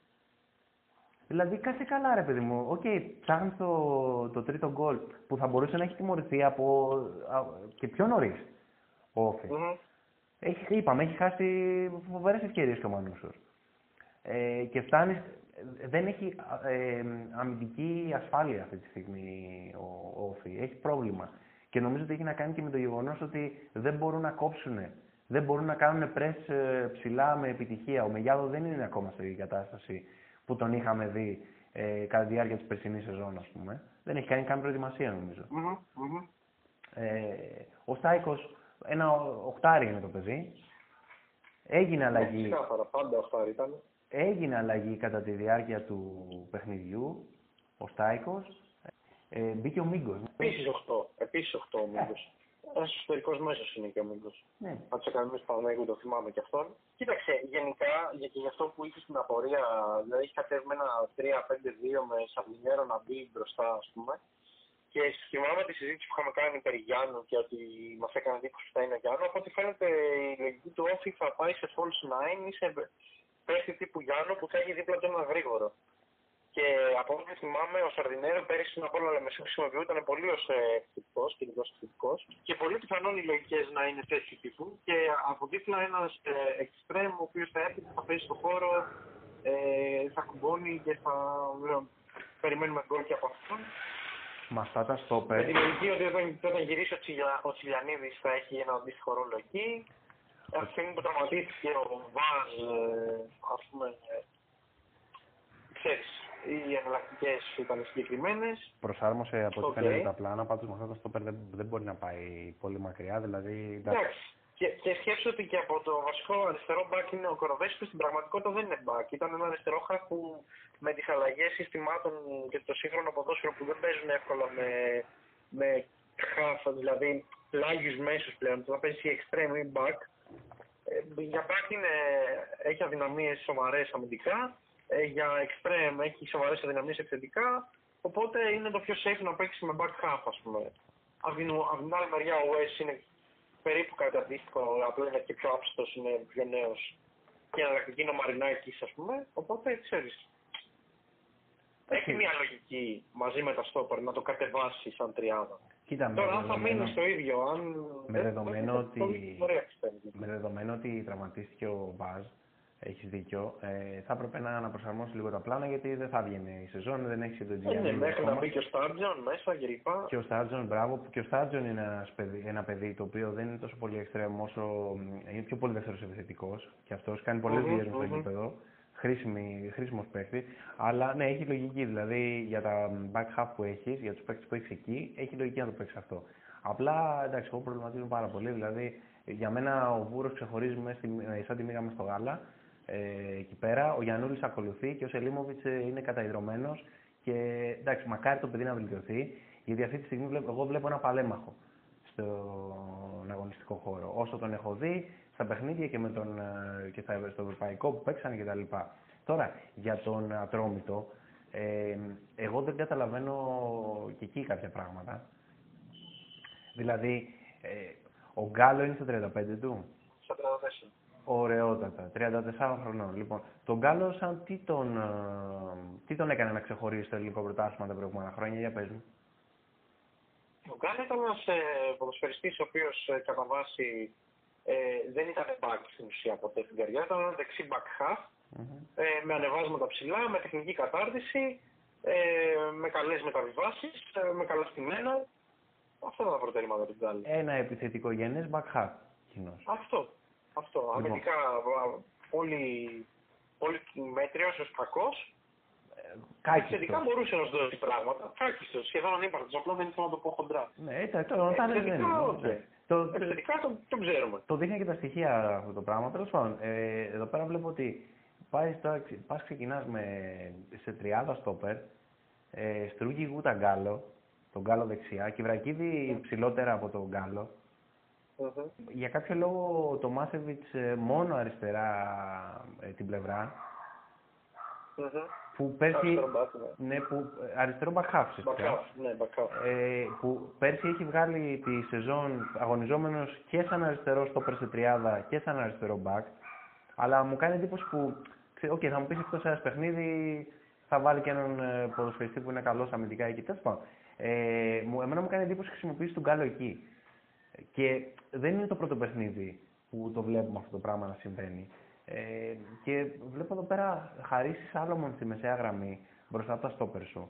Δηλαδή, κάτσε καλά, ρε παιδί μου. Οκ, ψάχνεις το, το τρίτο γκολ που θα μπορούσε να έχει τιμωρηθεί από. α, και πιο νωρίς. Ο Όφη. Μμμ. Έχει, είπαμε, έχει χάσει φοβερές ευκαιρίες και ο Μανούσος. Ε, και φτάνεις. Δεν έχει ε, αμυντική ασφάλεια αυτή τη στιγμή ο, ο Όφη. Έχει πρόβλημα. Και νομίζω ότι έχει να κάνει και με το γεγονός ότι δεν μπορούν να κόψουν. Δεν μπορούν να κάνουν πρess ε, ψηλά με επιτυχία. Ο Μεγιάδο δεν είναι ακόμα σε ίδια κατάσταση που τον είχαμε δει ε, κατά τη διάρκεια της περσινής σεζόν, ας πούμε. Δεν έχει κάνει καν προετοιμασία, νομίζω. Μμμ. Μμμ. Ε, ο Στάικος, ένα οχτάρι είναι το παιδί. Έγινε αλλαγή, Ξεκάθαρα, πάντα αυτά ήταν. έγινε αλλαγή κατά τη διάρκεια του παιχνιδιού. Ο Στάικος. Ε, μπήκε ο Μίγκος. Επίσης 8. Επίσης 8 ο Μίγκος. Ένας εσωτερικό μέσος είναι και ο Μίγκο. Ναι. Από τους Ακαδημίε Παναγίου το θυμάμαι και αυτόν. Κοίταξε, γενικά για, και γι' αυτό που είχε στην απορία, δηλαδή έχει κατέβει με ένα 3-5-2 με Σαρδινέρο να μπει μπροστά, ας πούμε. Και θυμάμαι τη συζήτηση που είχαμε κάνει περί Γιάννου και ότι μας έκανε εντύπωση που θα είναι ο Γιάννου. Από ό,τι φαίνεται η λογική του Όφη θα πάει σε false 9 ή σε παίχτη τύπου Γιάννου που θα έχει δίπλα του ένα γρήγορο. Και από ό,τι θυμάμαι, ο Σαρδινέρο πέρυσι στην Απόλλωνα Λεμεσού χρησιμοποιούταν πολύ ως επιθετικό, κινητό επιθετικό. Και πολύ πιθανόν οι λογικές να είναι τέτοιου τύπου. Και από δίπλα ένα εξτρέμ ο οποίος θα έρθει, θα παίζει στον χώρο, ε, θα κουμπώνει και θα. ε, περιμένουμε γκολ και από αυτόν. Με αυτά τα Με στόπερ. τη λογική ότι όταν, όταν γυρίσει ο, Τσιλια, ο Τσιλιανίδης θα έχει ένα αντίστοιχο ρόλο εκεί. Από τη στιγμή που τραυματίστηκε ο Βάζ, ε, ας πούμε, ε, ξέρεις, οι εναλλακτικές ήταν συγκεκριμένες. Προσάρμοσε από ό,τι Οκ. φαίνεται τα πλάνα, πάντως με αυτά τα στόπερ δεν, δεν μπορεί να πάει πολύ μακριά. Δηλαδή, εντάξει. Εντάξει. Και, και σκέψου ότι και από το βασικό αριστερό μπακ είναι ο Κοροβέσκο, στην πραγματικότητα δεν είναι μπακ. Ήταν ένα αριστερό χαφ που με τις αλλαγές συστημάτων και το σύγχρονο ποδόσφαιρο που δεν παίζουν εύκολα με, με χαφ, δηλαδή πλάγιου μέσους πλέον, που θα παίζεις ή extreme ή back. Ε, για back είναι, έχει αδυναμίες σοβαρές αμυντικά, ε, για extreme έχει σοβαρές αδυναμίες επιθετικά, οπότε είναι το πιο safe να παίξει με back half, ας πούμε. Από την, απ' την άλλη μεριά ο Wes είναι περίπου κάτι αντίστοιχο, απλά είναι και πιο άψητος, είναι πιο νέος και εναλλακτική είναι ο Μαρινάκης, ας πούμε, οπότε ξέρεις. Έχει μια λογική μαζί με τα στόπερ να το κατεβάσει σαν τριάδα. Κοίτα, με Τώρα, αν θα δεδομένο, μείνει στο ίδιο, αν. με ε, δεδομένο ε, ότι- πολύ Ωραία, πιστεύω. με δεδομένο ότι τραυματίστηκε ο Μπάζ, έχεις δίκιο, ε, θα έπρεπε να αναπροσαρμόσει λίγο τα πλάνα γιατί δεν θα βγαίνει η σεζόν, δεν έχει τον Ε, ναι, Τζιάννη μέχρι να ακόμα. μπει και ο Στάρτζον μέσα κλπ. Και ο Στάρτζον, μπράβο, που και ο Στάρτζον είναι ένας παιδί, ένα παιδί το οποίο δεν είναι τόσο πολύ εξτρέμο όσο μ, είναι πιο πολύ δεύτερος επιθετικός και αυτός κάνει πολλές Μμμ, δουλειές στο μμμ. γήπεδο. Χρήσιμος παίκτης. Αλλά ναι, έχει λογική. Δηλαδή για τα back half που έχεις, για τους παίκτες που έχεις εκεί, έχει λογική να το παίξεις αυτό. Απλά εντάξει, εγώ προβληματίζομαι πάρα πολύ. Δηλαδή για μένα ο Βούρος ξεχωρίζει μέσα στη, ε, σαν τη μήγα μες στο γάλα. Ε, εκεί πέρα. Ο Γιαννούλης ακολουθεί και ο Σελίμοβιτς είναι καταϊδρωμένος. Και εντάξει, μακάρι το παιδί να βελτιωθεί, γιατί αυτή τη στιγμή βλέπω, εγώ βλέπω ένα παλέμαχο στον αγωνιστικό χώρο. Όσο τον έχω δει στα παιχνίδια και, με τον, ε, και στα, στο ευρωπαϊκό που παίξανε κτλ. Τώρα, για τον Ατρόμητο, ε, εγώ δεν καταλαβαίνω και εκεί κάποια πράγματα. Δηλαδή, ε, ο Γκάλο είναι στα 35 του. Στα 34. Ωραιότατα, 34 χρονών. Λοιπόν, τον Γκάλο σαν τι τον, ε, τι τον έκανε να ξεχωρίσει στο ελληνικό πρωτάθλημα τα προηγούμενα χρόνια, για πες μου. Ο Γκάν ήταν ένας ε, ποδοσφαιριστής ο οποίος ε, κατά βάση ε, δεν ήταν back στην ουσία ποτέ στην καριέρα, ήταν ένα δεξί back half Μμμ. ε, με ανεβάσματα ψηλά, με τεχνική κατάρτιση, ε, με καλές μεταβιβάσεις, ε, με καλά στημένα. Αυτά ήταν τα προτερήματα του Γκάλ. Ένα επιθετικό γενές back half κοινός. Αυτό. Αυτό. Λοιπόν. Αμυντικά α, πολύ, πολύ μέτριος ως κακός. Επιθετικά Κάκιστος. μπορούσε να σου δώσει πράγματα. Κάκιστος, σχεδόν ανύπαρκτος. Απλά δεν ήθελα να το πω χοντρά. Ναι, το, το, το, δεν Επιθετικά, είναι. οκ. Ναι. Το, το, Επιθετικά το, το ξέρουμε. το δείχνει και τα στοιχεία αυτό το πράγμα. Τέλος πάντων, ε, εδώ πέρα βλέπω ότι πάει τώρα, ξε- πας ξεκινάς με, σε 30 στόπερ Ε, Στρούγκη Γούτα Γκάλο, τον Γκάλο δεξιά, Κυβρακίδη ψηλότερα από τον Γκάλο. Μμμ. Για κάποιο λόγο ο Τομάσεβιτς ε, μόνο αριστερά ε, την πλευρά, Μμμ. που πέρσι... Αριστερό μπακ, ναι. Ναι, που, ε, αριστερό μπακ χαφ ουσιαστικά. Μπακ χαφ, ναι, μπακ χαφ. Ε, που πέρσι έχει βγάλει τη σεζόν αγωνιζόμενος και σαν αριστερό στο σε τριάδα και σαν αριστερό μπακ. Αλλά μου κάνει εντύπωση που, ξέ- οκ, θα μου πεις εκτός ένας παιχνίδι, θα βάλει και έναν ε, ποδοσφαιριστή που είναι καλός αμυντικά εκεί. Τέλος πάντων. Ε, μου, εμένα μου κάνει εντύπωση χρησιμοποιήσει τον Γκάλο εκεί. Και δεν είναι το πρώτο παιχνίδι που το βλέπουμε αυτό το πράγμα να συμβαίνει. Ε, και βλέπω εδώ πέρα χαρίσει Σάλομον στη μεσαία γραμμή μπροστά από τα στόπερ σου.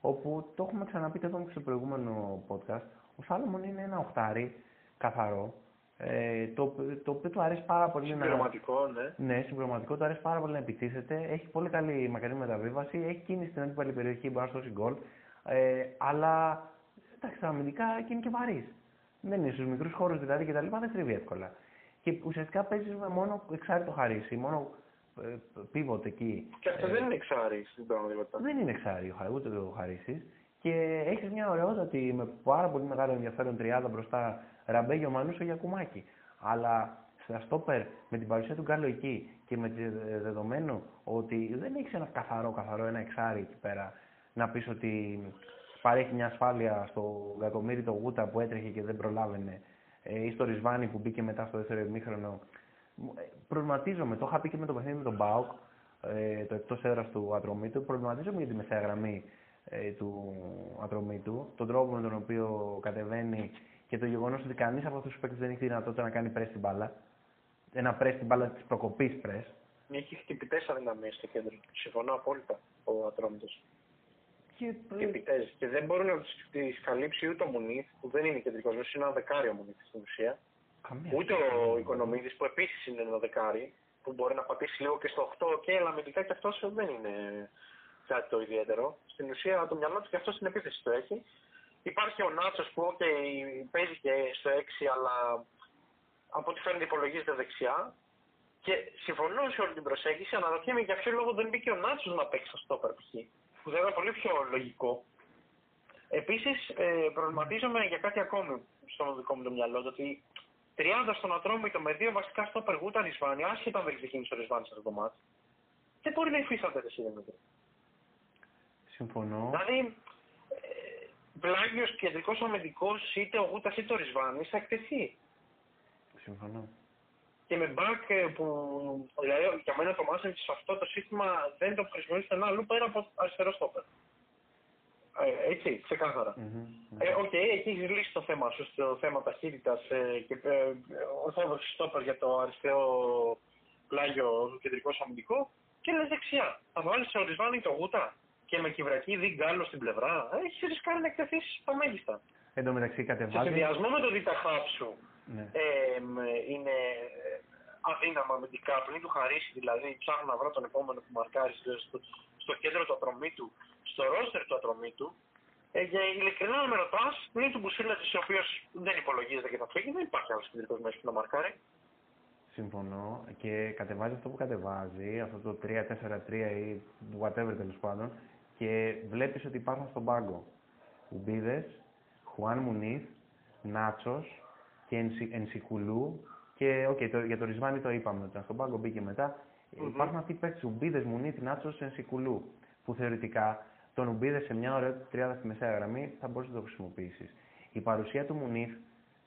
Όπου το έχουμε ξαναπεί εδώ και στο προηγούμενο podcast. Ο Σάλομον είναι ένα οχτάρι καθαρό. Ε, το, το οποίο του αρέσει πάρα πολύ να. Συμπληρωματικό, ναι. Ναι, συμπληρωματικό, του αρέσει πάρα πολύ να επιτίθεται. Έχει πολύ καλή μακρινή μεταβίβαση. Έχει κίνηση στην αντίπαλη περιοχή, μπορεί να σώσει γκολ. Ε, αλλά εντάξει, αμυντικά και είναι και βαρύς. Δεν είναι στους μικρούς χώρους δηλαδή και τα λοιπά, δεν τριβεί εύκολα. Και ουσιαστικά παίζεις με μόνο εξάρι το χαρίσι, μόνο ε, πίβοτ εκεί. Και αυτό Ε, δεν είναι εξάρι στην πραγματικότητα. δεν είναι εξάρι ο Χα- ούτε ο Χαρίση. Και έχεις μια ωραιότατη με πάρα πολύ μεγάλο ενδιαφέρον τριάδα μπροστά Ραμπέγιο Μανούσο για κουμάκι. Αλλά στα στόπερ με την παρουσία του Γκάλο εκεί και με τη- δεδομένο ότι δεν έχεις ένα καθαρό, καθαρό, ένα εξάρι εκεί πέρα να πεις ότι παρέχει μια ασφάλεια στο Γκακομίρι το Γούτα που έτρεχε και δεν προλάβαινε ε, ή στο Ρισβάνι που μπήκε μετά στο δεύτερο ημίχρονο. Μου- ε, Προβληματίζομαι, το είχα πει και με το παιχνίδι με τον Μπάουκ, ε, το εκτός έδρας του Ατρωμίτου. Προβληματίζομαι για τη μεσαία γραμμή ε, του Ατρωμίτου, τον τρόπο με τον οποίο κατεβαίνει και το γεγονός ότι κανείς από αυτούς τους παίκτες δεν έχει τη δυνατότητα να κάνει πρess στην μπάλα. Ένα press στην μπάλα της προκοπής press. Έχει χτυπητές αδυναμίες στο κέντρο. Συμφωνώ απόλυτα ο Ατρόμητος. Και, Χτυπητέ. Και δεν μπορεί να τις καλύψει ούτε ο Μουνίθ, που δεν είναι κεντρικός μέσο, είναι ένα δεκάριο Μουνίθ στην ουσία. καμία. Ούτε ο Οικονομίδης, που επίσης είναι ένα δεκάρι, που μπορεί να πατήσει λίγο και στο 8 και ελαμετικά και αυτός δεν είναι κάτι το ιδιαίτερο. Στην ουσία το μυαλό του και αυτός στην επίθεση το έχει. Υπάρχει ο Νάτσος που okay, παίζει και στο 6, αλλά από ό,τι φαίνεται υπολογίζεται δεξιά. Και συμφωνώ σε όλη την προσέγγιση, αναρωτιέμαι για ποιο λόγο δεν μπήκε ο Νάτσος να παίξει στο στόπερ π.χ. Που θα ήταν πολύ πιο λογικό. Επίσης, ε, προβληματίζομαι για κάτι ακόμη στο δικό μου το μυαλό, το ότι 30 στον Ατρόμητο με δύο βασικά στο Περγούτα Ρισβάνη, άσχετα αν δεν ξεκίνησε ο Ρισβάνη σε αυτό το μάτι, δεν μπορεί να υφίσταται ρε Δημήτρη. Συμφωνώ. Δηλαδή, ε, πλάγιο κεντρικός αμυντικός, είτε ο Γούτας είτε ο Ρισβάνη, θα εκτεθεί. Συμφωνώ. Και με μπακ ε, που, δηλαδή, για μένα το Μάσεν σε αυτό το σύστημα δεν το χρησιμοποιείς πουθενά αλλού πέρα από αριστερό στόπερ. Ε, έτσι, ξεκάθαρα. Μμμ. Ε, Οκ, εκεί έχεις λύσει το θέμα σου στο θέμα ταχύτητας ε, και ε, ορθόδοξης στόπερ για το αριστερό πλάγιο κεντρικό αμυντικό και λες δεξιά. Θα βάλεις τον Ρισβάνη, τον Γούτα και με κυβρακίδι γκάλο στην πλευρά. Έχεις ρισκάρει να εκτεθείς στα μέγιστα. Εν τω μεταξύ Σε κατεβάζει. συνδυασμό με το διταχάπ σου Ναι. ε, μ, είναι ε, αδύναμα αμυντικά. Πριν του χαρίσει δηλαδή, ψάχνω να βρω τον επόμενο που μαρκάρει στο, στο, στο κέντρο του ατρωμίτου, στο ρόστερ του ατρωμίτου. Ε, για ειλικρινά να με ρωτάς, πριν του Μπουσίλα, ο οποίος δεν υπολογίζεται και θα φύγει, δεν υπάρχει άλλος κεντρικός μέσος που να μαρκάρει. Συμφωνώ και κατεβάζει αυτό που κατεβάζει, αυτό το 3-4-3 ή whatever τέλος πάντων και βλέπεις ότι υπάρχουν στον πάγκο Ουμπίδες, Χουάν Μουνίθ, Νάτσος και Ενσι, Ενσικουλού και okay, το, για το Ρισβάνι το είπαμε, ότι ήταν στον πάγκο μπήκε μετά. Μμμ. Υπάρχουν αυτοί οι παίκτες Ουμπίδες, Μουνίθ, Νάτσος, Ενσικουλού που θεωρητικά τον Ουμπίδες σε μια ωραία τριάδα στη μεσαία γραμμή θα μπορούσε να το χρησιμοποιήσεις. Η παρουσία του Μουνίθ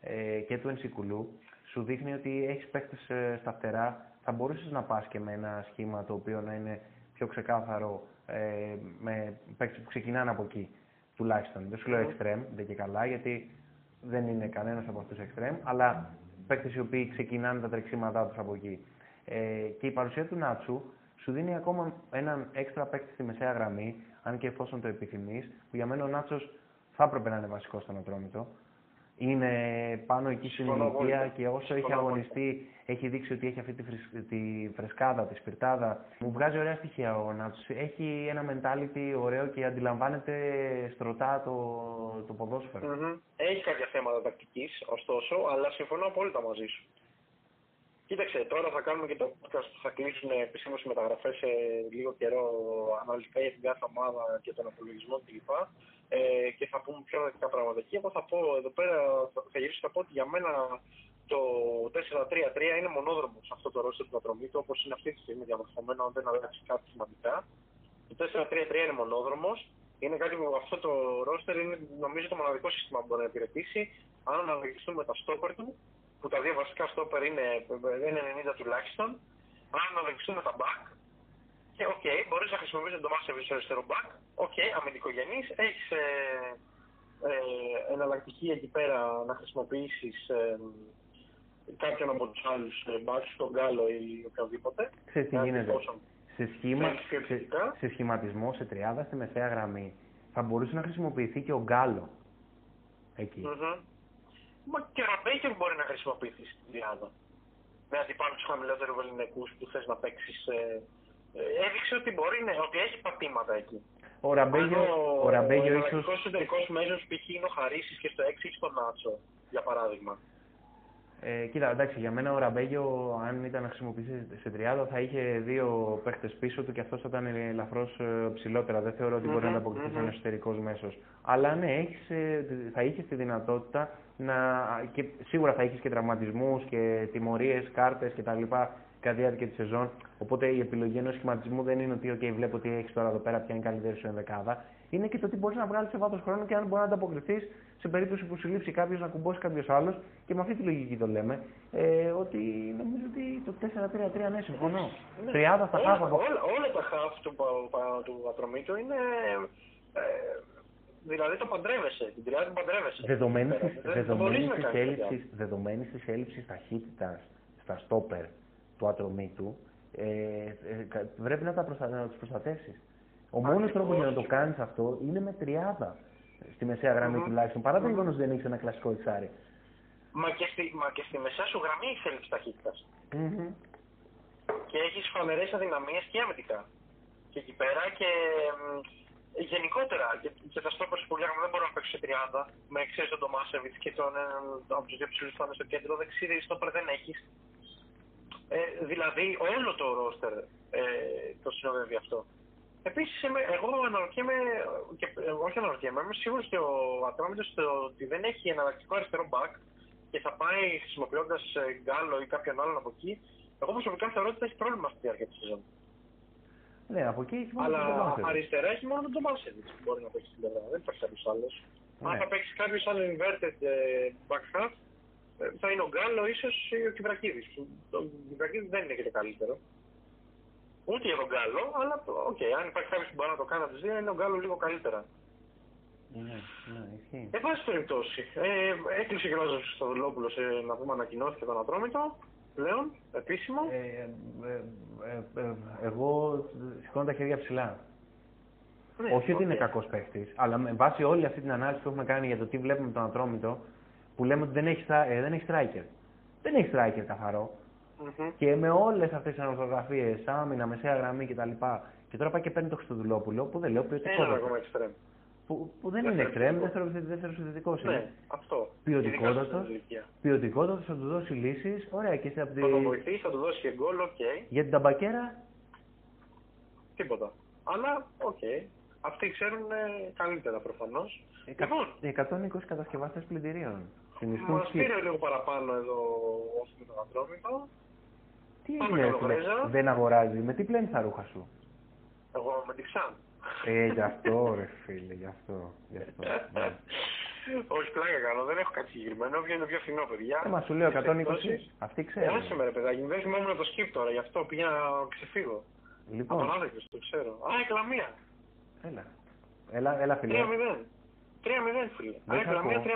ε, και του Ενσικουλού σου δείχνει ότι έχεις παίχτε στα φτερά. Θα μπορούσες να πας και με ένα σχήμα το οποίο να είναι πιο ξεκάθαρο ε, με παίχτε που ξεκινάνε από εκεί τουλάχιστον. Δεν σου λέω Μμμ. extreme, δεν και καλά, γιατί δεν είναι κανένας από αυτούς extreme, αλλά παίχτε οι οποίοι ξεκινάνε τα τρεξίματά τους από εκεί. Ε, και η παρουσία του Νάτσου σου δίνει ακόμα έναν έξτρα παίκτη στη μεσαία γραμμή, αν και εφόσον το επιθυμείς, που για μένα ο Νάτσος θα έπρεπε να είναι βασικός στον Ατρόμητο. Είναι πάνω εκεί στην Συμφωνώ ηλικία απόλυτα. και όσο έχει Συμφωνώ αγωνιστεί, έχει δείξει ότι έχει αυτή τη, φρεσ- τη φρεσκάδα, τη σπιρτάδα. Μου βγάζει ωραία στοιχεία ο Νάτσος. Έχει ένα mentality ωραίο και αντιλαμβάνεται στρωτά το, το ποδόσφαιρο. Μμμ. Έχει κάποια θέματα τακτικής, ωστόσο, αλλά συμφωνώ απόλυτα μαζί σου. Κοίταξε, τώρα θα κάνουμε και το podcast που θα κλείσουν επισήμως οι μεταγραφές σε λίγο καιρό αναλυτικά για την κάθε ομάδα και τον απολογισμό κλπ. Ε, και θα πούμε πιο αναλυτικά πράγματα εκεί. Εγώ θα πω εδώ πέρα, θα γυρίσω θα πω ότι για μένα το 4-3-3 είναι μονόδρομος σε αυτό το ρόστερ του Ατρομήτου, όπως είναι αυτή τη στιγμή διαμορφωμένο, αν δεν αλλάξει κάτι σημαντικά. Το 4-3-3 είναι μονόδρομος. Είναι κάτι που αυτό το ρόστερ είναι νομίζω το μοναδικό σύστημα που μπορεί να υπηρετήσει. Αν αναλογιστούμε τα στόπερ του, που τα δύο βασικά στόπερ είναι, είναι 90 τουλάχιστον, αν αναλογιστούμε τα back, και OK, okay, μπορείς να χρησιμοποιήσεις τον Τομάσεβιτς στο αριστερό μπακ, OK, okay, αμυντικογενές, έχεις ε, ε, εναλλακτική εκεί πέρα να χρησιμοποιήσεις ε, κάποιον από τους άλλους μπακς, τον Γκάλο ή οποιοδήποτε. Ξέρεις τι γίνεται; Σε, σχήμα, σε, σε, σχηματισμό, σε τριάδα, στη μεσαία γραμμή, θα μπορούσε να χρησιμοποιηθεί και ο Γκάλο. Εκεί; Mm-hmm. Μα και ο Ραμπέικερ μπορεί να χρησιμοποιηθεί στην τριάδα. Με αντιπάλου τους χαμηλότερους ελληνικούς που θες να παίξεις. Ε, ε, έδειξε ότι μπορεί, ναι, ότι έχει πατήματα εκεί. Ο Ραμπέγιο, ο, ο Ραμπέγιο ίσως... Ο εσωτερικός μέσος π.χ. είναι ο Χαρίσης και στο 6 έχει τον Νάτσο, για παράδειγμα. Ε, κοίτα, εντάξει, για μένα ο Ραμπέγιο, αν ήταν να χρησιμοποιήσει σε 30, θα είχε δύο παίχτες πίσω του και αυτός θα ήταν ελαφρώς ε, ψηλότερα. Δεν θεωρώ ότι μπορεί να ανταποκριθεί mm-hmm. σαν εσωτερικός μέσος. Αλλά ναι, έχεις, ε, θα είχες τη δυνατότητα να. και σίγουρα θα έχει και τραυματισμούς και τιμωρίες, κάρτες κτλ. Κατά τη διάρκεια τη σεζόν. Οπότε η επιλογή ενός σχηματισμού δεν είναι ότι, OK, βλέπω τι έχεις τώρα εδώ πέρα, ποια είναι καλύτερη σου ενδεκάδα είναι και το τι μπορείς να βγάλεις σε βάθος χρόνου και αν μπορεί να ανταποκριθείς σε περίπτωση που σου λείψει κάποιος να κουμπώσει κάποιος άλλος. Και με αυτή τη λογική το λέμε. Ε, ότι νομίζω ότι το 4-3-3 ναι, συμφωνώ. Ναι. 30 στα χάφ από. Όλα, όλα τα χάφ του, του Ατρομήτου είναι. Ε, δηλαδή το παντρεύεσαι, την τριάδα την παντρεύεσαι. Δεδομένη της έλλειψης ταχύτητας στα στόπερ του Ατρομήτου, ε, ε, πρέπει να, τα προστα... να τους προστατεύσεις. Ο μόνος τρόπος για να το κάνεις αυτό είναι με τριάδα στη μεσαία γραμμή mm-hmm. τουλάχιστον. Παρά το γεγονός ότι δεν έχεις ένα κλασικό εξάρι. Μα και στη, μα και στη μεσαία σου γραμμή έχει έλλειψη ταχύτητας. Mm-hmm. Και έχεις φανερές αδυναμίες και αμυντικά. Και εκεί πέρα και γενικότερα. Και, και τα στόπερ που λέγαμε δεν μπορούν να παίξουν σε 30. Με εξαίρεση τον Τομάσεβιτ και τον από τους δύο ψηλού που στο κέντρο. Δεξίδι στόπερ δεν έχεις. Ε, δηλαδή όλο το ρόστερ ε, το συνοδεύει αυτό. Επίσης, εγώ αναρωτιέμαι, και, όχι αναρωτιέμαι, είμαι σίγουρος ότι ο Ατρόμητος ότι δεν έχει εναλλακτικό αριστερό back και θα πάει χρησιμοποιώντας ε, Γκάλο ή κάποιον άλλον από εκεί. Εγώ προσωπικά θεωρώ ότι θα έχει πρόβλημα στη διάρκεια της σεζόν. Ναι, από εκεί έχει μόνο Αλλά τον αριστερά έχει μόνο τον Τομάσεβιτς που μπορεί να παίξει στην πλευρά. Δεν υπάρχει κάποιος άλλος. Ναι. Αν θα παίξει κάποιος άλλος inverted ε, μπακ χαφ, ε, θα είναι ο Γκάλο ίσως ή ο Κιβρακίδη. Ο Κιβρακίδη δεν είναι και το καλύτερο. Ούτε για τον Γκάλο, αλλά OK, okay, αν υπάρχει κάποιος που μπορεί να το κάνει από τις δύο, είναι ο Γκάλο λίγο καλύτερα. Ναι, ναι, ισχύει. Εν πάση περιπτώσει, ε, έκλεισε και ο Λάζο Στοδουλόπουλο ε, να πούμε ανακοινώθηκε τον Ατρόμητο πλέον, επίσημο. Ε, ε, ε, ε, εγώ σηκώνω τα χέρια ψηλά. Ναι, Όχι ότι είναι κακός παίχτη, αλλά με βάση όλη αυτή την ανάλυση που έχουμε κάνει για το τι βλέπουμε τον Ατρόμητο, που λέμε ότι δεν έχει, ε, δεν έχει striker. Δεν έχει striker καθαρό. Mm-hmm. Και με όλες αυτές τις ανορθογραφίε, άμυνα, μεσαία γραμμή κτλ. Και τώρα πάει και παίρνει το Χρυστοδουλόπουλο που δεν λέω ποιοτικό. Είναι ακόμα εξτρέμ. Που, που δεν είναι εξτρέμ, δεύτερο συνδετικό είναι. Ναι, αυτό. Ποιοτικότατος. Ποιοτικότατος θα του δώσει λύσεις. Ωραία και σε αυτή. Θα τον βοηθήσει, θα του δώσει και γκολ, OK. Okay. Για την ταμπακέρα; Τίποτα. Αλλά, OK. Okay. Αυτοί ξέρουν ε, καλύτερα προφανώς. Λοιπόν, 120 κατασκευαστές πλυντηρίων. Μας πήρε λίγο παραπάνω εδώ όσο με τον Ατρόμητο. Τι έγινε, δεν αγοράζει. Με τι πλένεις τα ρούχα σου; Εγώ με τη Ξάν. Ε, γι' αυτό ρε φίλε, γι' αυτό. Γι αυτό ναι. Όχι, πλάκα κάνω, δεν έχω κάτι συγκεκριμένο. Βγαίνει πιο φθηνό, παιδιά. Ε, μα σου λέω 120. Αυτή ξέρει. Άσε με, ρε παιδάκι, δεν θυμόμουν το σκύπ τώρα, γι' αυτό πήγα να ξεφύγω. Λοιπόν. Από τον άδικο, το ξέρω. Α, εκλαμία. Έλα. Έλα, έλα φίλε. 3-0. 3-0, φίλε. Α, εκλαμία 3-0.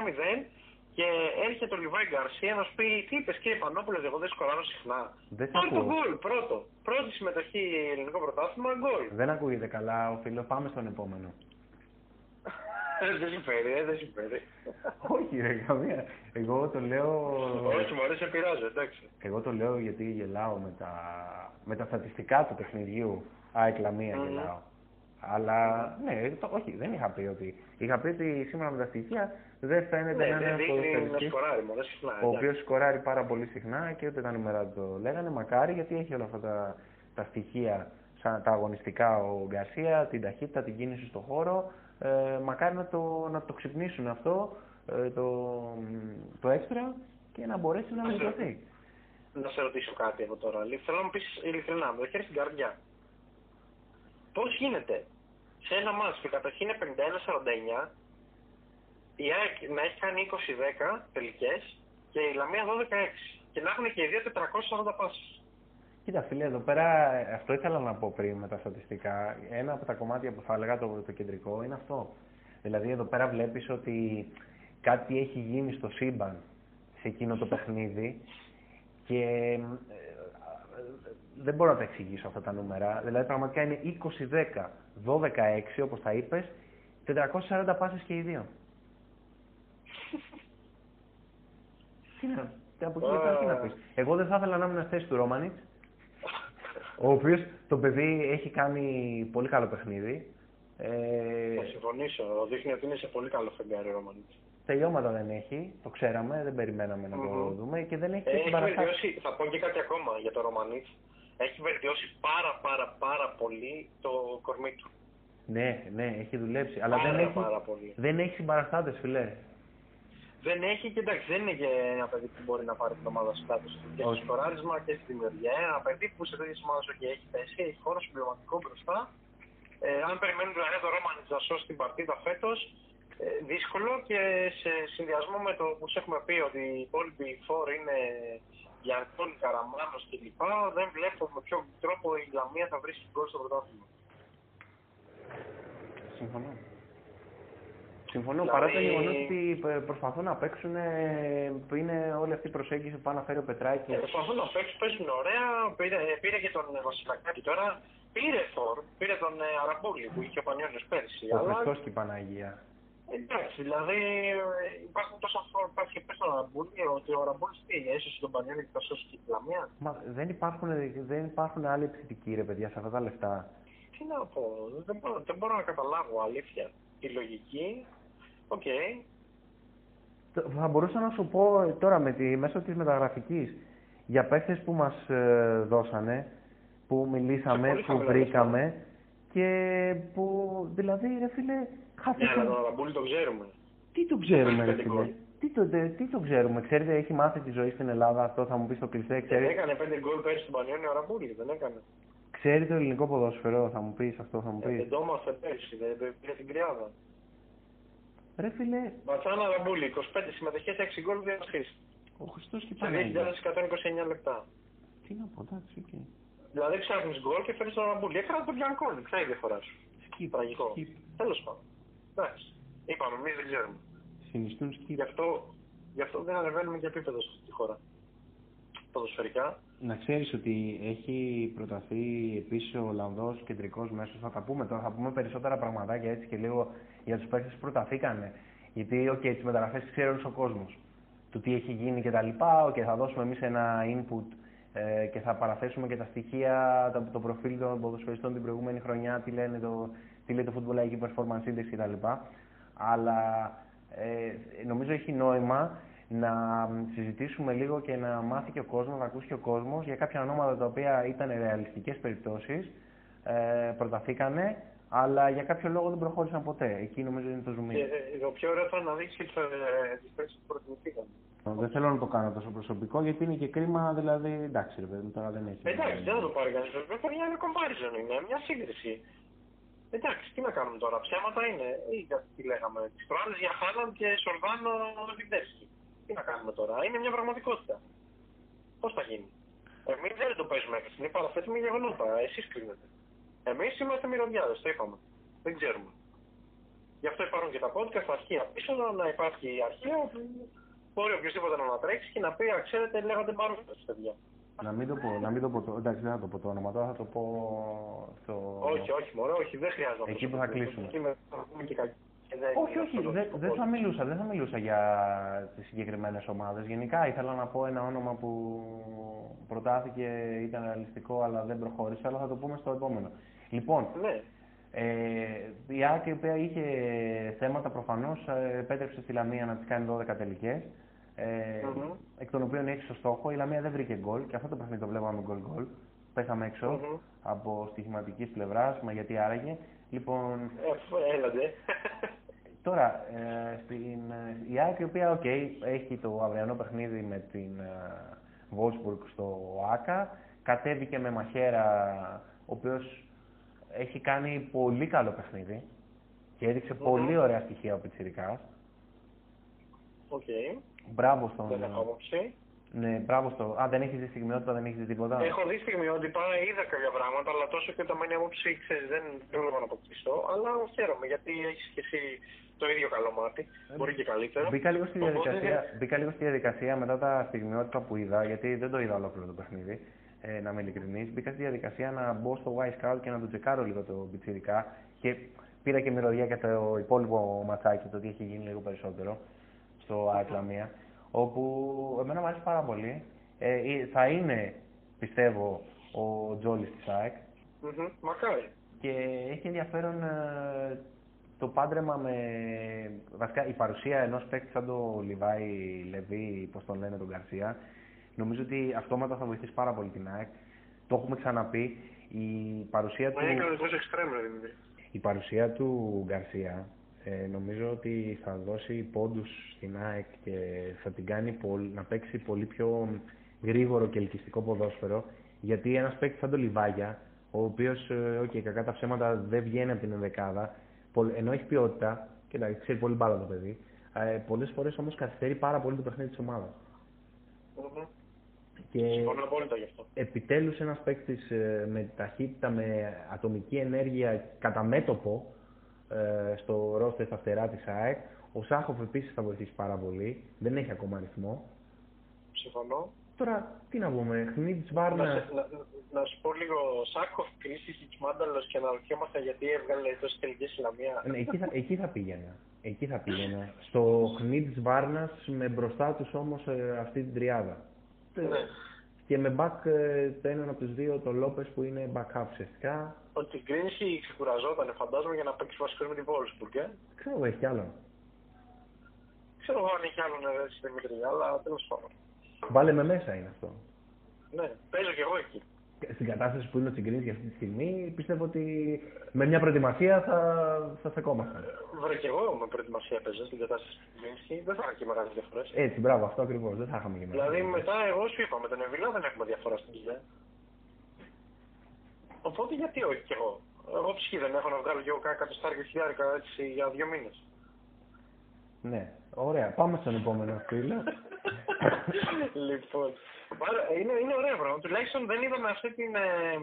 Και έρχεται ο Λιβάη Γκαρσία να σου πει: Τι είπες, κύριε Πανόπουλος, εγώ δεν σκοράρω συχνά. Δεν Πάρε το γκολ, πρώτο. Πρώτη συμμετοχή ελληνικό πρωτάθλημα, γκολ. Δεν ακούγεται καλά, ο φίλο. Πάμε στον επόμενο. Ε, δεν συμφέρει, ε, δεν συμφέρει. Όχι, ρε, καμία. Εγώ το λέω. Όχι, μου αρέσει, πειράζω, εντάξει. Εγώ το λέω γιατί γελάω με τα, με τα στατιστικά του παιχνιδιού. Α, εκλαμία mm. γελάω. Αλλά ναι, το, όχι, δεν είχα πει ότι. Είχα πει ότι σήμερα με τα στοιχεία δεν φαίνεται Ναι, να είναι δεν ένα δείχνει να ποδοσφαιριστής σκοράρει μόνο συχνά. ο εντάξει. οποίος σκοράρει πάρα πολύ συχνά και ούτε τα νούμερα το λέγανε. Μακάρι γιατί έχει όλα αυτά τα, τα στοιχεία σαν τα αγωνιστικά ο Γκαρσία, την ταχύτητα, την κίνηση στο χώρο. Ε, μακάρι να το, να το ξυπνήσουν αυτό ε, το, το έξτρα και να μπορέσει να Ας βελτιωθεί. Να σε ρωτήσω κάτι εγώ τώρα. Λι- Θέλω να μου πεις ειλικρινά, με το χέρι στην καρδιά. Πώς γίνεται σε ένα μάτς που καταρχήν είναι 51-49 η ΑΕΚ να έχει κάνει 20-10 τελικές και η Λαμία 12-6 και να έχουν και οι δύο 440 πάσες. Κοίτα φίλε, εδώ πέρα αυτό ήθελα να πω πριν με τα στατιστικά. Ένα από τα κομμάτια που θα έλεγα το, το κεντρικό είναι αυτό. Δηλαδή εδώ πέρα βλέπεις ότι κάτι έχει γίνει στο σύμπαν σε εκείνο το παιχνίδι και ε, δεν μπορώ να τα εξηγήσω αυτά τα νούμερα. Δηλαδή πραγματικά είναι 20-10, 12-6 όπως τα είπες, 440 πάσες και οι δύο. τι να, από εκεί και πέρα τι να πεις. Εγώ δεν θα ήθελα να ήμουν στη θέση του Ρόμανιτς, ο οποίος το παιδί έχει κάνει πολύ καλό παιχνίδι. Ε, Θα συμφωνήσω. Δείχνει ότι είναι σε πολύ καλό φεγγάρι ο Ρωμανίτης. τελειώματα δεν έχει, το ξέραμε, δεν περιμέναμε να το Μμμ. δούμε και δεν έχει και Ε, την έχει παραστάση. βελτιώσει, θα πω και κάτι ακόμα για το Ρωμανίτ. Έχει βελτιώσει πάρα πάρα πάρα πολύ το κορμί του. Ναι, ναι, έχει δουλέψει. Αλλά πάρα, δεν έχει, πάρα πολύ. δεν έχει συμπαραστάτες, φιλέ. Δεν έχει και εντάξει, δεν είναι και ένα παιδί που μπορεί να πάρει την ομάδα στο κάτω και στο Όχι. σκοράρισμα και στη δημιουργία. Ένα παιδί που σε τέτοιες ομάδες και έχει πέσει, έχει χώρο συμπληρωματικό μπροστά. Ε, αν περιμένουν δηλαδή το Ρόμανιτ να σώσει την παρτίδα φέτος, ε, δύσκολο και σε συνδυασμό με το που σου έχουμε πει ότι οι υπόλοιποι φόρ είναι για Αντώνη Καραμάνος κλπ. Δεν βλέπω με ποιο τρόπο η Λαμία θα βρίσκει γκολ στο πρωτάθλημα. Συμφωνώ. Συμφωνώ, Δηλαδή- παρά το γεγονός ότι ε, προσπαθούν να παίξουν, ε, που είναι όλη αυτή η προσέγγιση που πάει να φέρει ο Πετράκης. Ε, Προσπαθούν να παίξουν, παίζουν ωραία. Πήρε, πήρε και τον Βασιλακάκη τώρα. Πήρε Φορ, πήρε τον ε, Αραμπούλη που είχε ο Πανιόνιος πέρσι. Ο αλλά Χριστός και η Παναγία. Εντάξει, δηλαδή ε, υπάρχουν τόσα φορ, υπάρχει και πες τον Αραμπούλη, ότι ο Αραμπούλης τι, έσωσε τον Πανιόνιο και θα σώσει και τη Λαμία. Μα δεν υπάρχουν, δεν υπάρχουν άλλοι επιθετικοί ρε παιδιά σε αυτά τα λεφτά. Τι να πω, δεν μπορώ, δεν μπορώ να καταλάβω αλήθεια. Η λογική, οκ, Το- Θα μπορούσα να σου πω ε, τώρα με τη, μέσω της μεταγραφικής για παίχτες που μας ε, δώσανε, που μιλήσαμε, Σε πολύ που χαμηλά βρήκαμε και που δηλαδή ρε φίλε ναι, χάθηκαν. αλλά τον Αραμπούλη τον ξέρουμε. Τι το ξέρουμε ρε Πέντε φίλε; γκολ. Τι το, τε- τι το ξέρουμε, ξέρετε έχει μάθει τη ζωή στην Ελλάδα αυτό θα μου πεις στο κλειστέ, Δεν ξέρει, έκανε πέντε γκολ πέρσι στον Πανιόνιο ο Αραμπούλη, δεν έκανε. ξέρει το ελληνικό ποδόσφαιρο θα μου πεις αυτό θα μου Ε, Δεν πεις. το έμαθε πέρσι, δεν δεν πήρε την κρυάδα. Ρε φίλε, Μπατσάνα Αραμπούλη, 25 συμμετοχές, 6 γκολ, 2 ασχήσεις. ο Χριστός και η Σε Παναγία. 2.129 λεπτά. Τι να πω, εντάξει, οκ. Δηλαδή ψάχνεις γκολ και φέρνεις τον Αραμπούλη. Έκανα τον Μπιανκόνη, ποια είναι η διαφορά σου. Skip, Τραγικό. Skip. Τέλος πάντων. Εντάξει. Είπαμε, εμείς δεν ξέρουμε. Συνιστούν Skip. Γι' αυτό, γι αυτό δεν ανεβαίνουμε και επίπεδο σε αυτή τη χώρα. Ποδοσφαιρικά. Να ξέρεις ότι έχει προταθεί επίσης ο Ολλανδός κεντρικός μέσος, θα τα πούμε τώρα, θα πούμε περισσότερα πραγματάκια έτσι και λίγο για τους παίκτες που προταθήκανε. Γιατί, οκ, τις μεταγραφές τις ξέρει όλος ο κόσμος. Του τι έχει γίνει και τα λοιπά, οκ, θα δώσουμε εμείς ένα input ε, και θα παραθέσουμε και τα στοιχεία, το, το προφίλ των ποδοσφαιριστών την προηγούμενη χρονιά, τι, λένε το, τι λέει το Football IQ Performance Index κτλ. Αλλά ε, νομίζω έχει νόημα να συζητήσουμε λίγο και να μάθει και ο κόσμος, να ακούσει και ο κόσμος για κάποια ονόματα τα οποία ήταν ρεαλιστικές περιπτώσεις, ε, προταθήκανε, αλλά για κάποιο λόγο δεν προχώρησαν ποτέ. Εκεί νομίζω είναι το Και, ζουμί. ε, το πιο ωραίο θα είναι να δείξει τις θέσεις που προτιμηθήκαν. Δεν θέλω να το κάνω τόσο προσωπικό γιατί είναι και κρίμα, δηλαδή εντάξει ρε παιδί μου, τώρα δεν έχει. Εντάξει, δεν θα το πάρει κανείς. Βέβαια, είναι comparison είναι, μια σύγκριση. Εντάξει, τι να κάνουμε τώρα, ψέματα είναι. Ή για- τι λέγαμε, τις προάλλες για Χάλαν και Σορδάνο Λεβιντεύσκη. Τι να κάνουμε τώρα, είναι μια πραγματικότητα. Πώς θα γίνει; Εμείς δεν το παίζουμε έτσι, είναι παραθέτουμε γεγονότα. Εσείς κρίνετε. Εμείς είμαστε μυρωδιάδες, το είπαμε. Δεν ξέρουμε. Γι' αυτό υπάρχουν και τα podcast, τα αρχεία πίσω, να υπάρχει αρχεία που μπορεί οποιοδήποτε να ανατρέξει και να πει, «Α, ξέρετε, λέγατε Μαρούφα, παιδιά. Να μην το πω, να μην το πω, το- εντάξει δεν θα το πω το όνομα, τώρα θα το πω στο... Όχι, όχι, μωρέ, όχι, δεν χρειάζεται Εκεί που θα κλείσουμε. Εκεί με- θα πούμε και κακή. Και δεν- Όχι, όχι, αυτό το- δεν το δεν θα podcast. μιλούσα, δεν θα μιλούσα για τις συγκεκριμένες ομάδες. Γενικά ήθελα να πω ένα όνομα που προτάθηκε, ήταν ρεαλιστικό αλλά δεν προχώρησε, αλλά θα το πούμε στο επόμενο. Λοιπόν, Ναι. Ε, η ΑΕΚ η οποία είχε θέματα προφανώς ε, επέτρεψε στη Λαμία να της κάνει 12 τελικές ε, Μμμ. εκ των οποίων έχει στο στόχο. Η Λαμία δεν βρήκε γκολ και αυτό το παιχνίδι το βλέπαμε γκολ γκολ. Πέσαμε έξω Μμμ. από στοιχηματικής πλευράς, μα γιατί άραγε. Λοιπόν, Ε, έλα ντε. τώρα ε, στην, ε, η ΑΕΚ η οποία οκ, έχει το αυριανό παιχνίδι με την ε, Wolfsburg στο ΟΑΚΑ, κατέβηκε με Μαχαίρα, ο οποίος έχει κάνει πολύ καλό παιχνίδι και έδειξε Μμμ. πολύ ωραία στοιχεία ο πιτσιρικάς. Οκ. Μπράβο στον... Δεν έχω άποψη. Ναι, μπράβο στο... Α, δεν έχεις δει στιγμιότυπα, δεν έχεις δει τίποτα; Έχω δει στιγμιότυπα, είδα κάποια πράγματα, αλλά τόσο εμπεριστατωμένη άποψη, ξέρεις, δεν δεν μπορώ να αποκτήσω. Αλλά χαίρομαι γιατί έχεις και εσύ το ίδιο καλό μάτι. Μπορεί και καλύτερο. Μπήκα λίγο, στη Οπότε, διαδικασία, μπήκα λίγο στη διαδικασία μετά τα στιγμιότητα που είδα, γιατί δεν το είδα ολόκληρο το παιχνίδι, ε, να είμαι ειλικρινής. Μπήκα στη διαδικασία να μπω στο Y Scout και να το τσεκάρω λίγο το πιτσιρικά και πήρα και μυρωδιά για το υπόλοιπο ματσάκι, το τι έχει γίνει λίγο περισσότερο στο ΑΕΚ Λαμία, όπου εμένα μου αρέσει πάρα πολύ. Ε, ε, θα είναι, πιστεύω, ο Τζόλης της ΑΕΚ, μμμ, Μακάρι. και έχει ενδιαφέρον ε, το πάντρεμα με. Βασικά η παρουσία ενός παίκτη σαν το Λιβάη Λεβί, πώς τον λένε τον Γκαρσία, νομίζω ότι αυτόματα θα βοηθήσει πάρα πολύ την ΑΕΚ. Το έχουμε ξαναπεί. Η παρουσία του, Μα είναι κανονικός εξτρέμ, ρε Δημήτρη. η παρουσία του Γκαρσία ε, νομίζω ότι θα δώσει πόντους στην ΑΕΚ και θα την κάνει πολ- να παίξει πολύ πιο γρήγορο και ελκυστικό ποδόσφαιρο γιατί ένας παίκτης σαν το Λιβάγια ο οποίος, ε, οκ, κακά τα ψέματα δεν βγαίνει από την ενδεκάδα πολ- ενώ έχει ποιότητα και εντάξει, ξέρει πολύ μπάλα το παιδί ε, πολλές φορές όμως καθυστερεί πάρα πολύ το παιχνίδι της ομάδας Μμμ. και Συμφωνώ απόλυτα γι' αυτό. επιτέλους ένας παίκτης ε, με ταχύτητα, με ατομική ενέργεια κατά μέτωπο ε, στο ρόστερ στα φτερά της ΑΕΚ. Ο Σάχοφ επίσης θα βοηθήσει πάρα πολύ. Δεν έχει ακόμα αριθμό. Συμφωνώ. Τώρα, τι να πούμε, Χνίτς Να, Βάρνα... σε- να, να σου πω λίγο Σάκοφ, κρίσης Μάνταλος και να ρωτιόμαστε γιατί έβγαλε τόσε τελικέ η Λαμία. Ναι, εκεί, θα, εκεί θα πήγαινα. Εκεί θα πήγαινα. Στο Χνίτς Βάρνας με μπροστά τους όμως ε, αυτή την τριάδα. Ναι. Και με back ε, το έναν από τους δύο, το Λόπες που είναι backup ουσιαστικά. Ότι η Γκρίνση ξεκουραζόταν, φαντάζομαι, για να παίξει βασικός με την Wolfsburg. Ε. Ξέρω εγώ, έχει κι άλλον. Ξέρω εγώ αν έχει άλλον ε, στη Δημητρία, αλλά τέλος πάντων. Βάλε με μέσα είναι αυτό. Ναι, παίζω κι εγώ εκεί. Και Στην κατάσταση που είναι ο Τσιγκρίνης για αυτή τη στιγμή, πιστεύω ότι με μια προετοιμασία θα, θα στεκόμασταν. Βρε κι εγώ με προετοιμασία παίζα στην κατάσταση του Γκρίνση, δεν θα είχα και μεγάλες διαφορές. Έτσι, μπράβο, αυτό ακριβώς. Δεν θα είχαμε και μέσα. Δηλαδή μετά εγώ σου είπα με τον Εβιλά δεν έχουμε διαφορά στην κοιλιά. Οπότε γιατί όχι κι εγώ; Εγώ ψυχή δεν έχω να βγάλω κι εγώ κάκα χιλιάρικα έτσι για δύο μήνες. Ναι, ωραία. Πάμε στον επόμενο φίλο. λοιπόν, άρα, είναι, είναι ωραίο πράγμα. Τουλάχιστον δεν είδαμε αυτή την, ε,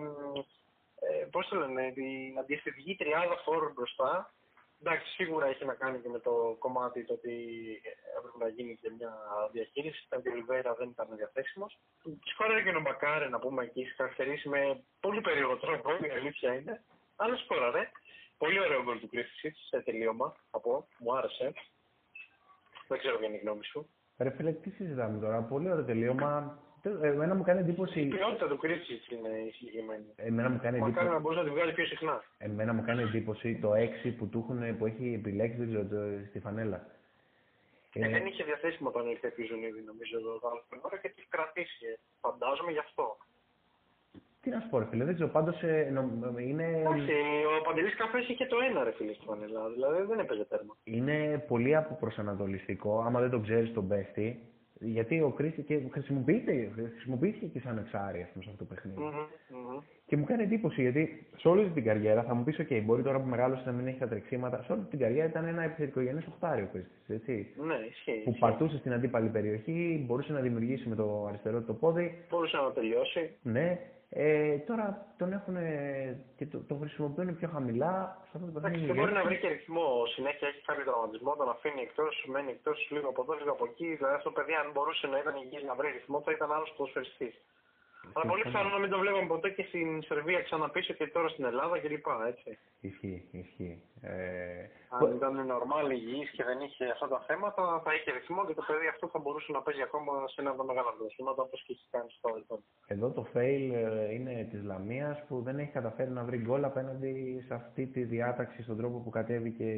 ε, πώς το λένε, την αντιαισθητική τριάδα φόρου μπροστά. Εντάξει, σίγουρα έχει να κάνει και με το κομμάτι το ότι έπρεπε να γίνει και μια διαχείριση. Ήταν και ο Λιβέρα δεν ήταν διαθέσιμος. Σκόραρε και ο Μπακάρε να πούμε εκεί, χαρακτηρίσει με πολύ περίεργο τρόπο, η αλήθεια είναι. Αλλά σκόραρε. Πολύ ωραίο γκολ του Κρίστησιτ σε τελείωμα, θα πω. Μου άρεσε. Δεν ξέρω ποια είναι η γνώμη σου. Ρε φίλε, τι συζητάμε τώρα. Πολύ ωραίο τελείωμα. Τε- Εμένα μου κάνει Η εντύπωση. ποιότητα του Κρίστησιτ είναι η συγκεκριμένη. Εμένα μου κάνει Μακάρι εντύπωση. να μπορούσε να τη βγάλεις πιο συχνά. Εμένα μου κάνει εντύπωση το 6 που, του έχουν, που έχει επιλέξει δεν ξέρω, το- στη φανέλα. Ε, Ε, δεν είχε διαθέσιμο όταν ήρθε η Ζουνίδη, νομίζω, εδώ το άλλο ώρα και τη κρατήσει. ε, Φαντάζομαι γι' αυτό. τι να σου πω, ρε φίλε, δεν ξέρω. Πάντως είναι, Εντάξει, ο Παντελής Καφές είχε το ένα ρε φίλε στη φανέλα, δηλαδή δεν έπαιζε τέρμα. είναι πολύ αποπροσανατολιστικό. Άμα δεν το ξέρεις τον πέστη. Γιατί ο Κρίστη και χρησιμοποιείται, χρησιμοποιήθηκε και σαν εξάρι ας πούμε, σε αυτό το παιχνίδι. Μμμ, μμμ. Και μου κάνει εντύπωση γιατί σε όλη την καριέρα θα μου πεις: OK, μπορεί τώρα που μεγάλωσε να μην έχει τα τρεξίματα. Σε όλη την καριέρα ήταν ένα επιθετικογενές οχτάριο Κρίστη. Έτσι. Ναι, ισχύει. Που ισχύει. πατούσε στην αντίπαλη περιοχή, μπορούσε να δημιουργήσει με το αριστερό του το πόδι. Μπορούσε να τελειώσει. Ναι. Ε, τώρα τον έχουν και το, το χρησιμοποιούν πιο χαμηλά σε αυτό το Εντάξει, παιχνίδι. δεν μπορεί να βρει και ρυθμό συνέχεια, έχει κάποιο τραυματισμό, τον αφήνει εκτός, μένει εκτός λίγο από εδώ, λίγο από εκεί. Δηλαδή αυτό το παιδί, αν μπορούσε να ήταν υγιής να βρει ρυθμό, θα ήταν άλλος ποδοσφαιριστής. Αλλά πολύ πιθανό να μην το βλέπαμε ποτέ και στην Σερβία ξαναπίσω και τώρα στην Ελλάδα κλπ. Έτσι. Ισχύει, ισχύει. Ε, Αν ήταν νορμάλ υγιής και δεν είχε αυτά τα θέματα, θα είχε ρυθμό και το παιδί αυτό θα μπορούσε να παίζει ακόμα σε ένα από τα μεγάλα πρωταθλήματα όπως και έχει κάνει στο παρελθόν. Εδώ το fail ε, είναι της Λαμίας που δεν έχει καταφέρει να βρει γκολ απέναντι σε αυτή τη διάταξη στον τρόπο που κατέβηκε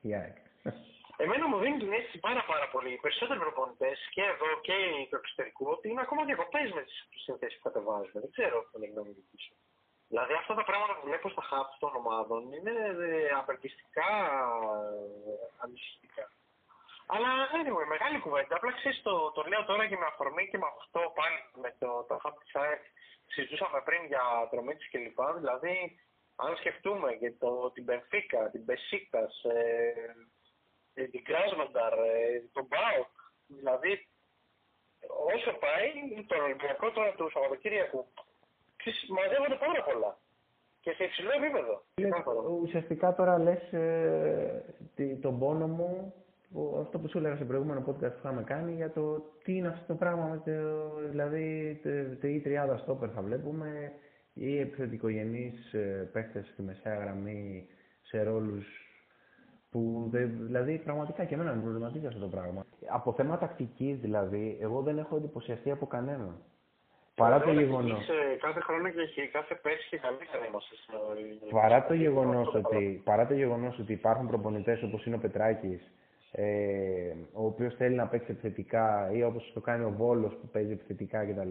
η ΑΕΚ. Εμένα μου δίνει την αίσθηση πάρα, πάρα πολύ οι περισσότεροι προπονητές και εδώ και του εξωτερικού ότι είναι ακόμα διακοπές με τις συνθέσεις που κατεβάζουμε. Δεν ξέρω τι είναι η γνώμη δική σου. Δηλαδή αυτά τα πράγματα που βλέπω στα χάπ των ομάδων είναι ε, απελπιστικά ε, ανησυχητικά. Αλλά anyway, μεγάλη κουβέντα. Απλά ξέρεις το, το λέω τώρα και με αφορμή και με αυτό πάλι με το, το χάπ της ΑΕΚ συζητούσαμε πριν για δρομή της κλπ. Δηλαδή, αν σκεφτούμε και το, την Μπενφίκα, την Μπεσίκα, ε, ε, την Κράσβανταρ, ε, τον Μπάουκ, δηλαδή όσο πάει, το Ολυμπιακό τώρα του Σαββατοκύριακου, μαζεύονται πάρα πολλά. Και σε υψηλό επίπεδο. Ουσιαστικά τώρα λες ε, τον πόνο μου, αυτό που σου έλεγα σε προηγούμενο podcast που είχαμε κάνει, για το τι είναι αυτό το πράγμα, με το, δηλαδή η τριάδα στόπερ θα βλέπουμε, ή επιθετικογενείς ε, παίχτες στη μεσαία γραμμή σε ρόλους που δηλαδή πραγματικά και εμένα με προβληματίζει αυτό το πράγμα. Από θέμα τακτικής δηλαδή, εγώ δεν έχω εντυπωσιαστεί από κανέναν. Παρά το γεγονό. Κάθε χρόνο και κάθε πέρσι και καλύτερα είμαστε Παρά το γεγονός ότι, παρά το γεγονός ότι υπάρχουν προπονητές όπως είναι ο Πετράκης, ε, ο οποίος θέλει να παίξει επιθετικά ή όπως το κάνει ο Βόλος που παίζει επιθετικά κτλ.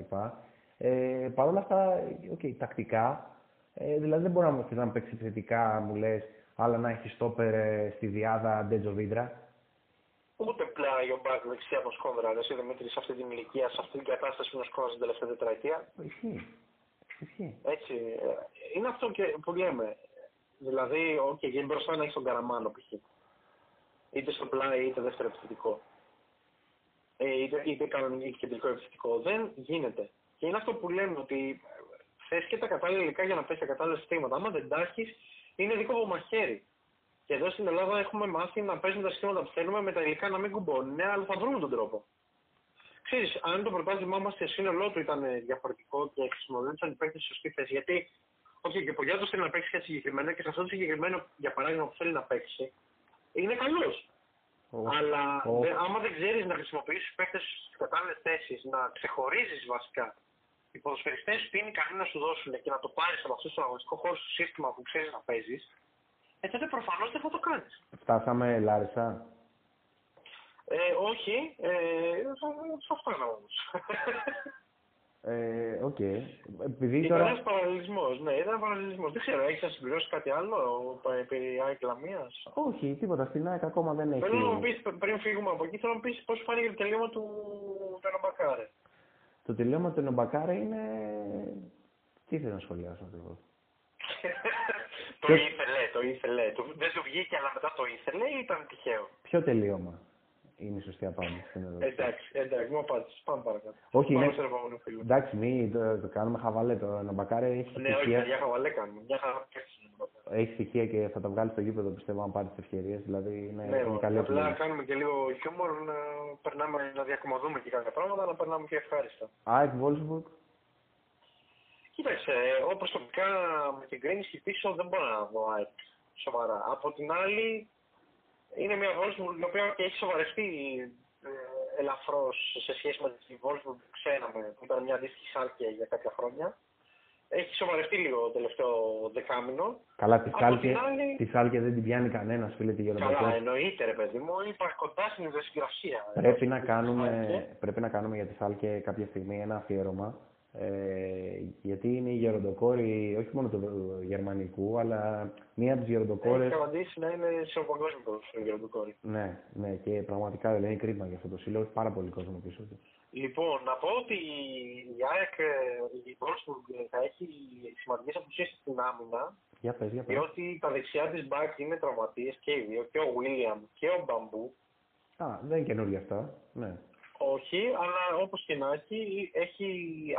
Ε, Παρ' όλα αυτά, okay, τακτικά, ε, δηλαδή δεν μπορεί να, να παίξει επιθετικά, μου λες, αλλά να έχει στόπερ ε, στη διάδα Ντέτζο Βίντρα. Ούτε πλάι ο Μπάκ δεξιά από σκόνδρα, εσύ Δημήτρη, σε αυτή την ηλικία, σε αυτή την κατάσταση που είναι σκόνδρα την τελευταία τετραετία. Ισχύει. Ισχύει. Έτσι. Ε, είναι αυτό και, που λέμε. Δηλαδή, OK, okay, γίνεται μπροστά να έχει τον Καραμάνο π.χ. Είτε στο πλάι είτε δεύτερο επιθετικό. Ε, είτε, είτε κανονικό κεντρικό επιθετικό. Δεν γίνεται. Και είναι αυτό που λέμε ότι θες και τα κατάλληλα υλικά για να παίξεις τα κατάλληλα συστήματα. Άμα δεν τα έχεις, είναι δίκοπο μαχαίρι. Και εδώ στην Ελλάδα έχουμε μάθει να παίζουμε τα συστήματα που θέλουμε με τα υλικά να μην κουμπώνουν, ναι, αλλά θα βρούμε τον τρόπο. Ξέρεις, αν το προτάσμά μας σε σύνολό του ήταν διαφορετικό και χρησιμοποιούσαν οι παίκτες στη σωστή θέση, γιατί okay, και ο Πολιάτο θέλει να παίξει κάτι συγκεκριμένο και σε αυτό το συγκεκριμένο, για παράδειγμα, που θέλει να παίξει, είναι καλός. Oh. Αλλά oh. άμα δεν ξέρεις να χρησιμοποιήσεις παίκτες στι κατάλληλες θέσεις, να ξεχωρίζεις βασικά οι ποδοσφαιριστές που είναι ικανοί να σου δώσουν και να το πάρεις από αυτό το αγωνιστικό χώρο στο σύστημα που ξέρεις να παίζεις, ε, τότε προφανώς δεν θα το κάνεις. Φτάσαμε Λάρισα. Ε, όχι, ε, θα, θα φτάνω όμως. Ε, OK. Okay. Επειδή ήταν τώρα... ένας παραλληλισμός, ναι, ήταν ένα παραλληλισμός. Δεν ξέρω, έχεις να συμπληρώσεις κάτι άλλο περί ΑΕΚ Λαμίας; Όχι, τίποτα. Στην ΑΕΚ ακόμα δεν έχει. Θέλω να μου πεις πριν φύγουμε από εκεί, θέλω να μου πεις πώς φάνηκε το τελείωμα του Πενομπακάρε. Το τελείωμα του Νομπακάρα είναι... Τι θέλω να σχολιάσω ακριβώς; το ήθελε, το ήθελε. Δεν σου βγήκε, αλλά μετά το ήθελε ή ήταν τυχαίο; Ποιο τελείωμα; Είναι η σωστή απάντηση στην ερώτηση. Εντάξει, εντάξει, μου απάντησες. Πάμε παρακάτω. Όχι, είναι. Εντάξει, μην το, το κάνουμε χαβαλέ. Το Νομπακάρα έχεις. Ναι, όχι, για χαβαλέ κάνουμε. Μια χαρά έχεις στοιχεία και θα τα βγάλεις στο γήπεδο πιστεύω αν πάρεις τι ευκαιρίες. Δηλαδή είναι, ναι, είναι καλή Απλά να κάνουμε και λίγο χιούμορ, να, περνάμε, να διακομωδούμε και κάποια πράγματα, να περνάμε και ευχάριστα. ΑΕΚ Wolfsburg. Κοίταξε, εγώ προσωπικά με την κρίνηση πίσω δεν μπορώ να δω ΑΕΚ σοβαρά. Από την άλλη, είναι μια Wolfsburg η οποία και έχει σοβαρευτεί ε, ελαφρώς σε σχέση με την Wolfsburg που ξέραμε, που ήταν μια αντίστοιχη σάλκια για κάποια χρόνια έχει σοβαρευτεί λίγο το τελευταίο δεκάμινο. Καλά, τη Σάλκε, άλλη... τη Σάλκε δεν την πιάνει κανένας, φίλε τη Γερμανία. Καλά, εννοείται, ρε παιδί μου, υπάρχει κοντά στην ιδιοσυγκρασία. Πρέπει, να κάνουμε, πρέπει να κάνουμε για τη Σάλκε κάποια στιγμή ένα αφιέρωμα. Ε, γιατί είναι η γεροντοκόρη όχι μόνο του γερμανικού, αλλά μία από τις γεροντοκόρε. Έχει απαντήσει να είναι σε ο παγκόσμιο γεροντοκόρη. Ναι, ναι, και πραγματικά δεν είναι κρίμα για αυτό το σύλλογο. Πάρα πολύ κόσμο πίσω του. Λοιπόν, να πω ότι η ΑΕΚ, η Wolfsburg θα έχει σημαντικές απουσίες στην άμυνα. Για πες, για πες. Διότι τα δεξιά της μπακ είναι τραυματίες και οι δύο, και ο Βίλιαμ και ο Μπαμπού. Α, δεν είναι καινούργια αυτά. Ναι. Όχι, αλλά όπως και να έχει, έχει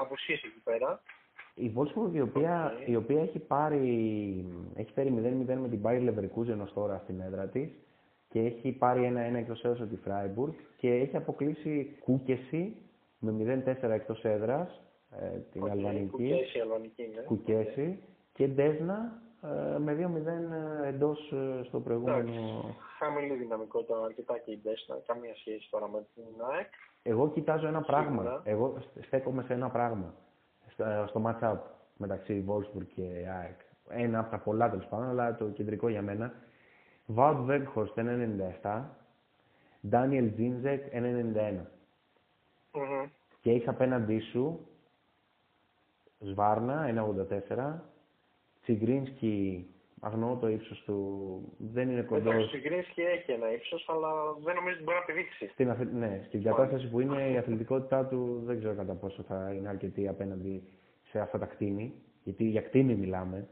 απουσίες εκεί πέρα. Η Wolfsburg η οποία, η οποία έχει πάρει έχει φέρει 0-0 με την Bayer Leverkusen ως τώρα στην έδρα της και έχει πάρει ένα-ένα εκτός έδρας από τη Freiburg και έχει αποκλείσει Κούκεσι με 0-4 εκτός έδρας ε, την Οκ, αλβανική. Κούκεσι, αλβανική, ναι. Κούκεσι και Ντέσνα ε, με 2-0 εντός ε, στο προηγούμενο. Χαμηλή δυναμικότητα, αρκετά και η Ντέσνα, καμία σχέση τώρα με την ΑΕΚ. Εγώ κοιτάζω ένα πράγμα. Σίγουρα. Εγώ στέκομαι σε ένα πράγμα. Στο, στο match-up μεταξύ Wolfsburg και ΑΕΚ. Ένα από τα πολλά τέλος πάντων, αλλά το κεντρικό για μένα. Wout Weghorst 1,97. Daniel Zinzek 1,91. Μμμ. Και έχει απέναντί σου Σβάρνα 1,84. Τσιγκρίνσκι, αγνοώ το ύψος του, δεν είναι Εντάξει, κοντός. ο Γκρίνσκι έχει ένα ύψος, αλλά δεν νομίζω ότι μπορεί να πηδήξει. Στην, αθλη- ναι, στην κατάσταση που είναι η αθλητικότητά του δεν ξέρω κατά πόσο θα είναι αρκετή απέναντι σε αυτά τα κτίνη. Γιατί για κτίνη μιλάμε.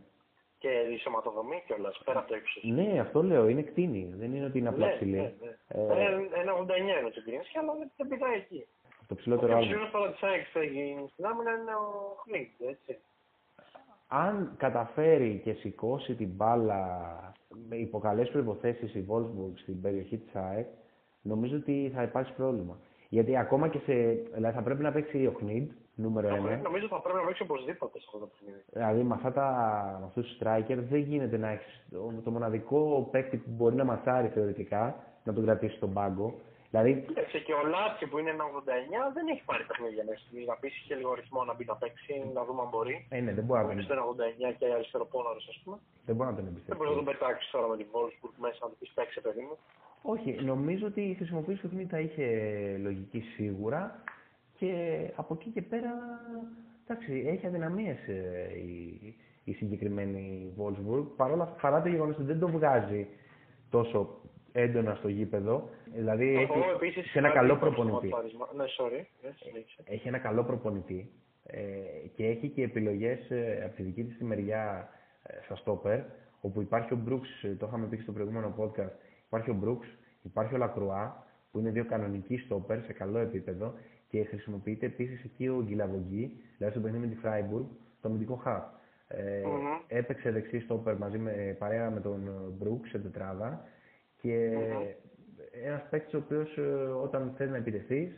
Και η σωματοδομή κιόλας, πέρα από το ύψος. Ναι, αυτό λέω, είναι κτίνη. Δεν είναι ότι είναι απλά Ναι, ψηλή. ναι, ναι. Ε, Ε, Ένα 89 είναι ο Τσιγκρίνσκι, αλλά δεν- δεν πηδάει εκεί. το Ο ψηλότερο πιο άλμα. ψηλός τώρα της ΑΕΚ στέγει στην άμυνα είναι ο Χλίντ, έτσι. Αν καταφέρει και σηκώσει την μπάλα με υποκαλές προϋποθέσεις η Wolfsburg στην περιοχή της ΑΕΚ, νομίζω ότι θα υπάρξει πρόβλημα. Γιατί ακόμα και σε... Δηλαδή θα πρέπει να παίξει ο Χνίντ, νούμερο ένα. Νομίζω θα πρέπει να παίξει οπωσδήποτε σε αυτό το παιχνίδι. Δηλαδή με, αυτά τα, με αυτούς τους striker δεν γίνεται να έχεις το, το μοναδικό παίκτη που μπορεί να ματσάρει θεωρητικά, να τον κρατήσει στον πάγκο. Δηλαδή, Έτσι και ο Λάτσι που είναι ένα 89 δεν έχει πάρει παιχνίδια μέχρι στιγμή. Να πείσει και λίγο ρυθμό να μπει να παίξει, να δούμε αν μπορεί. ε, ναι, δεν μπορεί να Είναι τον, στο 89 και αριστεροπόναρο, ας πούμε. δεν μπορεί να τον Δεν εμπιστευτεί. μπορεί να τον πετάξει τώρα με την Wolfsburg μέσα να του πει παίξε, παιδί μου. Όχι, νομίζω ότι η χρησιμοποίηση του Χνίντ θα είχε λογική σίγουρα και από εκεί και πέρα, εντάξει, έχει αδυναμίες ε, η, η συγκεκριμένη Wolfsburg, παρόλα, παρά το γεγονός ότι δεν το βγάζει τόσο έντονα στο γήπεδο, δηλαδή έχει, Εγώ επίσης. έχει ένα καλό προπονητή. Ναι, sorry. Ναι, συνέχισε. Έχει ένα καλό προπονητή ε, και έχει και επιλογές ε, από τη δική της τη μεριά ε, στα στόπερ, όπου υπάρχει ο Μπρούξ, το είχαμε πει και στο προηγούμενο podcast, υπάρχει ο Μπρούξ, υπάρχει ο Λακρουά, που είναι δύο κανονικοί στόπερ σε καλό επίπεδο και χρησιμοποιείται επίσης εκεί ο Γκυλαβογγί, δηλαδή στο παιχνίδι με τη Φράιμπουργκ, το αμυντικό χαφ. Ε, Μμμ. Έπαιξε δεξί στόπερ μαζί με, παρέα με τον Μπρούξ σε τετράδα και Μμμ. ένας παίκτης ο οποίος ε, όταν θες να επιτεθείς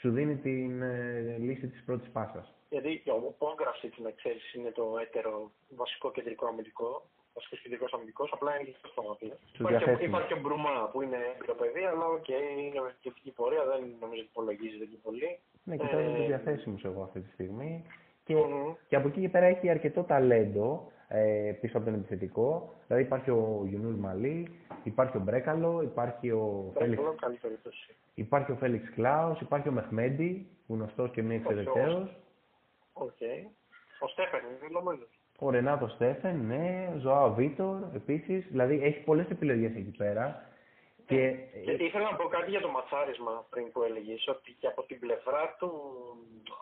σου δίνει την ε, λύση της πρώτης πάσας. Γιατί και ο Πόνγκρατσιτς, να ξέρεις, είναι το έτερο βασικό κεντρικό αμυντικό. Βασικός κεντρικός αμυντικός, απλά είναι λίγο στο μάτι. Σου Υπάρχει, διαθέσιμο. υπάρχει και ο Μπρουμά που είναι εμπειροπόλεμος, αλλά οκ, είναι με θετική πορεία, δεν νομίζω ότι υπολογίζεται και πολύ. Ναι, κοιτάζω Ε, το διαθέσιμος εγώ αυτή τη στιγμή. Και, Μμμ. και από εκεί και πέρα έχει αρκετό ταλέντο ε, πίσω από τον επιθετικό. Δηλαδή υπάρχει ο Γιουνούς Μαλί, υπάρχει ο Μπρέκαλο, υπάρχει ο Φέλιξ, Παρακαλώ, καλή περίπτωση. υπάρχει ο Φέλιξ Κλάους, υπάρχει ο Μεχμέντι, γνωστός και μη εξαιρετέος. Οκ. Ο Στέφεν είναι νομίζω. Ο Ρενάτο Στέφεν, ναι, ο Ζοάο Βίτορ επίσης. Δηλαδή έχει πολλές επιλογές εκεί πέρα. Και, Και ήθελα να πω κάτι για το ματσάρισμα πριν που έλεγες ότι και από την πλευρά του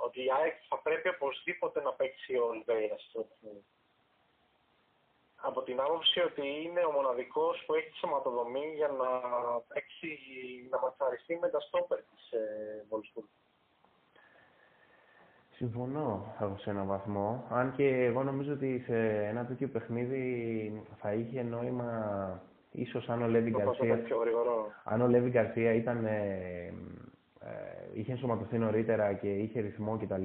ότι η ΑΕΚ θα πρέπει οπωσδήποτε να παίξει ο Ολιβέιρα στο παιχνίδι. Από την άποψη ότι είναι ο μοναδικός που έχει τη σωματοδομή για να παίξει, να ματσαριστεί με τα στόπερ της ε, Wolfsburg. Συμφωνώ εγώ σε έναν βαθμό. Αν και εγώ νομίζω ότι σε ένα τέτοιο παιχνίδι θα είχε νόημα ίσως αν ο Λέβι Το πας Γκαρσία, πιο γρήγορο. αν ο Λέβι Γκαρσία ήταν, ε, ε, είχε ενσωματωθεί νωρίτερα και είχε ρυθμό κτλ.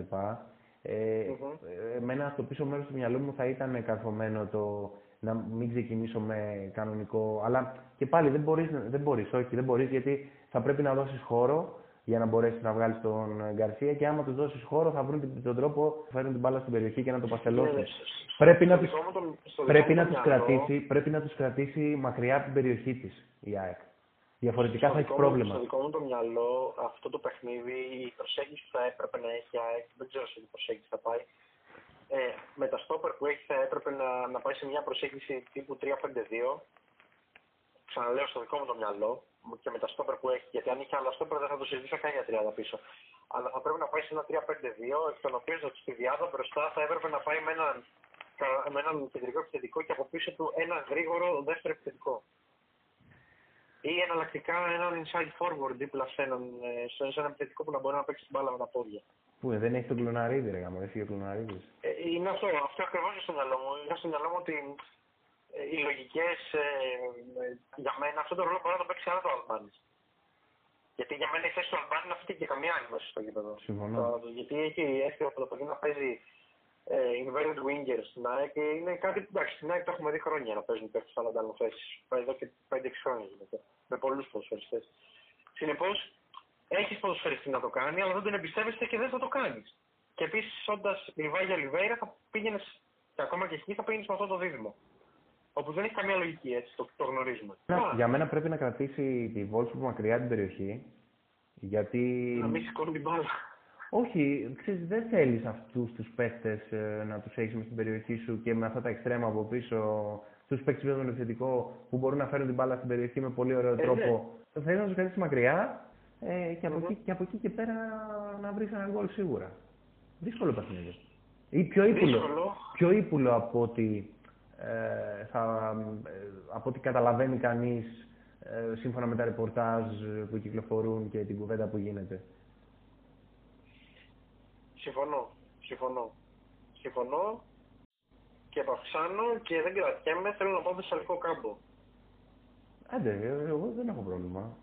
Ε, Μμμ. ε, εμένα στο πίσω μέρος του μυαλού μου θα ήταν καρφωμένο το να μην ξεκινήσω με κανονικό. Αλλά και πάλι δεν μπορείς, δεν μπορείς, όχι, δεν μπορείς γιατί θα πρέπει να δώσεις χώρο για να μπορέσεις να βγάλεις τον Γκαρσία και άμα τους δώσεις χώρο θα βρουν την- τον τρόπο να φέρουν την μπάλα στην περιοχή και να το παστελώσουν. Ναι, Πρέπει να στο τους, δικό μου το- στο πρέπει δικό να μου τους το μυαλό- κρατήσει, πρέπει να τους κρατήσει μακριά από την περιοχή της η ΑΕΚ. Διαφορετικά στο θα έχει δικό μου- πρόβλημα. Στο δικό μου το μυαλό, αυτό το παιχνίδι, η προσέγγιση που θα έπρεπε να έχει η ΑΕΚ, δεν ξέρω σε τι προσέγγιση θα πάει. Ε, με τα στόπερ που έχεις θα έπρεπε να, να πάει σε μια προσέγγιση τύπου 3-5-2. Ξαναλέω στο δικό μου το μυαλό και με τα στόπερ που έχει, γιατί αν είχε άλλα στόπερ δεν θα το συζητούσα καν για 30 πίσω. Αλλά θα πρέπει να πάει σε ένα 3-5-2, εκ των οποίων στη διάδα μπροστά θα έπρεπε να πάει με έναν, κα- με έναν κεντρικό επιθετικό και από πίσω του ένα γρήγορο δεύτερο επιθετικό. Ή εναλλακτικά έναν inside forward δίπλα σε έναν, ε, σε σε έναν επιθετικό που να μπορεί να παίξει την μπάλα με τα πόδια. Πού ε, δεν έχει τον κλωναρίδη, ρε γάμο, έφυγε ο κλωναρίδης. Ε, είναι αυτό, αυτό ακριβώς στο μυαλό μου. Είναι στο μυαλό μου ότι ε, οι λογικές ε, ε, για μένα αυτό το ρόλο μπορεί να το παίξει άλλο το Αλμπάνη. Γιατί για μένα η θέση του Αλμπάνη είναι αυτή και καμία άλλη μέσα στο γήπεδο. Συμφωνώ. Το- Γιατί έχει έρθει από το παιδί να παίζει ε, inverted winger στην ΑΕΚ και είναι κάτι που εντάξει, στην ΑΕΚ το έχουμε δει χρόνια να παίζουν παίχτε άλλα αντάλλων θέσεις. Εδώ και 5-6 χρόνια γίνεται. Με πολλούς ποδοσφαιριστές. Συνεπώς, έχεις ποδοσφαιριστή να το κάνει, αλλά δεν τον εμπιστεύεσαι και δεν θα το κάνεις. Και επίσης, όντας Λιβάγια Λιβέιρα, θα πήγαινες και ακόμα και εκεί θα πήγαινες με αυτό το δίδυμο. Όπου δεν έχει καμία λογική έτσι, το, το γνωρίζουμε. Να, Α, για μένα πρέπει να κρατήσει τη Wolfsburg μακριά την περιοχή. Γιατί. Να μην σηκώνει την μπάλα. Όχι, ξέρεις, δεν θέλεις αυτούς τους παίχτες ε, να τους έχεις μες στην περιοχή σου και με αυτά τα εξτρέμα από πίσω, τους παίκτες με τον επιθετικό που μπορούν να φέρουν την μπάλα στην περιοχή με πολύ ωραίο Ε, τρόπο. Θέλεις να τους κρατήσεις μακριά; Ε, και, από Μμμ. εκεί, και από εκεί και πέρα να βρεις ένα γκολ σίγουρα. Δύσκολο παιχνίδι. Ή πιο ύπουλο, Δύσκολο. πιο ύπουλο από ότι, ε, θα, ε, από ό,τι καταλαβαίνει κανείς ε, σύμφωνα με τα ρεπορτάζ που κυκλοφορούν και την κουβέντα που γίνεται. Συμφωνώ. Συμφωνώ. Συμφωνώ και επαυξάνω και δεν κρατιέμαι. Θέλω να πάω Θεσσαλικό κάμπο. Άντε, ε, εγώ δεν έχω πρόβλημα.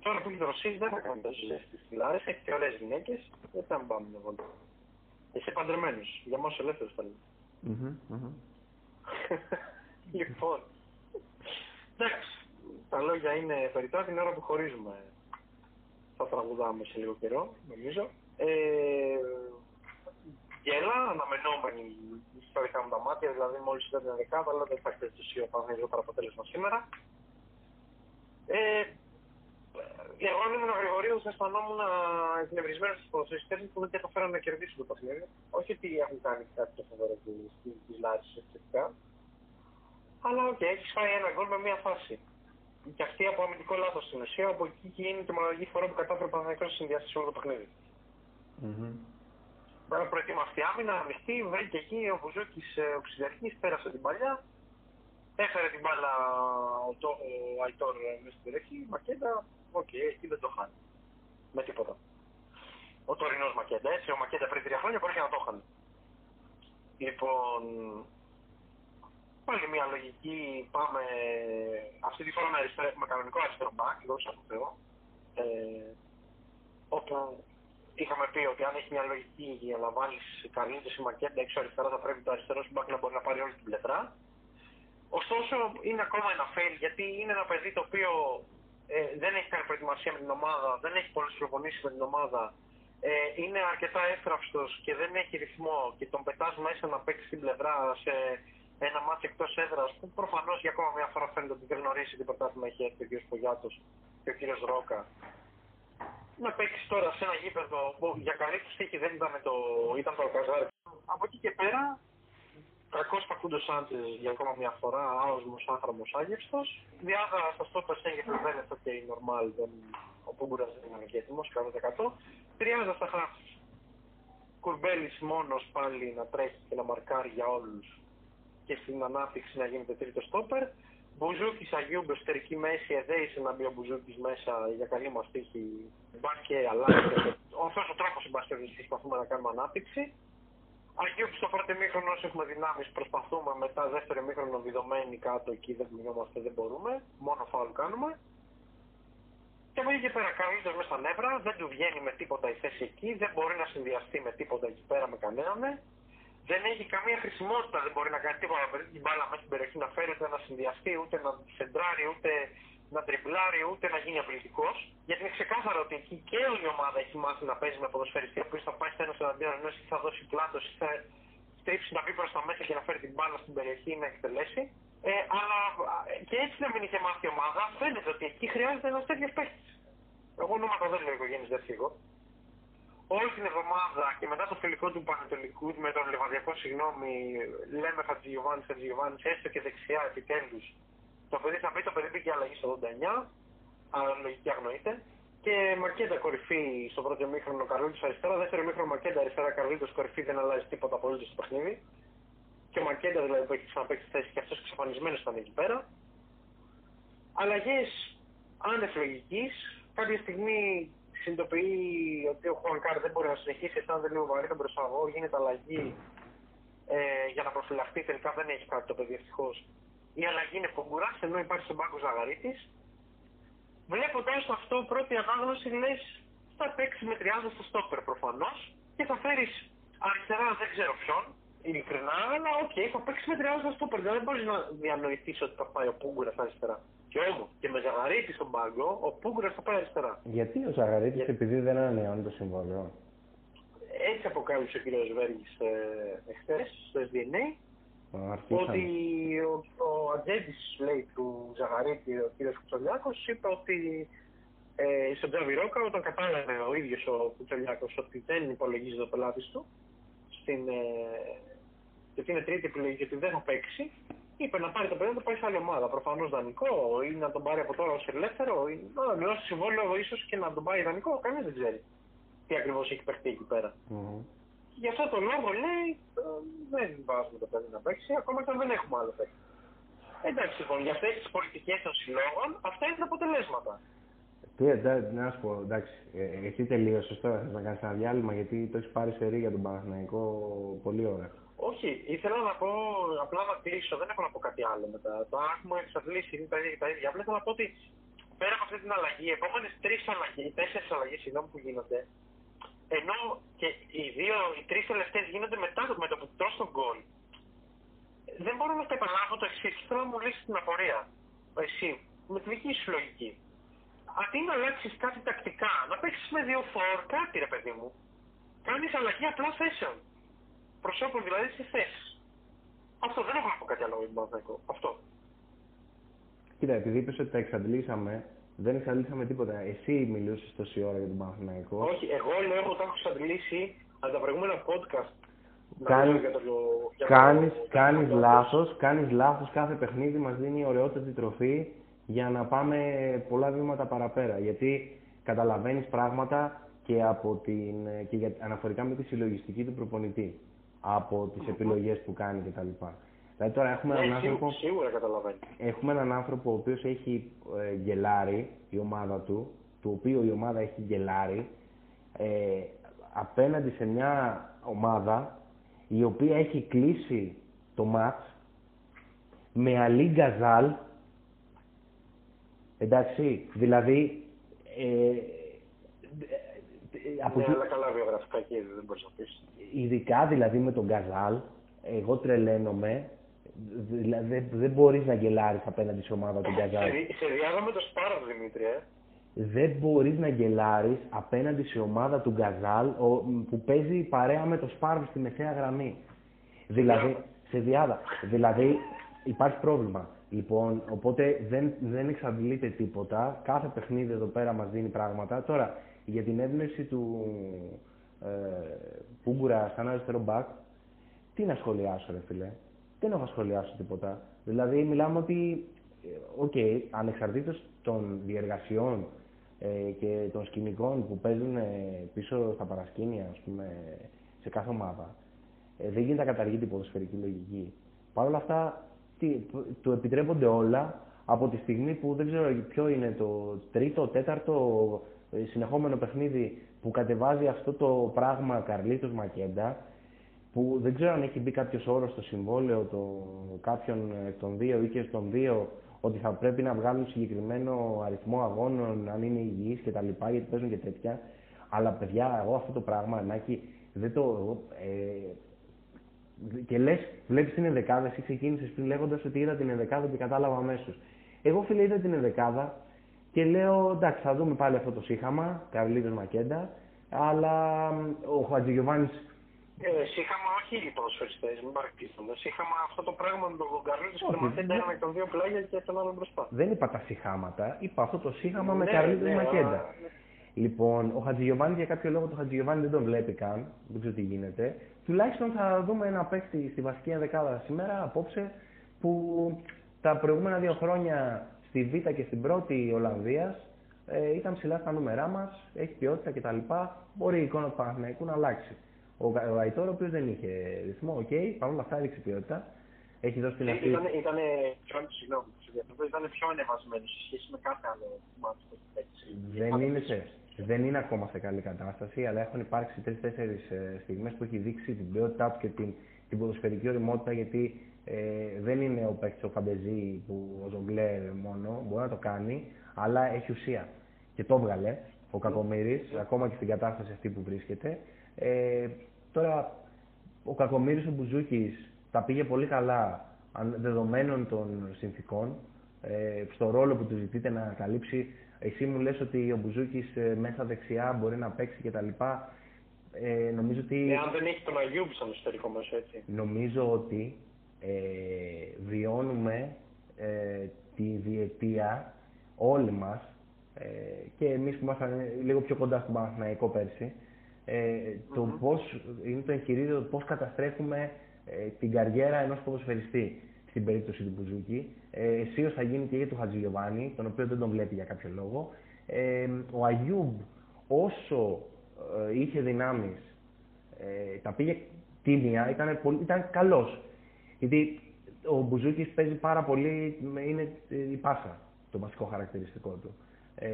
Τώρα που έχει δροσίσει δεν θα κάνω τόσο ζέστη στις φυλάρες. Έχει και ωραίες γυναίκες. Δεν θα πάμε εγώ. Είσαι παντρεμένος. Για μας ελεύθερος θα λέω. Μμμ, μμμ. λοιπόν. Εντάξει. Τα λόγια είναι περιτά την ώρα που χωρίζουμε. Θα τραγουδάμε σε λίγο καιρό, νομίζω. Ε, γέλα, αναμενόμενη στα δικά μου τα μάτια, δηλαδή μόλις ήταν την δεκάδα, αλλά δεν υπάρχει περίπτωση ο Παναγιώτο αποτέλεσμα σήμερα. Ε, εγώ αν ήμουν Γρηγορίου θα αισθανόμουν εκνευρισμένος στους ποδοσφαιριστές που δεν καταφέραν να κερδίσουν το παιχνίδι. Όχι ότι έχουν κάνει κάτι το φοβερό της Λάρης εξαιρετικά. Αλλά οκ, έχεις φάει ένα γκολ με μία φάση. Και αυτή από αμυντικό λάθος στην ουσία, από εκεί και είναι τη μοναδική φορά που κατάφερε ο Παναγιώτο να συνδυάσει όλο το παιχνίδι. Μμμ. Τώρα προετοιμαστεί άμυνα, ανοιχτή, βρήκε εκεί ο Μπουζούκη ο Ξυδερκή, πέρασε την παλιά. Έφερε την μπάλα ο, το, ο Αϊτόρ ε, μέσα στην περιοχή. Μακέντα, οκ, εκεί δεν το χάνει. Με τίποτα. Ο τωρινός Μακέντα, έτσι, ο Μακέντα πριν τρία χρόνια μπορεί και να το χάνει. Λοιπόν, πάλι μια λογική, πάμε αυτή τη φορά με, αριστερό, με κανονικό αριστερό μπακ, δόξα τω Θεώ. Ε, όπου είχαμε πει ότι αν έχει μια λογική για να βάλεις Καρλίτο ή Μακέντα έξω αριστερά, θα πρέπει το αριστερό σου μπακ να μπορεί να πάρει όλη την πλευρά. Ωστόσο, είναι ακόμα ένα fail γιατί είναι ένα παιδί το οποίο ε, δεν έχει κάνει προετοιμασία με την ομάδα, δεν έχει πολλές προπονήσεις με την ομάδα. Ε, είναι αρκετά εύθραυστος και δεν έχει ρυθμό και τον πετάς μέσα να παίξεις την πλευρά σε ένα μάτι εκτός έδρας που προφανώς για ακόμα μια φορά φαίνεται ότι δεν γνωρίζει τι πρωτάθλημα έχει έρθει ο κ. Πογιάτος και ο κ. Ρόκα. Να παίξεις τώρα σε ένα γήπεδο που για καλή του τύχη δεν ήταν το, ήταν το Αλκαζάρ. Από εκεί και πέρα, κακό Φακούντο Σάντε για ακόμα μια φορά, άοσμο, άχρωμο, άγευστος. Διάδα στα στόπερ Σέγγεφ δεν είναι αυτό και η normal, δεν, ο Πούγκουρα δεν είναι και έτοιμο, 100%. Τριάδα στα χάφη. Κουρμπέλης μόνος πάλι να τρέχει και να μαρκάρει για όλους και στην ανάπτυξη να γίνεται τρίτο στόπερ. Μπουζούκης Αγίου εσωτερική μέση, εδέησε να μπει ο Μπουζούκης μέσα για καλή μας τύχη. Μπα και αλλάζει. Αυτός ο τρόπος συμπαστεύει προσπαθούμε να κάνουμε ανάπτυξη. Αγίου στο πρώτο μήχρονο όσο έχουμε δυνάμεις προσπαθούμε μετά δεύτερο μήχρονο βιδωμένοι κάτω εκεί δεν κουνιόμαστε, δεν μπορούμε. Μόνο φάουλ κάνουμε. Και από εκεί και πέρα καλύτερος μέσα στα νεύρα, δεν του βγαίνει με τίποτα η θέση εκεί, δεν μπορεί να συνδυαστεί με τίποτα εκεί πέρα με κανέναν. Δεν έχει καμία χρησιμότητα, δεν μπορεί να κάνει τίποτα να παίρνει την μπάλα μέσα στην περιοχή, να φέρεται, να συνδυαστεί, ούτε να σεντράρει, ούτε να τριμπλάρει, ούτε να γίνει απειλητικό. Γιατί είναι ξεκάθαρο ότι εκεί και όλη η ομάδα έχει μάθει να παίζει με ποδοσφαιριστή, ο οποίος θα πάει στο ένας εναντίον ενός ή θα δώσει πλάτος ή θα στρίψει να μπει προ τα μέσα και να φέρει την μπάλα στην περιοχή ή να εκτελέσει. Ε, αλλά ε, και έτσι να μην είχε μάθει η ομάδα, φαίνεται ότι εκεί χρειάζεται ένας τέτοιος παίχτη. Εγώ ονόματα δεν λέω οικογένειε δεν φύγω. Όλη την εβδομάδα και μετά το φιλικό του Πανετολικού με τον Λεβαδιακό, συγγνώμη, λέμε Χατζηγιοβάνης, Χατζηγιοβάνης, έστω και δεξιά επιτέλους. Το παιδί θα μπει, το παιδί μπήκε αλλαγή στο 89, αλλά λογική αγνοείται. Και Μακέντα κορυφή στο πρώτο μήχρονο Καρλίτος αριστερά, δεύτερο μήχρονο Μακέντα αριστερά, Καρλίτος κορυφή δεν αλλάζει τίποτα απολύτως στο παιχνίδι. Και ο Μακέντα δηλαδή που έχει ξαναπέξει θέση και αυτός εξαφανισμένος ήταν εκεί πέρα. Αλλαγές άνευ λογική. Κάποια στιγμή συνειδητοποιεί ότι ο Χουανκάρ δεν μπορεί να συνεχίσει, αισθάνεται λίγο βαρύ τον προσαγωγό, γίνεται αλλαγή ε, για να προφυλαχθεί. Τελικά δεν έχει κάτι το παιδί ευτυχώς. Η αλλαγή είναι Πογκουρά, ενώ υπάρχει στον πάγκο Ζαγαρίτης. Βλέποντα αυτό, πρώτη ανάγνωση λες, θα παίξει με τριάδα στο στόπερ προφανώς και θα φέρεις αριστερά δεν ξέρω ποιον, ειλικρινά, αλλά OK, okay, θα παίξει με τριάδα στο στόπερ. Δεν μπορείς να διανοηθείς ότι θα πάει ο Πούγκουρας αριστερά. Και όμως και με Ζαγαρίτη στον πάγκο, ο Πούγκουρας θα πάει αριστερά. Γιατί ο Ζαγαρίτης, Για... επειδή δεν ανανεώνει το συμβόλαιο; Έτσι αποκάλυψε ο κ. Βέργης ε, εχθές στο SDNA ότι ο, ο ατζέντης λέει του Ζαγαρίτη, ο κ. Κουτσολιάκος, είπε ότι ε, στον Τζάβι Ρόκα, όταν κατάλαβε ο ίδιος ο Κουτσολιάκος ότι δεν υπολογίζει το πελάτη του στην, ε, και ότι είναι τρίτη επιλογή και ότι δεν θα παίξει, είπε να πάρει το παιδί να το πάει σε άλλη ομάδα. Προφανώς δανεικό ή να τον πάρει από τώρα ως ελεύθερο ή να μειώσει συμβόλαιο ίσως και να τον πάει δανεικό. Κανείς δεν ξέρει τι ακριβώς έχει παιχτεί εκεί πέρα. Mm-hmm. Γι' αυτό το λόγο λέει ε, δεν βάζουμε το παιδί να παίξει, ακόμα και αν δεν έχουμε άλλο παίξει. Εντάξει λοιπόν, για αυτές τις πολιτικές των συλλόγων, αυτά είναι τα αποτελέσματα. Τι, εντάξει, να σου πω, εντάξει, ε, εσύ τελείωσες τώρα, θα κάνεις ένα διάλειμμα γιατί το έχεις πάρει σε για τον Παναθηναϊκό πολύ ωραία. Όχι, ήθελα να πω, απλά να κλείσω, δεν έχω να πω κάτι άλλο μετά. Το έχουμε εξαντλήσει, είναι τα ίδια και τα ίδια. Απλά θέλω να πω ότι πέρα από αυτή την αλλαγή, οι επόμενες τρεις αλλαγές, τέσσερις αλλαγές συγγνώμη που γίνονται, ενώ και οι δύο, οι τρεις τελευταίες γίνονται μετά το, με το που τρως τον γκολ. Δεν μπορώ να τα επαναλάβω το εξής. Θέλω να μου λύσεις την απορία. Εσύ, με τη δική σου λογική. Αντί να αλλάξεις κάτι τακτικά, να παίξεις με δύο φόρ, κάτι ρε παιδί μου. Κάνεις αλλαγή απλά θέσεων. Προσώπων δηλαδή σε θέσεις. Αυτό δεν έχω να πω κάτι άλλο για τον Αυτό. Κοίτα, επειδή είπες ότι τα εξαντλήσαμε, δεν εξαντλήσαμε τίποτα. Εσύ μιλούσες τόση ώρα για τον Παναθηναϊκό. Όχι, εγώ λέω ότι τα έχω εξαντλήσει από τα προηγούμενα podcast. Κάνεις, κάνεις, κάνεις λάθος, κάνεις λάθος, κάθε παιχνίδι μας δίνει ωραιότατη τροφή για να πάμε πολλά βήματα παραπέρα. Γιατί καταλαβαίνεις πράγματα και, από την, και για, αναφορικά με τη συλλογιστική του προπονητή, από τις επιλογές που κάνει κτλ. Δηλαδή τώρα έχουμε έναν ναι, άνθρωπο. Σίγουρα καταλαβαίνει. Έχουμε έναν άνθρωπο ο οποίος έχει ε, γελάρει η ομάδα του, του οποίου η ομάδα έχει γελάρει, ε, απέναντι σε μια ομάδα η οποία έχει κλείσει το μάτς με αλή γκαζάλ, εντάξει, δηλαδή ε, από ναι, αλλά καλά βιογραφικά και δεν μπορείς να πεις. Ειδικά δηλαδή με τον Γκαζάλ, εγώ τρελαίνομαι Δηλαδή δεν, δεν μπορείς να γελάρεις απέναντι σε ομάδα του Γκαζάλ. Σε διάβαμε το Σπάρο, Δημήτρη, ε. Δεν μπορείς να γελάρεις απέναντι σε ομάδα του Γκαζάλ που παίζει παρέα με το Σπάρο στη μεσαία γραμμή. Δηλαδή, σε διάδα. Δηλαδή, υπάρχει πρόβλημα. Λοιπόν, οπότε δεν, δεν εξαντλείται τίποτα. Κάθε παιχνίδι εδώ πέρα μας δίνει πράγματα. Τώρα, για την έμπνευση του ε, Πούγκουρα σαν αριστερό μπακ, τι να σχολιάσω ρε φίλε δεν έχω σχολιάσει τίποτα. Δηλαδή, μιλάμε ότι, ε, OK, okay, ανεξαρτήτως των διεργασιών ε, και των σκηνικών που παίζουν ε, πίσω στα παρασκήνια, ας πούμε, σε κάθε ομάδα, ε, δεν γίνεται να καταργεί την ποδοσφαιρική λογική. Παρ' όλα αυτά, τι, το επιτρέπονται όλα από τη στιγμή που δεν ξέρω ποιο είναι το τρίτο, τέταρτο ε, συνεχόμενο παιχνίδι που κατεβάζει αυτό το πράγμα Καρλίτος Μακέντα που δεν ξέρω αν έχει μπει κάποιος όρος στο συμβόλαιο το, κάποιον εκ των δύο ή και στον δύο ότι θα πρέπει να βγάλουν συγκεκριμένο αριθμό αγώνων, αν είναι υγιείς και τα λοιπά, γιατί παίζουν και τέτοια. Αλλά παιδιά, εγώ αυτό το πράγμα, Νάκη, δεν το... Ε, και λες, βλέπεις την ενδεκάδα, εσύ ξεκίνησες πριν λέγοντας ότι είδα την ενδεκάδα και κατάλαβα αμέσως. Εγώ φίλε είδα την ενδεκάδα και λέω εντάξει, θα δούμε πάλι αυτό το σύγχαμα, Καρλίδο Μακέντα, αλλά ο Χατζηγιοβάνης ε, σύγχαμα όχι οι ποδοσφαιριστές, μην παρεξηγηθούμε. Σύγχαμα αυτό το πράγμα με τον Καρλίτο που μαθαίνεται ένα με τον δύο πλάγια και τον άλλο μπροστά. Δεν είπα τα συγχάματα, είπα αυτό το σύγχαμα ναι, με Καρλίτο ναι, Μακέντα. Ναι. Λοιπόν, ο Χατζηγιοβάνη για κάποιο λόγο το Χατζηγιοβάνη δεν τον βλέπει καν, δεν ξέρω τι γίνεται. Τουλάχιστον θα δούμε ένα παίχτη στη βασική ενδεκάδα σήμερα, απόψε, που τα προηγούμενα δύο χρόνια στη Β και στην πρώτη Ολλανδίας ε, ήταν ψηλά στα νούμερά μας, έχει ποιότητα κτλ. Μπορεί η εικόνα του Παναθηναϊκού να αλλάξει. Ο, ο Αϊτόρ, ο οποίος δεν είχε ρυθμό, OK, okay, παρόλα αυτά έδειξε ποιότητα. Έχει δώσει την αρχή. Ήταν, ήταν, συγγνώμη, ήταν πιο ανεβασμένος σε σχέση με κάθε άλλο ματς που έχει Δεν είναι, σε, δεν είναι ακόμα σε καλή κατάσταση, αλλά έχουν υπάρξει τρεις-τέσσερις ε, στιγμές που έχει δείξει την ποιότητά του και την, την ποδοσφαιρική οριμότητα γιατί ε, δεν είναι ο παίκτης ο φαντεζί που ο ζογκλέρ μόνο, μπορεί να το κάνει, αλλά έχει ουσία. Και το έβγαλε ο Κακομήρης, ακόμα και στην κατάσταση αυτή που βρίσκεται. Ε, τώρα, ο Κακομήρης ο Μπουζούκης τα πήγε πολύ καλά δεδομένων των συνθήκων, ε, στο ρόλο που του ζητείτε να καλύψει. Εσύ μου λες ότι ο Μπουζούκης ε, μέσα δεξιά μπορεί να παίξει κτλ. Ε, νομίζω ότι... Εάν δεν έχει τον Αγιούμπ σαν εσωτερικό μέσο, έτσι. Νομίζω ότι ε, βιώνουμε ε, τη διετία όλοι μας ε, και εμείς που ήμασταν λίγο πιο κοντά στον Παναθηναϊκό πέρσι ε, το mm πώς είναι το εγχειρίδιο το πώς καταστρέφουμε ε, την καριέρα ενός ποδοσφαιριστή στην περίπτωση του Μπουζούκη. Ε, αισίως θα γίνει και για του Χατζηγιοβάνη, τον οποίο δεν τον βλέπει για κάποιο λόγο. Ε, ο Αγιούμπ όσο ε, είχε δυνάμεις, ε, τα πήγε τίμια, ήταν, πολύ, ήταν καλός. Γιατί ο Μπουζούκης παίζει πάρα πολύ, είναι η πάσα το βασικό χαρακτηριστικό του. Ε,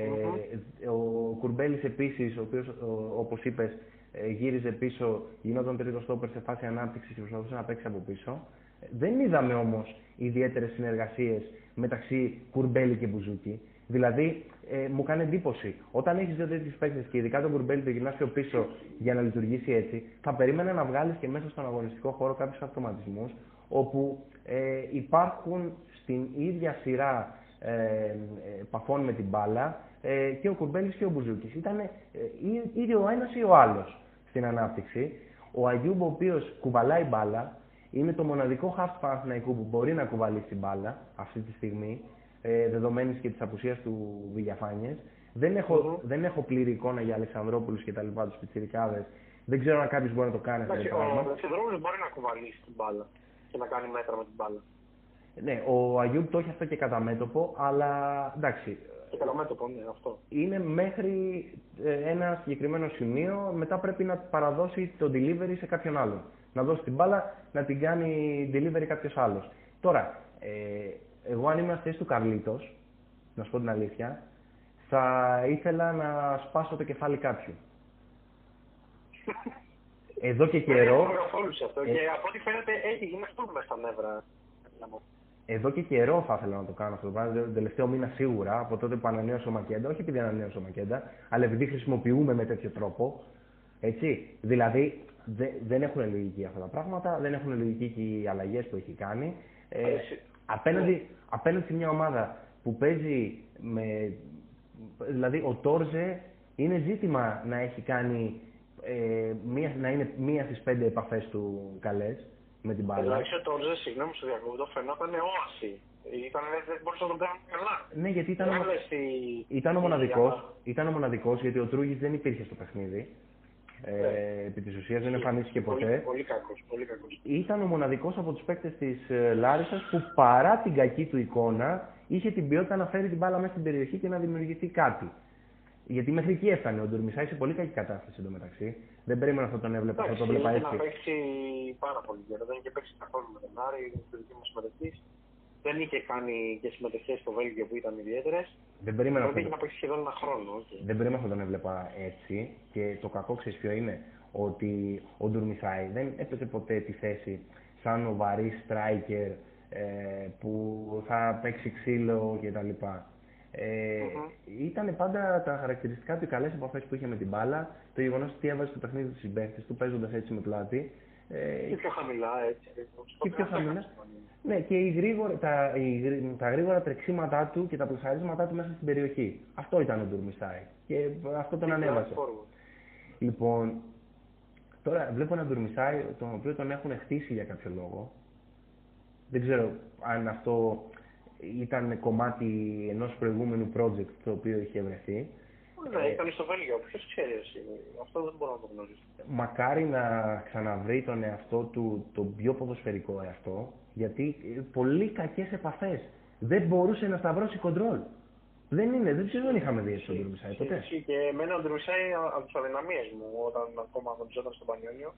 Ο Κουρμπέλης επίσης, ο οποίος, όπως είπες, ε, γύριζε πίσω, γινόταν τρίτος στόπερ σε φάση ανάπτυξης και προσπαθούσε να παίξει από πίσω. Δεν είδαμε όμως ιδιαίτερες συνεργασίες μεταξύ Κουρμπέλη και Μπουζούκη. Δηλαδή, ε, μου κάνει εντύπωση. Όταν έχεις δύο τέτοιους παίκτες και ειδικά τον Κουρμπέλη το γυρνάς πιο πίσω για να λειτουργήσει έτσι, θα περίμενα να βγάλεις και μέσα στον αγωνιστικό χώρο κάποιους αυτοματισμούς όπου ε, υπάρχουν στην ίδια σειρά ε, παφών με την μπάλα ε, και ο Κουρμπέλης και ο Μπουζούκης. Ήταν ε, ή ο ένας ή ο άλλος στην ανάπτυξη. Ο Αγιούμπ, ο οποίος κουβαλάει μπάλα, είναι το μοναδικό half Παναθηναϊκού που μπορεί να κουβαλήσει την μπάλα αυτή τη στιγμή, ε, δεδομένης και της απουσίας του Βηγιαφάνιες. Δεν έχω, δεν έχω πλήρη εικόνα για Αλεξανδρόπουλους και τα λοιπά, τους πιτσιρικάδες. Δεν ξέρω αν κάποιος μπορεί να το κάνει αυτό το πράγμα. Ο Αλεξανδρόπουλος μπορεί να κουβαλήσει την μπάλα και να κάνει μέτρα με την μπάλα. Ναι, ο Αγιούμπ το έχει αυτό και κατά μέτωπο, αλλά εντάξει. Και κατά μέτωπο, ναι, αυτό. Είναι μέχρι ε, ένα συγκεκριμένο σημείο, μετά πρέπει να παραδώσει το delivery σε κάποιον άλλον. Να δώσει την μπάλα, να την κάνει delivery κάποιος άλλος. Τώρα, ε, εγώ αν ήμουν θέση του Καρλίτος, να σου πω την αλήθεια, θα ήθελα να σπάσω το κεφάλι κάποιου. Εδώ και καιρό. Δεν αυτό. Ε... Και από ό,τι φαίνεται έχει γίνει αυτό μέσα στα νεύρα εδώ και καιρό θα ήθελα να το κάνω αυτό το πράγμα, τον τελευταίο μήνα σίγουρα, από τότε που ανανέωσε ο Μακέντα, όχι επειδή ανανέωσε ο Μακέντα, αλλά επειδή χρησιμοποιούμε με τέτοιο τρόπο. Έτσι. Δηλαδή, δε, δεν έχουν λογική αυτά τα πράγματα, δεν έχουν λογική και οι αλλαγές που έχει κάνει. Ε, απέναντι, απέναντι σε μια ομάδα που παίζει με. Δηλαδή, ο Τόρζε είναι ζήτημα να έχει κάνει. Ε, μία, να είναι μία στις πέντε επαφές του καλές με την μπάλα. Εντάξει, ο Τόρζε, συγγνώμη στο διακόπτω, φαινόταν όαση. Ήταν, δεν μπορούσε να τον κάνει καλά. Ναι, γιατί ήταν, ο... ήταν, ο μοναδικός, ήταν ο μοναδικός, γιατί ο Τρούγης δεν υπήρχε στο παιχνίδι. Ε, ναι. επί της ουσίας δεν εμφανίστηκε ποτέ. Πολύ, πολύ κακός, πολύ κακός. Ήταν ο μοναδικός από τους παίκτες της ε, Λάρισας που παρά την κακή του εικόνα είχε την ποιότητα να φέρει την μπάλα μέσα στην περιοχή και να δημιουργηθεί κάτι. Γιατί μέχρι εκεί έφτανε. Ο Ντουρμισάη σε πολύ κακή κατάσταση εντωμεταξύ. Δεν περίμενα αυτό τον έβλεπα. Αυτό τον έβλεπα έτσι. να παίξει πάρα πολύ καιρό. Δεν είχε παίξει καθόλου με τον Άρη, το δική μα συμμετοχή. Δεν είχε κάνει και συμμετοχές στο Βέλγιο που ήταν ιδιαίτερες. Δεν περίμενα αυτό. Είχε να παίξει σχεδόν ένα χρόνο. Okay. Δεν περίμενα αυτό τον έβλεπα έτσι. Και το κακό ξέρεις ποιο είναι; Ότι ο Ντουρμισάη δεν έπαιζε ποτέ τη θέση σαν ο βαρύ striker ε, που θα παίξει ξύλο κτλ. Ε, mm-hmm. Ήταν πάντα τα χαρακτηριστικά του οι καλέ επαφέ που είχε με την μπάλα, το γεγονός ότι έβαζε το παιχνίδι τους συμπαίχτες του παίζοντας έτσι με πλάτη. Ε, και πιο χαμηλά, έτσι. Και πιο χαμηλά. Ναι, και οι γρήγορα, τα, οι, τα γρήγορα τρεξίματά του και τα πλουσαρίσματά του μέσα στην περιοχή. Αυτό ήταν ο Ντουρμισάη. Και αυτό τον ανέβασε. Λοιπόν, τώρα βλέπω έναν Ντουρμισάη, τον οποίο τον έχουν χτίσει για κάποιο λόγο. Δεν ξέρω αν αυτό ήταν κομμάτι ενός προηγούμενου project το οποίο είχε βρεθεί. Ναι, ήταν στο Βέλγιο, ποιος ξέρει εσύ. Αυτό δεν μπορώ να το γνωρίσω. Μακάρι να ξαναβρει τον εαυτό του, τον πιο ποδοσφαιρικό εαυτό, γιατί πολύ κακές επαφές. Δεν μπορούσε να σταυρώσει κοντρόλ. Δεν είναι, δεν ξέρω αν είχαμε δει στον Ντρομισάη ποτέ. Και εμένα ο Ντρομισάη από τις αδυναμίες μου όταν ακόμα αγωνιζόταν στον Πανιόνιο.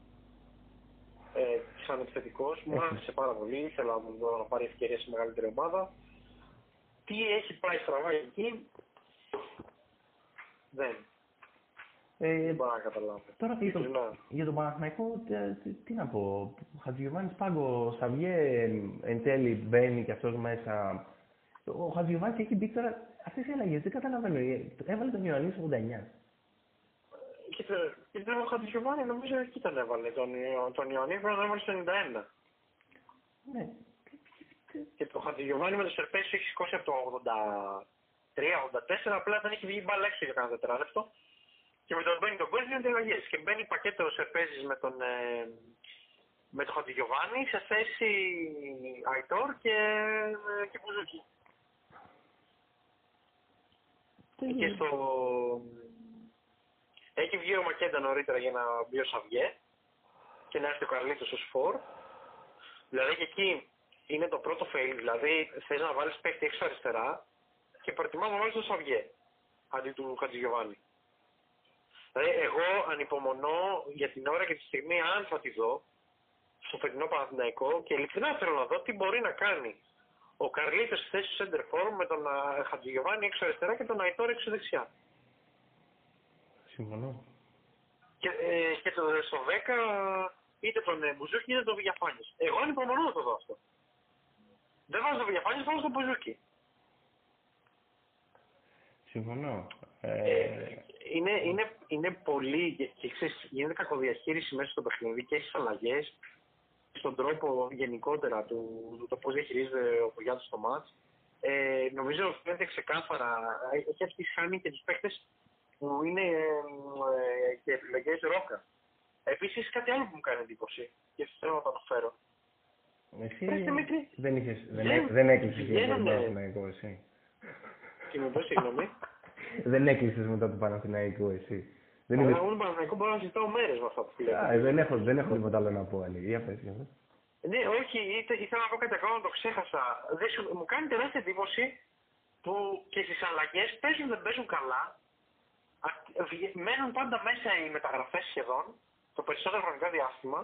Ε, σαν επιθετικός μου άρεσε πάρα πολύ. Ήθελα να πάρει ευκαιρία σε μεγαλύτερη ομάδα τι έχει πάει στραβά εκεί, δεν. Ε, δεν μπορώ να καταλάβω. Τώρα για, το, για τον Παναθηναϊκό, τι, τι να πω. Ο Χατζηγιοβάνης Πάγκο, Σαβιέ εν τέλει μπαίνει και αυτός μέσα. Ο Χατζηγιοβάνης έχει μπει τώρα, Αυτές οι αλλαγές δεν καταλαβαίνω. Ε, Έβαλε τον Ιωαννή 89. Και το, και το Χατζηγιοβάνι νομίζω εκεί τον έβαλε τον, Ιω- τον Ιωαννή, πρέπει να τον έβαλε στο 91. Ναι. Και το Χατζηγιοβάνι με το Σερπέζι έχει σηκώσει από το 83-84, απλά δεν έχει βγει μπάλα έξω για κανένα τετράλεπτο. Και με τον μπαίνει τον Γκολ γίνονται αλλαγέ. Και μπαίνει πακέτο Σερπέζι με τον. Ε, με τον Χατζηγιοβάνι σε θέση Αϊτόρ και, ε, και Μπουζούκι. Και στο... Έχει βγει ο Μακέντα νωρίτερα για να μπει ο Σαβιέ και να έρθει ο Καρλίτος ως φορ. Δηλαδή και εκεί είναι το πρώτο fail, δηλαδή θες να βάλεις παίχτη έξω αριστερά και προτιμάς να βάλεις τον Σαβιέ αντί του Χατζηγιοβάνη. Δηλαδή εγώ ανυπομονώ για την ώρα και τη στιγμή αν θα τη δω στο φετινό Παναθηναϊκό και ειλικρινά θέλω να δω τι μπορεί να κάνει ο Καρλίτος στη θέση του center form με τον α, Χατζηγιοβάνη έξω αριστερά και τον Αϊτόρ έξω δεξιά. Συμφωνώ. Και, ε, και το, στο 10 είτε τον ε, Μπουζούκι είτε τον Βηγιαφάνης. Εγώ ανυπομονώ να το δω αυτό. Δεν βάζω τον Βηγιαφάνης, βάζω τον Μπουζούκι. Συμφωνώ. Ε, Ε, είναι, είναι, είναι πολύ και, και ξέρεις, γίνεται κακοδιαχείριση μέσα στο παιχνίδι και έχει αλλαγές στον τρόπο γενικότερα του, του το πώς διαχειρίζεται ο Πογιάτος στο μάτς. Ε, νομίζω φαίνεται ξεκάθαρα, ε, έχει αυτή χάνει και τους παίχτες που είναι ε, ε, και επιλογές ρόκα. Επίσης κάτι άλλο που μου κάνει εντύπωση και θέλω να το αναφέρω. Εσύ Ρε, Δημήτρη. δεν, είχες, δεν, Δεν- δεν έκλεισες για τον βγαίνουνε. Παναθηναϊκό εσύ. Και με δώσει συγγνώμη. δεν έκλεισες μετά τον Παναθηναϊκό εσύ. Δεν Αλλά είδες... εγώ Παναθηναϊκό μπορώ να συζητάω μέρες με αυτά που λέω. Α, ε, δεν έχω, δεν έχω τίποτα άλλο να πω, άλλη. Για πες, για πες. Ναι, όχι, ήθε- ήθελα να πω κάτι ακόμα, το ξέχασα. Δεν σου- μου κάνει τεράστια εντύπωση που και στις αλλαγές παίζουν δεν παίζουν καλά. Α- βγε- Μένουν πάντα μέσα οι μεταγραφές σχεδόν, το περισσότερο χρονικό διάστημα,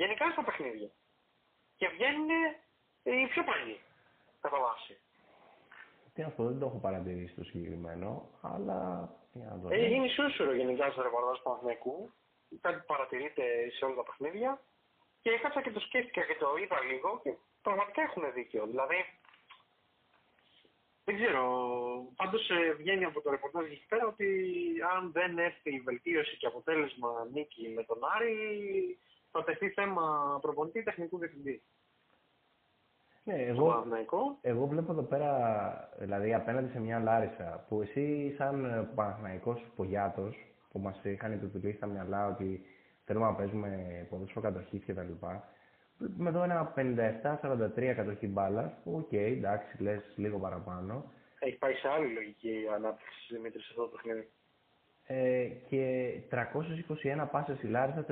γενικά στα παιχνίδια. Και βγαίνουν οι πιο παλιοί, κατά βάση. Τι αυτό δεν το έχω παρατηρήσει το συγκεκριμένο, αλλά για να το Έχει δω. γίνει σούσουρο γενικά στο ρεπορτάζ του Παναθηναϊκού. Κάτι που παρατηρείται σε όλα τα παιχνίδια. Και έκατσα και το σκέφτηκα και το είδα λίγο και πραγματικά έχουν δίκιο. Δηλαδή, δεν ξέρω, πάντως ε, βγαίνει από το ρεπορτάζ εκεί πέρα ότι αν δεν έρθει η βελτίωση και αποτέλεσμα νίκη με τον Άρη, θα τεθεί θέμα προπονητή τεχνικού διευθυντή. Ναι, Στο εγώ, Παναθηναϊκό. εγώ βλέπω εδώ πέρα, δηλαδή απέναντι σε μια Λάρισα, που εσύ σαν ε, Παναθηναϊκός Πογιάτος, που μας είχαν επιτελεί στα μυαλά ότι θέλουμε να παίζουμε ποδόσφαιρο κατοχής και τα λοιπά, βλέπουμε εδώ ένα 57-43 κατοχή μπάλας, που οκ, εντάξει, λες λίγο παραπάνω, Έχει πάει σε άλλη λογική η ανάπτυξη Δημήτρης σε αυτό το παιχνίδι. Ε, και 321 πάσες η Λάρισα,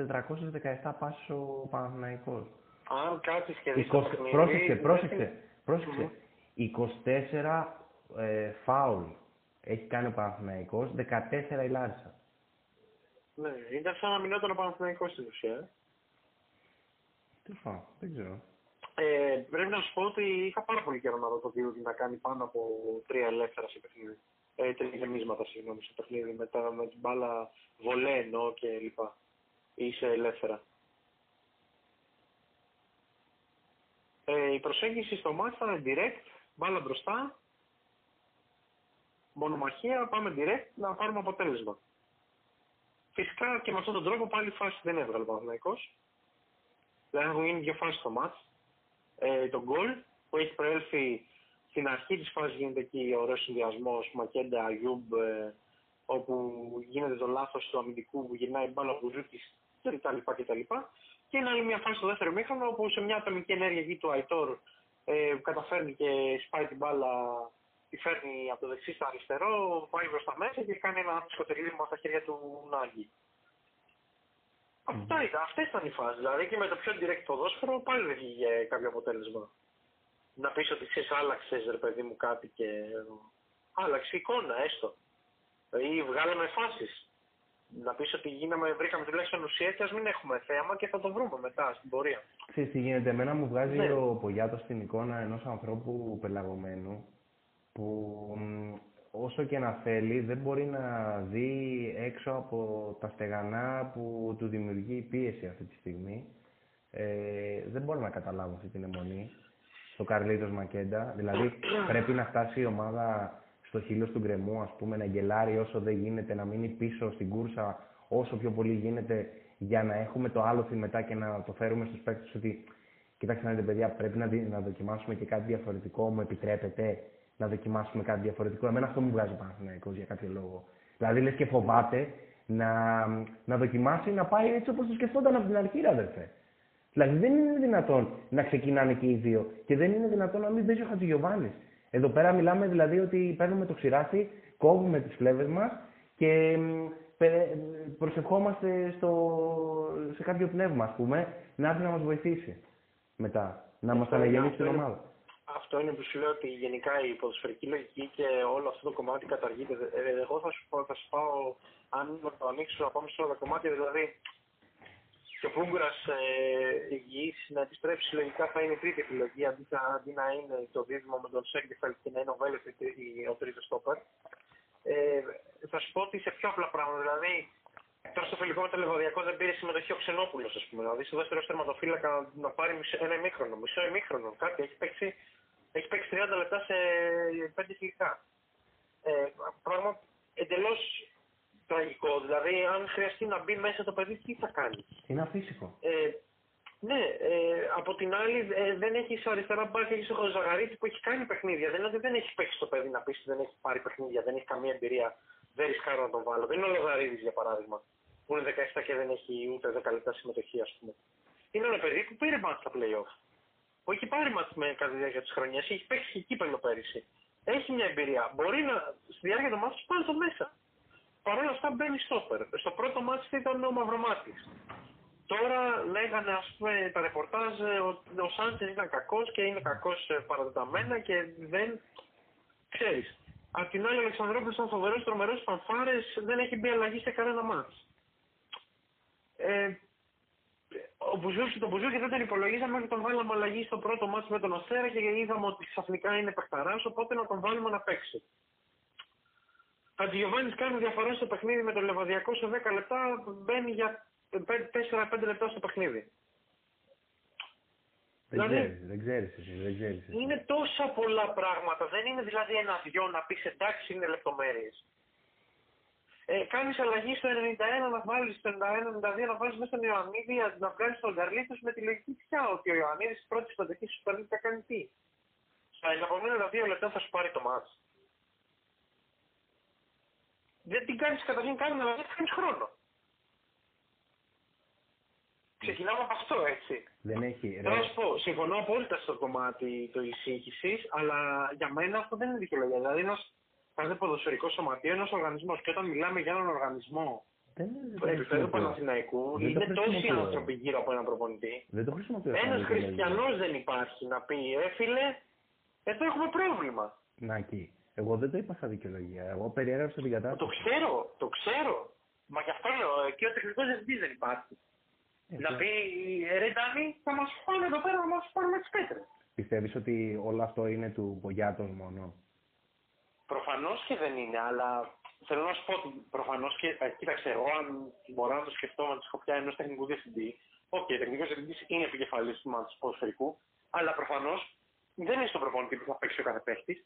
417 πάσες ο Παναθηναϊκός. Αν κάτσεις και δεις το 20, παιχνίδι... πρόσεξε, δεν πρόσεξε, είναι- πρόσεξε. 24 ε, φάουλ έχει κάνει ο Παναθηναϊκός, 14 η Λάρισα. Ναι, ήταν σαν να μηνόταν ο Παναθηναϊκός στην ουσία. ε. Τι φάω, δεν ξέρω. Ε, πρέπει να σου πω ότι είχα πάρα πολύ καιρό να δω το Διούδη να κάνει πάνω από τρία ελεύθερα σε παιχνίδι. Ε, τρία γεμίσματα, συγγνώμη, σε παιχνίδι. Με, τα, με την μπάλα βολέ εννοώ και λοιπά. Ή σε ελεύθερα. Ε, η προσέγγιση στο μάτς ήταν direct, μπάλα μπροστά, μονομαχία, πάμε direct να πάρουμε αποτέλεσμα. Φυσικά και με αυτόν τον τρόπο πάλι φάση δεν έβγαλε ο Παναθηναϊκός. Δηλαδή έχουν γίνει δύο φάσεις στο μάτς. Ε, το γκολ που έχει προέλθει στην αρχή της φάσης γίνεται εκεί ο ωραίος συνδυασμός Μακέντα, Αγιούμπ, ε, όπου γίνεται το λάθος του αμυντικού που γυρνάει η μπάλα από Ζούκης κτλ. κτλ. Και είναι άλλη μια φάση στο δεύτερο μήχρονο όπου σε μια ατομική ενέργεια εκεί του Αϊτόρ ε, καταφέρνει και σπάει την μπάλα, τη φέρνει από το δεξί στο αριστερό, πάει προς τα μέσα και κάνει ένα ψυχοτελείδημα στα χέρια του Νάγκη. Αυτά ήταν, αυτές ήταν οι φάσεις. Δηλαδή και με το πιο direct ποδόσφαιρο πάλι δεν βγήκε κάποιο αποτέλεσμα. Να πεις ότι ξέρεις άλλαξες ρε παιδί μου κάτι και άλλαξε η εικόνα έστω. Ή βγάλαμε φάσεις. Να πεις ότι γίναμε, βρήκαμε τουλάχιστον ουσία και ας μην έχουμε θέαμα και θα το βρούμε μετά στην πορεία. Ξέρεις τι γίνεται, εμένα μου βγάζει Ναι. ο Πογιάτος την εικόνα ενός ανθρώπου πελαγωμένου που μ, όσο και να θέλει δεν μπορεί να δει έξω από τα στεγανά που του δημιουργεί η πίεση αυτή τη στιγμή. Ε, δεν μπορώ να καταλάβω αυτή την αιμονή στο Καρλίτος Μακέντα. Δηλαδή πρέπει να φτάσει η ομάδα στο χείλο του γκρεμού, ας πούμε, να γελάρει όσο δεν γίνεται, να μείνει πίσω στην κούρσα όσο πιο πολύ γίνεται για να έχουμε το άλλο μετά και να το φέρουμε στους παίκτες ότι κοιτάξτε να δείτε παιδιά πρέπει να, να δοκιμάσουμε και κάτι διαφορετικό, μου επιτρέπετε να δοκιμάσουμε κάτι διαφορετικό. Εμένα αυτό μου βγάζει Παναθηναϊκός για κάποιο λόγο. Δηλαδή λες και φοβάται να, να δοκιμάσει να πάει έτσι όπως το σκεφτόταν από την αρχή, αδερφέ. Δηλαδή δεν είναι δυνατόν να ξεκινάνε και οι δύο και δεν είναι δυνατόν να μην παίζει ο Χατζηγιοβάνης. Εδώ πέρα μιλάμε δηλαδή ότι παίρνουμε το ξηράφι, κόβουμε τις φλέβες μας και προσευχόμαστε στο, σε κάποιο πνεύμα, ας πούμε, να έρθει να μας βοηθήσει μετά, να μας αναγεννήσει την ομάδα. Αυτό είναι που σου λέω ότι γενικά η ποδοσφαιρική λογική και όλο αυτό το κομμάτι καταργείται. Ε, εγώ θα σου, θα σου πάω, αν το ανοίξω να πάμε σε όλα τα κομμάτια, δηλαδή και ο Πούγκουρα ε, υγιής να επιστρέψει λογικά θα είναι η τρίτη επιλογή αντί, αντί να είναι το δίδυμο με τον Σέγκεφελ και να είναι ο Βέλετ ο τρίτος στόπερ. Ε, θα σου πω ότι σε πιο απλά πράγματα. Δηλαδή, τώρα στο φιλικό με το Λεβαδιακό δεν πήρε συμμετοχή ο Ξενόπουλος, ας πούμε. Δηλαδή, στο δεύτερος τερματοφύλακα να πάρει μισό, ένα ημίχρονο, μισό ημίχρονο. Κάτι έχει παίξει, έχει παίξει 30 λεπτά σε 5 φιλικά. Ε, πράγμα εντελώς τραγικό. Δηλαδή, αν χρειαστεί να μπει μέσα το παιδί, τι θα κάνει; Είναι αφύσικο. Ε, ναι, ε, από την άλλη ε, δεν έχεις αριστερά μπάρκ, έχεις ο Ζαγαρίτη που έχει κάνει παιχνίδια. Δεν είναι ότι δεν έχει παίξει το παιδί να πεις ότι δεν έχει πάρει παιχνίδια, δεν έχει καμία εμπειρία, δεν ρισκάρω να τον βάλω. Δεν είναι ο Λογαρίδης για παράδειγμα, που είναι 17 και δεν έχει ούτε 10 λεπτά συμμετοχή, ας πούμε. Είναι ένα παιδί που πήρε μάτς στα playoff. Που έχει πάρει μάτς με κατά τη διάρκεια της χρονιάς, έχει παίξει και κύπελο πέρυσι. Έχει μια εμπειρία. Μπορεί να στη διάρκεια του μάτς πάρει το μέσα. Παρ' όλα αυτά μπαίνει στόπερ. Στο πρώτο μάτς ήταν ο Μαυρομάτης. Τώρα λέγανε ας πούμε τα ρεπορτάζ ε, ότι ο Σάντσες ήταν κακός και είναι κακός ε, παραδοταμένα και δεν ξέρεις. Απ' την άλλη ο Αλεξανδρόπουλος ήταν φοβερός, τρομερός, φανφάρες, δεν έχει μπει αλλαγή σε κανένα μάτς. Ε, ο Μπουζούκη, τον Μπουζούκη δεν τον υπολογίζαμε μέχρι τον βάλαμε αλλαγή στο πρώτο μάτς με τον Αστέρα και είδαμε ότι ξαφνικά είναι παιχταράς, οπότε να τον βάλουμε να παίξει. Αντιγιοβάνης κάνει διαφορά στο παιχνίδι με τον Λεβαδιακό σε 10 λεπτά, μπαίνει για 4-5 λεπτά στο παιχνίδι. Δεν δηλαδή, ξέρεις, δεν ξέρεις εσύ, δεν ξέρεις εσύ. Είναι τόσα πολλά πράγματα. Δεν είναι δηλαδή ένα-δυο να πεις εντάξει είναι λεπτομέρειες. Ε, Κάνεις αλλαγή στο 91 να βάλεις στο 91-92 να βάλεις μέσα τον Ιωαννίδη να βγάλεις τον Καρλίτος με τη λογική πια ότι ο Ιωαννίδης πρώτης συμμετοχή σου παίρνει θα κάνει τι. Στα επόμενα δύο λεπτά θα σου πάρει το μάτς. Δεν την κάνεις καταρχήν κάνει αλλά δεν κάνεις χρόνο. Ξεκινάμε από αυτό, έτσι. Δεν έχει. Θέλω να σου πω, συμφωνώ απόλυτα στο κομμάτι τη σύγχυση, αλλά για μένα αυτό δεν είναι δικαιολογία. Δηλαδή, ένας κάθε ποδοσφαιρικός σωματείο, ένας οργανισμός. Και όταν μιλάμε για έναν οργανισμό επίπεδου Παναθηναϊκού, είναι τόσοι άνθρωποι γύρω από έναν προπονητή. Ένας χριστιανός δεν υπάρχει να πει, έφυλε, εδώ έχουμε πρόβλημα. Να εκεί. Εγώ δεν το είπα σαν δικαιολογία. Εγώ περιέγραψα την κατάσταση. Το ξέρω, το ξέρω. Μα γι' αυτό λέω, εκεί ο τεχνικός διευθυντή δεν υπάρχει. Ε, να πει ρε Ντάνι, θα μας πάνε εδώ πέρα να μας πάρουμε τις πέτρες. Πιστεύεις ότι όλο αυτό είναι του Πογιάτος μόνο; Προφανώς και δεν είναι, αλλά θέλω να σου πω ότι προφανώς και, ε, κοίταξε, εγώ αν μπορώ να το σκεφτώ με τη σκοπιά ενός τεχνικού διευθυντή, OK, okay, τεχνικός διευθυντής είναι επικεφαλής του ματς ποδοσφαιρικού, αλλά προφανώς δεν είναι στον προπονητή που θα παίξει ο κάθε παίχτης,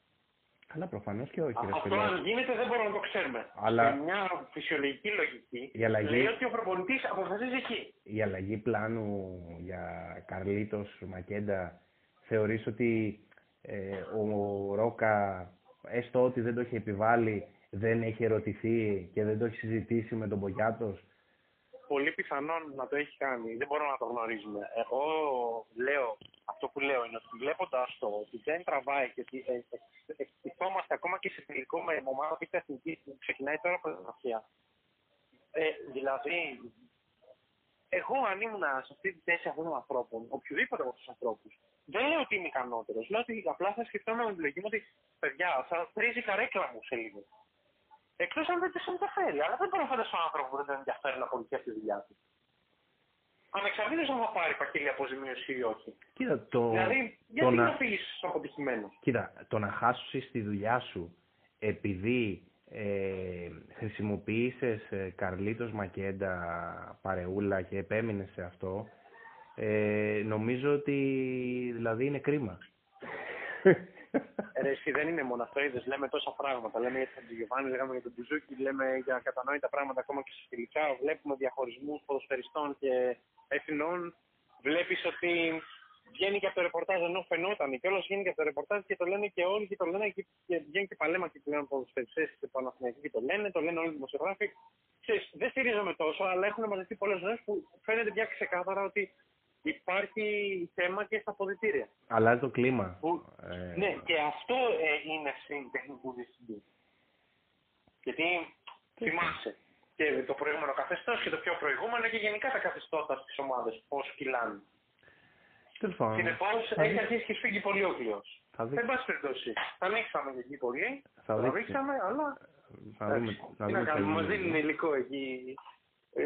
αλλά προφανώς και όχι. Αυτό ρε, αν γίνεται δεν μπορούμε να το ξέρουμε. Αλλά... Σε μια φυσιολογική λογική η αλλαγή... λέει ότι ο προπονητής αποφασίζει εκεί. Η αλλαγή πλάνου για Καρλίτος Μακέντα θεωρείς ότι ε, ο Ρόκα έστω ότι δεν το έχει επιβάλει δεν έχει ερωτηθεί και δεν το έχει συζητήσει με τον Πογιάτος πολύ πιθανόν να το έχει κάνει. Δεν μπορούμε να το γνωρίζουμε. Εγώ λέω, αυτό που λέω είναι ότι βλέποντας το ότι δεν τραβάει και ότι ε, ε, εκτιθόμαστε ακόμα και σε τελικό με ομάδα πίστα εθνικής που ξεκινάει τώρα από την Ασία. Ε, δηλαδή, εγώ αν ήμουν σε αυτή τη θέση αυτών των ανθρώπων, οποιοδήποτε από τους ανθρώπους, δεν λέω ότι είμαι ικανότερος. Λέω ότι απλά θα σκεφτόμουν με την λογική μου ότι παιδιά, θα τρίζει καρέκλα μου σε λίγο. Εκτός αν δεν τους ενδιαφέρει. Αλλά δεν μπορώ να φανταστώ έναν άνθρωπο που δεν τον ενδιαφέρει να αυτή τη δουλειά του. Ανεξαρτήτως αν θα πάρει πακέλη αποζημίωση ή όχι. Κοίτα, το... Δηλαδή, γιατί να φύγεις αποτυχημένος; Κοίτα, το να χάσεις τη δουλειά σου επειδή ε, χρησιμοποίησες ε, Καρλίτος Μακέντα παρεούλα και επέμεινες σε αυτό, ε, νομίζω ότι δηλαδή είναι κρίμα. Ρε, εσύ δεν είναι μόνο αυτό, είδες, λέμε τόσα πράγματα. Λέμε για τον Τζιγιοβάνη, λέγαμε για τον Μπουζούκι, λέμε για κατανόητα πράγματα ακόμα και σε φιλικά. Βλέπουμε διαχωρισμούς ποδοσφαιριστών και εθνών. Βλέπεις ότι βγαίνει και από το ρεπορτάζ ενώ φαινόταν και όλος βγαίνει και από το ρεπορτάζ και το λένε και όλοι και το λένε και, και βγαίνει και παλέμα και πλέον ποδοσφαιριστές και Παναθηναϊκοί και το λένε, το λένε όλοι οι δημοσιογράφοι. Ξέρεις, δεν στηρίζομαι τόσο, αλλά έχουν μαζευτεί πολλές φορέ που φαίνεται πια ξεκάθαρα ότι υπάρχει θέμα και στα αποδητήρια. Αλλάζει το κλίμα. Που, Ε, Ναι, και αυτό ε, είναι στην τεχνικού διευθυντή. Γιατί θυμάσαι και το προηγούμενο καθεστώς και το πιο προηγούμενο και γενικά τα καθεστώτα στις ομάδες πώς κυλάνε. Τέλος πάντων. Συνεπώς θα έχει δείξει. αρχίσει και σφίγγει πολύ ο κλειό. Θα Εν δείξει. πάση περιπτώσει, θα ανοίξαμε εκεί πολύ. Θα Θα δείξει. ρίξαμε, αλλά. Να δούμε, εντάξει, να Τι δούμε να τι κάνουμε, μας γίνεται. δίνουν υλικό εκεί. Ε,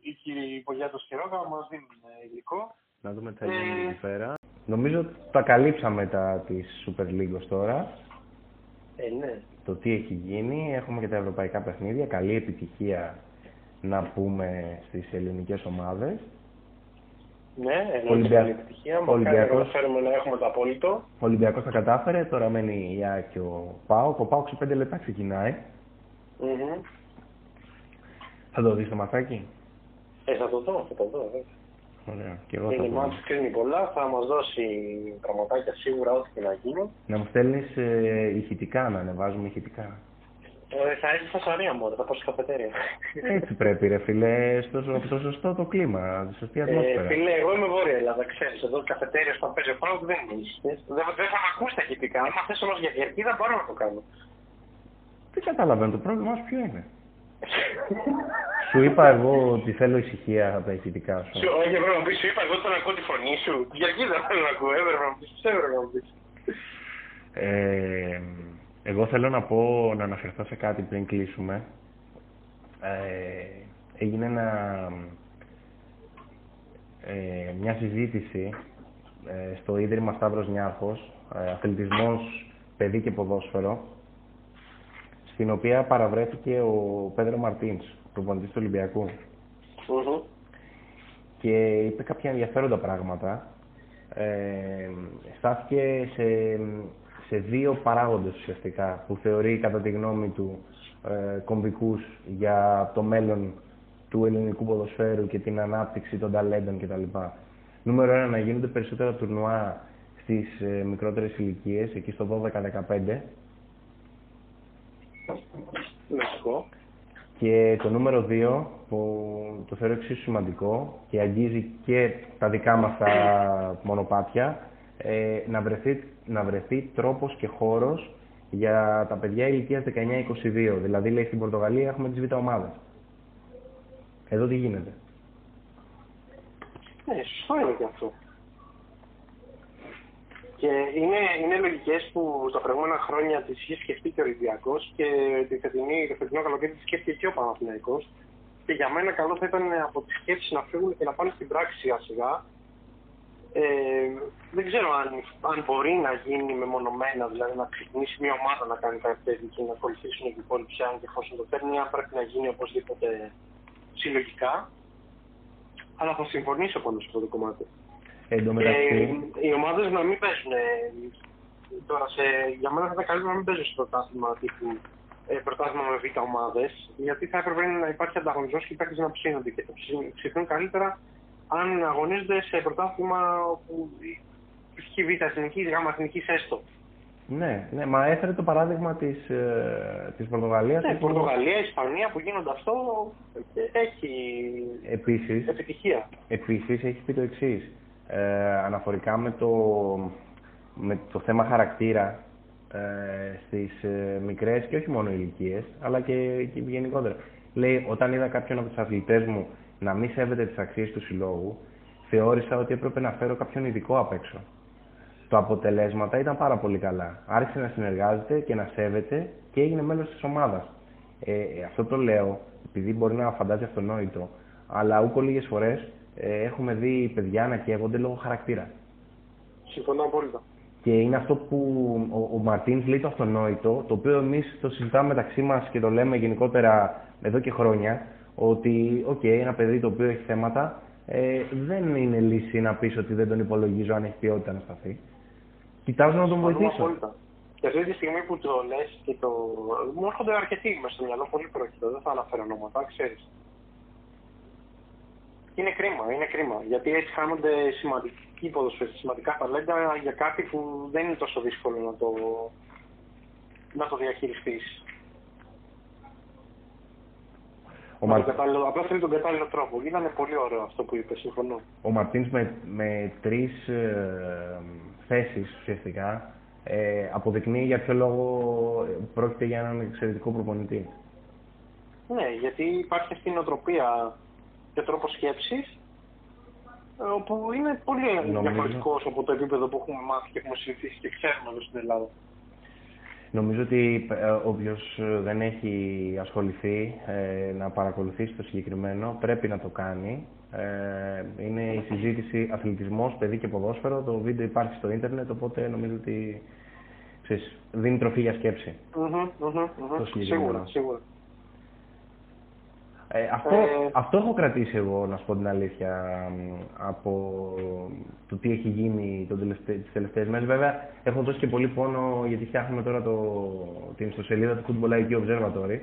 οι κύριοι Πογιάτο και Ρόγα μας δίνουν υλικό. Να δούμε τι θα Ε. γίνει εκεί πέρα. Νομίζω ότι τα καλύψαμε τα της Super League ως τώρα. Ε, ναι. Το τι έχει γίνει. Έχουμε και τα ευρωπαϊκά παιχνίδια. Καλή επιτυχία να πούμε στις ελληνικές ομάδες. Ναι, εννοείται Ολυμπια- καλή επιτυχία. Μακάρι να Ολυμπιακός. καταφέρουμε να έχουμε το απόλυτο. Ο Ολυμπιακός τα κατάφερε, τώρα μένει η ΑΕΚ και ο ΠΑΟΚ. Ο ΠΑΟΚ σε 5 λεπτά ξεκινάει. Μμμ. Θα το δεις το μαθάκι; Ε, θα το δω, θα το δω. βέβαια. Ωραία. Και εγώ θα Είναι το μάτς δω. κρίνει πολλά, θα μας δώσει πραγματάκια σίγουρα ό,τι και να γίνει. Να μου στέλνεις ε, ηχητικά, να ανεβάζουμε ηχητικά. Ε, θα έρθει στα σαρία μου, θα πάω στην καφετέρια. Έτσι πρέπει ρε φίλε, στο, στο σωστό το κλίμα, στη σωστή Ε, ατμόσφαιρα. φίλε, εγώ είμαι Βόρεια Ελλάδα, ξέρεις, εδώ καφετέρια στο παίζει ο Πάοκ δεν είναι ήσυχες. Δεν, δεν θα με ακούσει τα ηχητικά, αν θες όμως για διαρκή μπορώ να το κάνω. Δεν καταλαβαίνω το πρόβλημά σου ποιο είναι; Σου είπα εγώ ότι θέλω ησυχία από τα ηχητικά σου. Σου, όχι, έπρεπε να πεις, σου είπα εγώ όταν ακούω τη φωνή σου. Διαρκή δεν θέλω να ακούω, έπρεπε να πεις, έπρεπε να πεις. Ε, εγώ θέλω να πω, να αναφερθώ σε κάτι πριν κλείσουμε. Ε, έγινε ένα, ε, μια συζήτηση ε, στο Ίδρυμα Σταύρος Νιάρχος, ε, αθλητισμός, παιδί και ποδόσφαιρο, στην οποία παραβρέθηκε ο Πέδρο Μαρτίνς, προπονητής του Ολυμπιακού. Μμμ. και είπε κάποια ενδιαφέροντα πράγματα. Ε, στάθηκε σε, σε δύο παράγοντες ουσιαστικά που θεωρεί κατά τη γνώμη του ε, κομβικούς για το μέλλον του ελληνικού ποδοσφαίρου και την ανάπτυξη των ταλέντων κτλ. Νούμερο ένα, να γίνονται περισσότερα τουρνουά στις ε, μικρότερες ηλικίες, εκεί στο 12-15. Λογικό. Και το νούμερο 2, που το θεωρώ εξίσου σημαντικό και αγγίζει και τα δικά μας τα μονοπάτια, ε, να, βρεθεί, να βρεθεί τρόπος και χώρος για τα παιδιά ηλικίας 19-22. Δηλαδή, λέει, στην Πορτογαλία έχουμε τις β' ομάδες. Εδώ τι γίνεται. Ναι, σωστό είναι και αυτό. Και είναι, είναι λογικέ που τα προηγούμενα χρόνια τις είχε σκεφτεί και ο Ολυμπιακός και τη φετινή, το φετινό καλοκαίρι τη σκέφτηκε και ο Παναθηναϊκός. Και για μένα καλό θα ήταν από τι σκέψει να φύγουν και να πάνε στην πράξη σιγά σιγά. Ε, δεν ξέρω αν, αν μπορεί να γίνει μεμονωμένα, δηλαδή να ξεκινήσει μια ομάδα να κάνει κάτι τέτοιο και να ακολουθήσουν οι υπόλοιποι αν και εφόσον το παίρνει, αν πρέπει να γίνει οπωσδήποτε συλλογικά. Αλλά θα συμφωνήσω πάνω σε αυτό το κομμάτι. Εν τω μεταξύ, Ε, οι ομάδες να μην παίζουν. ε, Τώρα, σε, για μένα θα ήταν καλύτερο να μην παίζουν στο πρωτάθλημα τύπου ε, πρωτάθλημα με β' ομάδες, γιατί θα έπρεπε να υπάρχει ανταγωνισμός και οι παίκτες να ψήνονται και θα ψη- ψηθούν καλύτερα αν αγωνίζονται σε πρωτάθλημα όπου η π.χ. β' εθνικής, γ' εθνικής έστω. ναι, ναι, μα έφερε το παράδειγμα της, ε, της Πορτογαλίας. Ναι, όπου Πορτογαλία, Ισπανία που γίνονται αυτό ε, έχει Επίσης, επιτυχία. Επίσης έχει πει το εξής. Ε, αναφορικά με το, με το θέμα χαρακτήρα ε, στις ε, μικρές και όχι μόνο ηλικίες, αλλά και, και γενικότερα. Λέει, όταν είδα κάποιον από τους αθλητές μου να μην σέβεται τις αξίες του συλλόγου, θεώρησα ότι έπρεπε να φέρω κάποιον ειδικό απ' έξω. Το αποτελέσματα ήταν πάρα πολύ καλά. Άρχισε να συνεργάζεται και να σέβεται και έγινε μέλος της ομάδας. Ε, ε, αυτό το λέω επειδή μπορεί να φαντάζει αυτονόητο, αλλά ούκο λίγες φορές ε, έχουμε δει παιδιά να καίγονται λόγω χαρακτήρα. Συμφωνώ απόλυτα. Και είναι αυτό που ο, ο Μαρτίνς λέει το αυτονόητο, το οποίο εμείς το συζητάμε μεταξύ μας και το λέμε γενικότερα εδώ και χρόνια, ότι οκ, ένα παιδί το οποίο έχει θέματα, ε, δεν είναι λύση να πεις ότι δεν τον υπολογίζω αν έχει ποιότητα να σταθεί. Κοιτάζω να τον Συμφωνούμε βοηθήσω. απόλυτα. Και αυτή τη στιγμή που το λες και το. Μου έρχονται αρκετοί μέσα στο μυαλό, πολύ πρόκειτο. Δεν θα αναφέρω ονόματα, ξέρεις. Είναι κρίμα, είναι κρίμα. Γιατί έτσι χάνονται σημαντικοί ποδοσφαίρες, σημαντικά ταλέντα για κάτι που δεν είναι τόσο δύσκολο να το, να το διαχειριστείς. Ο Μα... Μα... Κατάλληλο, απλά θέλει τον κατάλληλο τρόπο. Ήταν πολύ ωραίο αυτό που είπες, συμφωνώ. ο Μαρτίνς με, με τρεις ε, θέσεις ουσιαστικά ε, αποδεικνύει για ποιο λόγο πρόκειται για έναν εξαιρετικό προπονητή. Ναι, γιατί υπάρχει αυτή η νοοτροπία και τρόπο σκέψης ε, όπου είναι πολύ Νομίζω. διαφορετικός από το επίπεδο που έχουμε μάθει και έχουμε συνηθίσει και ξέρουμε εδώ στην Ελλάδα. Νομίζω ότι ε, όποιος ε, δεν έχει ασχοληθεί ε, να παρακολουθήσει το συγκεκριμένο πρέπει να το κάνει. Ε, είναι η συζήτηση αθλητισμός, παιδί και ποδόσφαιρο. Το βίντεο υπάρχει στο ίντερνετ, οπότε νομίζω ότι ξέρεις, δίνει τροφή για σκέψη. Μμμ, μμμ, μμμ. Το συγκεκριμένο. Σίγουρα, σίγουρα. Ε, αυτό, Ε, αυτό έχω κρατήσει εγώ, να σου πω την αλήθεια, μ, από το τι έχει γίνει τον τελευταί, τις τελευταίες μέρες. Βέβαια, έχω δώσει και πολύ πόνο γιατί φτιάχνουμε τώρα το, την ιστοσελίδα του Football IQ Observatory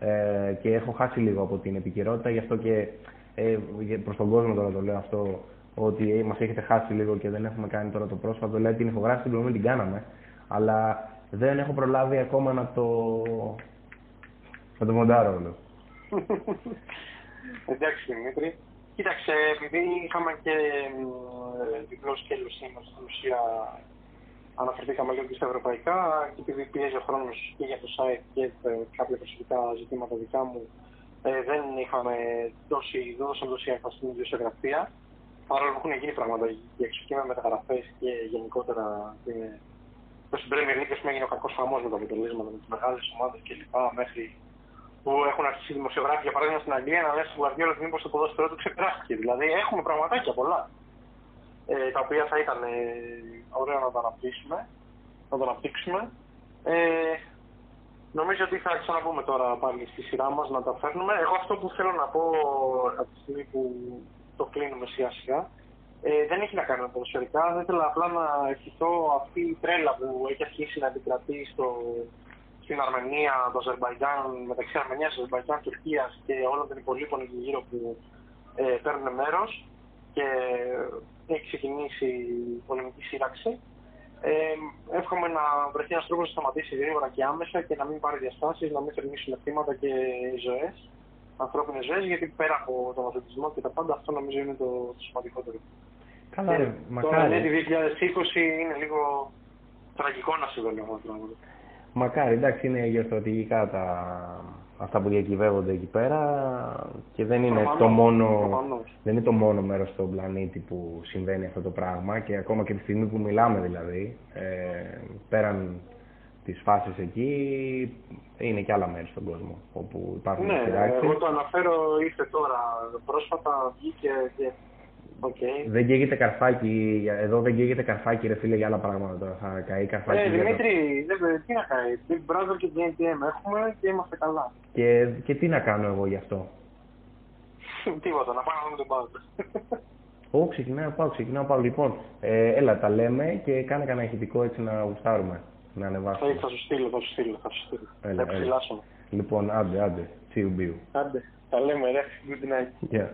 ε, και έχω χάσει λίγο από την επικαιρότητα, γι' αυτό και ε, για- προς τον κόσμο τώρα το λέω αυτό, ότι ε, μας έχετε χάσει λίγο και δεν έχουμε κάνει τώρα το πρόσφατο. Δηλαδή την ηχογράφηση την προηγούμενη την κάναμε, αλλά δεν έχω προλάβει ακόμα να το, να το μοντάρω όλο. Εντάξει Δημήτρη. Κοίταξε, επειδή είχαμε και ε, διπλό σκέλος σήμερα στην ουσία αναφερθήκαμε λίγο και στα ευρωπαϊκά και επειδή πιέζει ο χρόνος και για το site και ε, κάποια προσωπικά ζητήματα δικά μου ε, δεν είχαμε τόση, δεν δώσαμε τόση έμφαση στην ιδιοσιογραφία παρόλο που έχουν γίνει πράγματα για έξω και με μεταγραφές και γενικότερα ε, το στην Premier League ας πούμε, έγινε ο κακός χαμός με τα αποτελέσματα με τις μεγάλες ομάδες κλπ. μέχρι που έχουν αρχίσει οι δημοσιογράφοι, για παράδειγμα στην Αγγλία, να λένε στον Γουαρδιόλα ότι μήπως το ποδόσφαιρό του ξεπεράστηκε. Δηλαδή έχουμε πραγματάκια πολλά. Ε, τα οποία θα ήταν ε, ωραίο να τα αναπτύξουμε, να τα αναπτύξουμε. Ε, νομίζω ότι θα ξαναπούμε τώρα πάλι στη σειρά μας να τα φέρνουμε. Εγώ αυτό που θέλω να πω από τη στιγμή που το κλείνουμε σιγά σιγά, ε, δεν έχει να κάνει με ποδοσφαιρικά. Δεν ήθελα απλά να ευχηθώ αυτή η τρέλα που έχει αρχίσει να επικρατεί στο, στην Αρμενία, το Αζερβαϊτζάν, μεταξύ Αρμενίας, Αζερβαϊτζάν, Τουρκίας και όλων των υπολείπων εκεί γύρω που ε, παίρνουν μέρος και έχει ξεκινήσει η πολεμική σύραξη. Ε, εύχομαι να βρεθεί ένας τρόπος να σταματήσει γρήγορα και άμεσα και να μην πάρει διαστάσεις, να μην θερμίσουν θύματα και ζωές, ανθρώπινες ζωές, γιατί πέρα από τον αθλητισμό και τα πάντα αυτό νομίζω είναι το, το σημαντικότερο. Καλά, ρε, Τώρα ναι, μακάρι. τη 2020 είναι λίγο τραγικό να συμβαίνει αυτό το πράγμα. Μακάρι, εντάξει, είναι γεωστρατηγικά τα, αυτά που διακυβεύονται εκεί πέρα και δεν είναι, Προφανώς, το μόνο, προφανώς. δεν είναι το μόνο μέρος στον πλανήτη που συμβαίνει αυτό το πράγμα και ακόμα και τη στιγμή που μιλάμε δηλαδή, ε, πέραν της φάσης εκεί, είναι και άλλα μέρη στον κόσμο όπου υπάρχουν Ναι, συρράξεις. εγώ το αναφέρω ήρθε τώρα. Πρόσφατα βγήκε και... ΟΚ. Δεν καίγεται καρφάκι, εδώ δεν καίγεται καρφάκι ρε φίλε για άλλα πράγματα τώρα, θα καεί καρφάκι. Ε, για το- Δημήτρη, δεν, τι να κάνει. Big Brother και GNTM έχουμε και είμαστε καλά. Και, και τι να κάνω εγώ γι' αυτό; Τίποτα, να πάμε να δούμε τον Πάο. Ω, ξεκινάω πάω, ξεκινάω πάω. Λοιπόν, ε, έλα, τα λέμε και κάνε κανένα ηχητικό έτσι να γουστάρουμε. Να ανεβάσουμε. θα σου στείλω, θα σου στείλω, θα σου στείλω. Έλα, θα έλα. ψηλάσω. Λοιπόν, άντε, άντε. Τσιου μπιου. Άντε, τα λέμε ρε. Good night. Yeah.